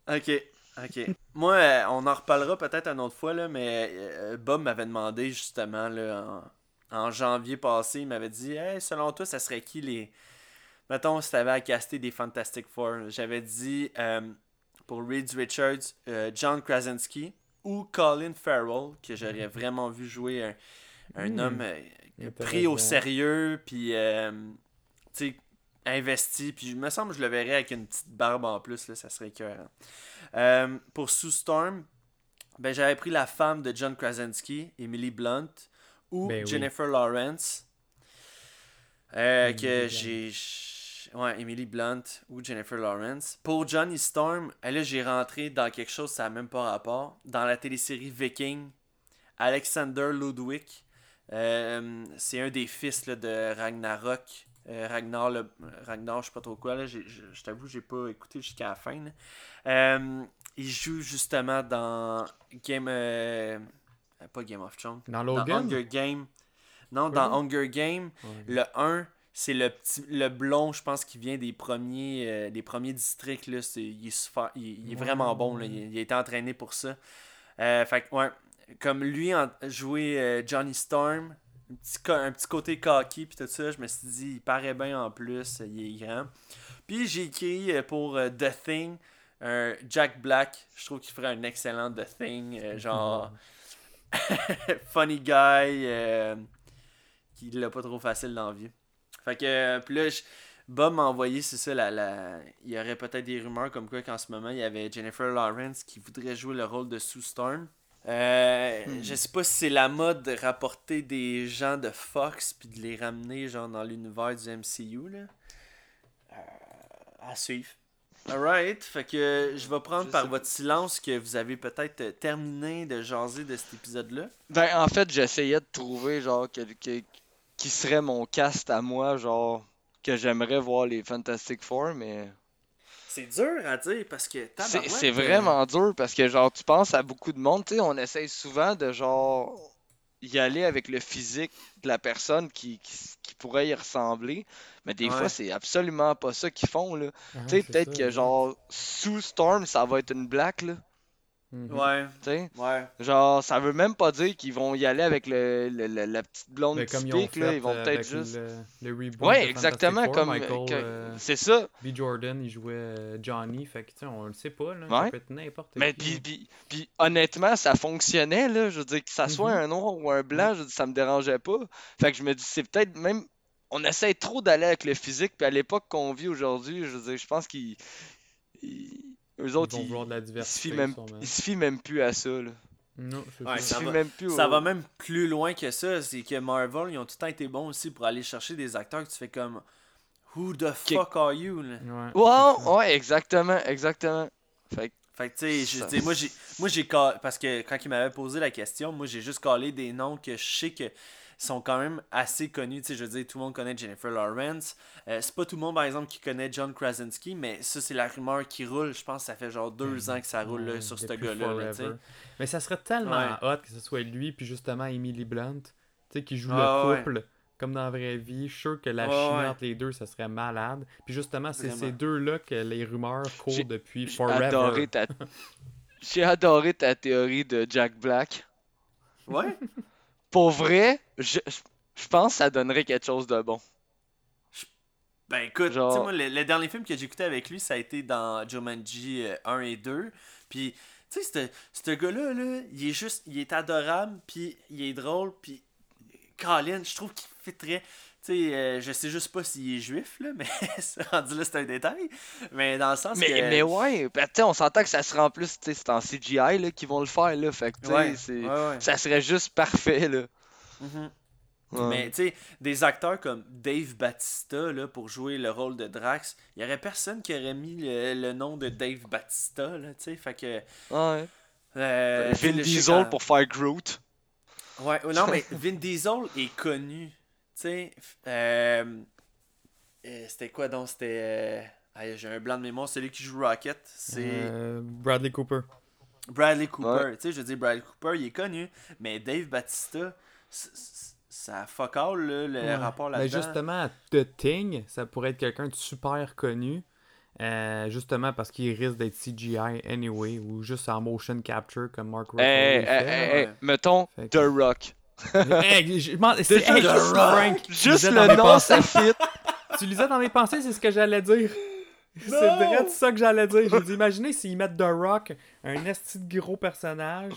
Ok, ok. Moi, euh, on en reparlera peut-être une autre fois, là, mais euh, Bob m'avait demandé justement là, en, en janvier passé, il m'avait dit Hey, selon toi, ça serait qui les. Mettons, si t'avais à caster des Fantastic Four, j'avais dit euh, pour Reed Richards, euh, John Krasinski ou Colin Farrell, que j'aurais vraiment vu jouer un, un Hmm. homme euh, pris au sérieux, puis tu sais, investi, puis il me semble que je le verrais avec une petite barbe en plus, là, ça serait écœurant. Euh, pour Sue Storm, ben, j'avais pris la femme de John Krasinski, Emily Blunt, ou Ben oui. Jennifer Lawrence. Euh, Emily que Blunt. j'ai. Ouais, Emily Blunt ou Jennifer Lawrence. Pour Johnny Storm, eh, là, j'ai rentré dans quelque chose, ça n'a même pas rapport. Dans la télésérie Viking, Alexander Ludwig. Euh, c'est un des fils là, de Ragnarok. Euh, Ragnar, le, Ragnar, je sais pas trop quoi. Là, j'ai- je je t'avoue, j'ai pas écouté jusqu'à la fin. Euh, il joue justement dans Game. euh, pas Game of Thrones. Dans? Hunger Game. Non, dans? Hunger Game, le 1, c'est le petit le blond, je pense, qui vient des premiers des premiers districts. Là. C'est- il, est super- il- il est vraiment bon. Là. Il, il a été entraîné pour ça. Fait ouais, comme lui, en, jouer Johnny Storm, un petit, un petit côté cocky, puis tout ça, je me suis dit, il paraît bien en plus, il est grand. Puis j'ai écrit euh, pour euh, The Thing, un Jack Black, je trouve qu'il ferait un excellent The Thing, euh, genre funny guy, euh, qui l'a pas trop facile dans la vie. Fait que, puis là, Bob m'a envoyé, c'est ça, la, la... il y aurait peut-être des rumeurs comme quoi qu'en ce moment, il y avait Jennifer Lawrence qui voudrait jouer le rôle de Sue Storm. Euh, Je sais pas si c'est la mode de rapporter des gens de Fox puis de les ramener genre dans l'univers du MCU là. Euh, à suivre. Alright, fait que je vais prendre Je par votre silence que vous avez peut-être terminé de jaser de cet épisode-là. Ben, en fait, j'essayais de trouver, genre, que, que- qui serait mon cast à moi, genre, que j'aimerais voir les Fantastic Four, mais C'est dur à dire parce que c'est euh, vraiment dur parce que, genre, tu penses à beaucoup de monde, tu sais, on essaye souvent de, genre, y aller avec le physique de la personne qui, qui, qui pourrait y ressembler, mais des Ouais. fois, c'est absolument pas ça qu'ils font, là. Ah, Tu sais, peut-être que, ouais. genre, sous Storm, ça va être une black, là, Mhm. Ouais, tu sais? ouais. Genre, ça veut même pas dire qu'ils vont y aller avec le, le- le- la petite blonde Mais comme ils ont typique, là, ils vont euh, peut-être avec juste... le, le reboot Ouais, exactement, comme... Michael que- euh, C'est ça. B. Jordan, il jouait euh, Johnny, fait que tu sais, on le sait pas, là, Ouais. ça peut être n'importe Mais qui. puis, puis, puis honnêtement, ça fonctionnait, là. Je veux dire, que ça soit Mhm. un noir ou un blanc, je veux dire, ça me dérangeait pas. Fait que je me dis, c'est peut-être même... On essaie trop d'aller avec le physique, puis à l'époque qu'on vit aujourd'hui, je veux dire, je pense qu'ils... ils- Eux Ils autres, vont ils, la ils se diversité, fient même, sûrement. ils se fient même plus à ça, là. Non, Ouais, Ils se ça va- même plus Ça va même plus loin que ça, c'est que Marvel, ils ont tout le temps été bons aussi pour aller chercher des acteurs que tu fais comme Who the fuck are you? là? Ouais, ça. ouais, exactement, exactement. Fait que, Fait que tu sais, moi j'ai moi j'ai parce que quand il m'avait posé la question, moi j'ai juste collé des noms que je sais que sont quand même assez connus, tu sais, je veux dire tout le monde connaît Jennifer Lawrence. Euh, c'est pas tout le monde par exemple qui connaît John Krasinski, mais ça c'est la rumeur qui roule, je pense que ça fait genre deux ans que ça roule là, sur ce gars-là. Mais ça serait tellement Ouais. hot que ce soit lui, puis justement Emily Blunt, tu sais, qui joue Ah, le ouais. couple, comme dans la vraie vie. Je suis sûr que la chimie ouais. entre les deux, ça serait malade. Puis justement, c'est ces deux-là que les rumeurs courent depuis j'ai forever. adoré ta... J'ai adoré ta théorie de Jack Black. Ouais? Pour vrai, je, je- pense que ça donnerait quelque chose de bon. Ben écoute, Genre- moi, le, le dernier film que j'ai écouté avec lui, ça a été dans Jumanji euh, 1 et 2. Puis, tu sais, ce- gars-là, là, il est juste, il est adorable, puis il est drôle, puis Colin, je trouve qu'il. Tu sais, euh, je sais juste pas s'il est juif, là, mais rendu là, c'est un détail. Mais dans le sens Mais, que... mais ouais, ben, on s'entend que ça sera en plus, c'est en CGI là, qu'ils vont le faire, là. Fait que, tu sais, Ouais, c'est- ouais, ouais. ça serait juste parfait, là. Mhm. Ouais. Mais tu sais, des acteurs comme Dave Batista là, pour jouer le rôle de Drax, il y aurait personne qui aurait mis le, le nom de Dave Batista, là, tu sais, fait que... Ouais. euh, Vin Diesel quand- pour faire Groot. Ouais, ouais, non, mais Vin Diesel est connu. Tu sais, euh, euh, c'était quoi donc C'était. euh, J'ai un blanc de mémoire, celui qui joue Rocket. C'est Euh, Bradley Cooper. Bradley Cooper. ouais. Tu sais, je veux dire, Bradley Cooper, il est connu. Mais Dave Batista, ça fuck all, là, le Ouais. rapport Ben, là-dedans. justement, The Thing, ça pourrait être quelqu'un de super connu. euh, justement parce qu'il risque d'être CGI anyway ou juste en motion capture comme Mark Ruffalo Hey, hey, fait. hey, mettons Fait The que- Rock. Hey, je m'en- c'est hey. Frank, Juste le mes nom, pensées. ça fit. Tu lisais dans mes pensées, c'est ce que j'allais dire. C'est direct ça que j'allais dire. J'ai dit, imaginez s'ils mettent The Rock, un esti de gros personnage,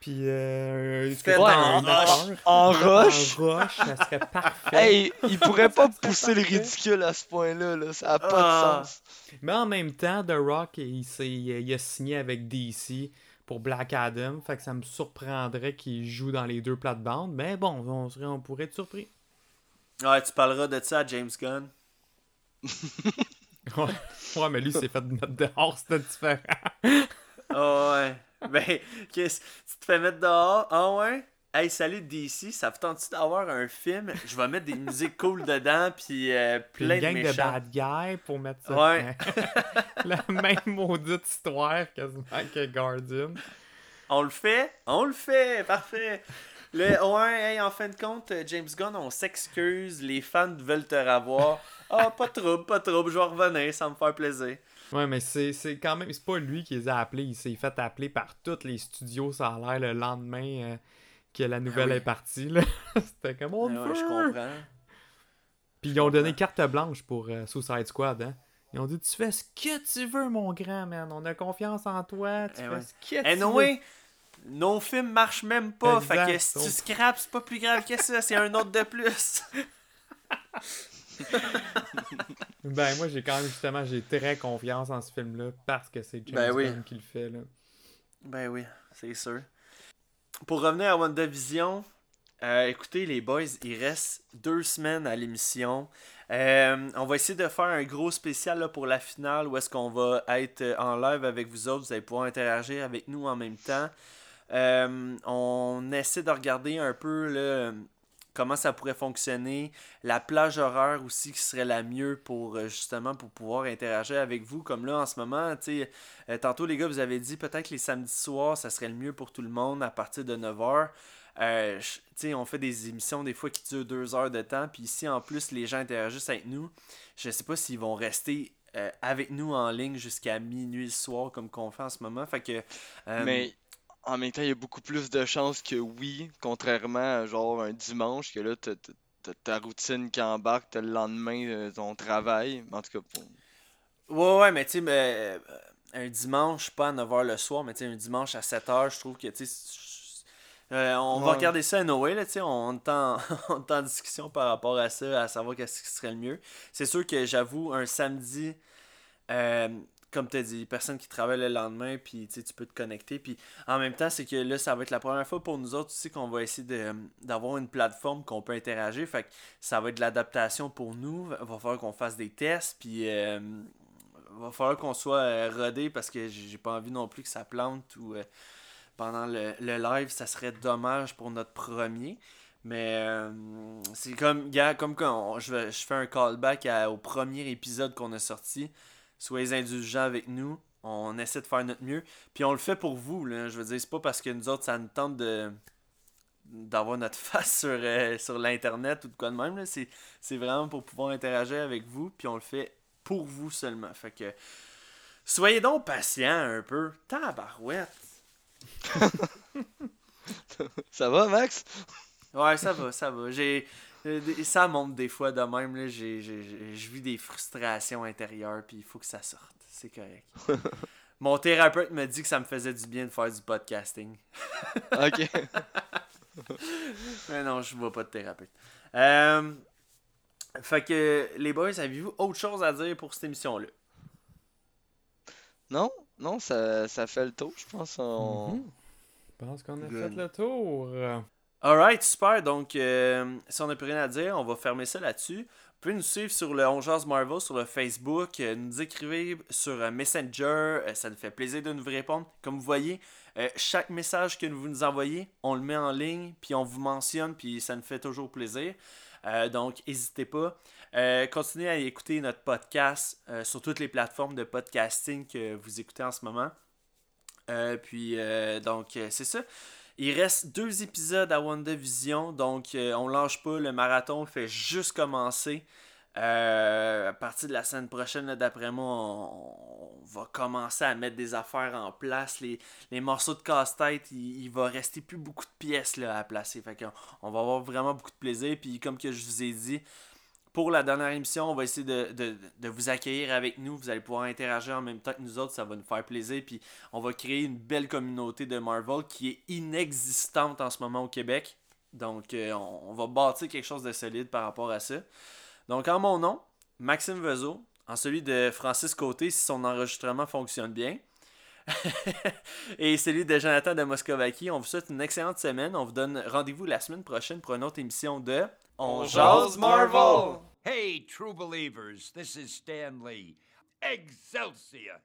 puis euh, Fait en roche. En roche. En roche, ça serait parfait. Hey, il pourrait pas pousser le ridicule à ce point-là, là. Ça a pas Ah. de sens. Mais en même temps, The Rock, il, il a signé avec DC pour Black Adam, fait que ça me surprendrait qu'il joue dans les deux plates-bandes. Mais bon, on, serait, on pourrait être surpris. Ouais, tu parleras de ça à James Gunn. Ouais, ouais mais lui, s'est fait mettre dehors, c'était différent. Ah ouais. Ben, qu'est-ce. Tu te fais mettre dehors Ah ouais? Hey, salut DC, ça vous tente d'avoir un film? Je vais mettre des musiques cool dedans, puis euh, plein une de gang de méchants. bad guys pour mettre ça. Ouais. La même maudite histoire quasiment que Guardian. On le fait On le fait Parfait le, ouais, hey, en fin de compte, euh, James Gunn, on s'excuse, les fans veulent te revoir. Ah, pas de trouble, pas de trouble, je vais revenir, ça va me faire plaisir. Ouais, mais c'est c'est quand même. C'est pas lui qui les a appelés. Il s'est fait appeler par tous les studios, ça a l'air, le lendemain euh, que la nouvelle oui. est partie. là. C'était comme on Ah ouais, je comprends. Puis ils ont donné carte blanche pour euh, Suicide Squad, hein. Ils ont dit Tu fais ce que tu veux, mon grand man. On a confiance en toi. Tu Eh fais ouais. ce que tu Anyway, veux. nos films marchent même pas. Exact. Fait que si tu scrapes, c'est pas plus grave que ça. C'est un autre de plus. Ben, moi, j'ai quand même, justement, j'ai très confiance en ce film-là parce que c'est James Ben oui. Qui le fait, là. Ben oui, c'est sûr. Pour revenir à WandaVision, euh, écoutez les boys, il reste deux semaines à l'émission. Euh, on va essayer de faire un gros spécial là, pour la finale où est-ce qu'on va être euh, en live avec vous autres. Vous allez pouvoir interagir avec nous en même temps. On essaie de regarder un peu là, comment ça pourrait fonctionner. La plage horaire aussi qui serait la mieux pour euh, justement pour pouvoir interagir avec vous. Comme là en ce moment, euh, tantôt les gars, vous avez dit peut-être les samedis soirs, ça serait le mieux pour tout le monde à partir de 9h. Euh, on fait des émissions des fois qui durent deux heures de temps, puis ici en plus les gens interagissent avec nous. Je sais pas s'ils vont rester euh, avec nous en ligne jusqu'à minuit le soir comme qu'on fait en ce moment. Fait que. euh, en même temps, il y a beaucoup plus de chances que oui, contrairement à genre un dimanche, que là, t'as t'as- ta routine qui embarque, t'as le lendemain ton travail. En tout cas, pour... Ouais, ouais, mais tu sais, mais, euh, un dimanche, pas à 9h le soir, mais tu sais, un dimanche à 7h, je trouve que, tu sais, euh, on va regarder ça à Noël, là, tu sais, on est en, on est en discussion par rapport à ça, à savoir qu'est-ce qui serait le mieux. C'est sûr que j'avoue, un samedi, euh, comme tu as dit, personne qui travaille le lendemain, puis tu peux te connecter. Puis en même temps, c'est que là, ça va être la première fois pour nous autres aussi qu'on va essayer d'avoir une plateforme qu'on peut interagir. Fait que ça va être de l'adaptation pour nous. Va falloir qu'on fasse des tests, puis euh, va falloir qu'on soit euh, rodé parce que j'ai pas envie non plus que ça plante ou euh, pendant le, le live, ça serait dommage pour notre premier. Mais euh, c'est comme, gars, comme quand je, je fais un callback au premier épisode qu'on a sorti. Soyez indulgents avec nous. On essaie de faire notre mieux. Puis on le fait pour vous. Là. Je veux dire, c'est pas parce que nous autres, ça nous tente de d'avoir notre face sur, euh, sur l'internet ou de quoi de même. là. C'est, c'est vraiment pour pouvoir interagir avec vous. Puis on le fait pour vous seulement. Fait que soyez donc patients un peu. Tabarouette. Ça va, Max? Ouais, ça va, ça va. J'ai, ça monte des fois de même. Là, j'ai, je vis des frustrations intérieures, puis il faut que ça sorte. C'est correct. Mon thérapeute me dit que ça me faisait du bien de faire du podcasting. Ok. Mais non, je vois pas de thérapeute. Euh, fait que, les boys, avez-vous autre chose à dire pour cette émission-là? Non, non, ça, ça fait le tour, je pense. On... Mhm. Je pense qu'on a Good. fait le tour. Alright, super. Donc, euh, si on n'a plus rien à dire, on va fermer ça là-dessus. Vous pouvez nous suivre sur le 11 Marvel, sur le Facebook, euh, nous écrivez sur euh, Messenger, ça nous fait plaisir de nous répondre. Comme vous voyez, chaque message que vous nous envoyez, on le met en ligne, puis on vous mentionne, puis ça nous fait toujours plaisir. Donc, n'hésitez pas. Continuez à écouter notre podcast sur toutes les plateformes de podcasting que vous écoutez en ce moment. Puis, donc, c'est ça. Il reste deux épisodes à WandaVision, donc euh, on lâche pas. Le marathon fait juste commencer. Euh, à partir de la semaine prochaine, d'après moi, on, on va commencer à mettre des affaires en place. Les, morceaux de casse-tête, il, va rester plus beaucoup de pièces là, à placer. Fait qu'on- on va avoir vraiment beaucoup de plaisir. Puis comme que je vous ai dit, pour la dernière émission, on va essayer de, de- de vous accueillir avec nous. Vous allez pouvoir interagir en même temps que nous autres. Ça va nous faire plaisir. Puis on va créer une belle communauté de Marvel qui est inexistante en ce moment au Québec. Donc euh, on, va bâtir quelque chose de solide par rapport à ça. Donc en mon nom, Maxime Vezo, en celui de Francis Côté, si son enregistrement fonctionne bien. Et celui de Jonathan de Moscovaki, on vous souhaite une excellente semaine. On vous donne rendez-vous la semaine prochaine pour une autre émission de On jase Marvel. Hey, true believers, this is Stan Lee. Excelsior!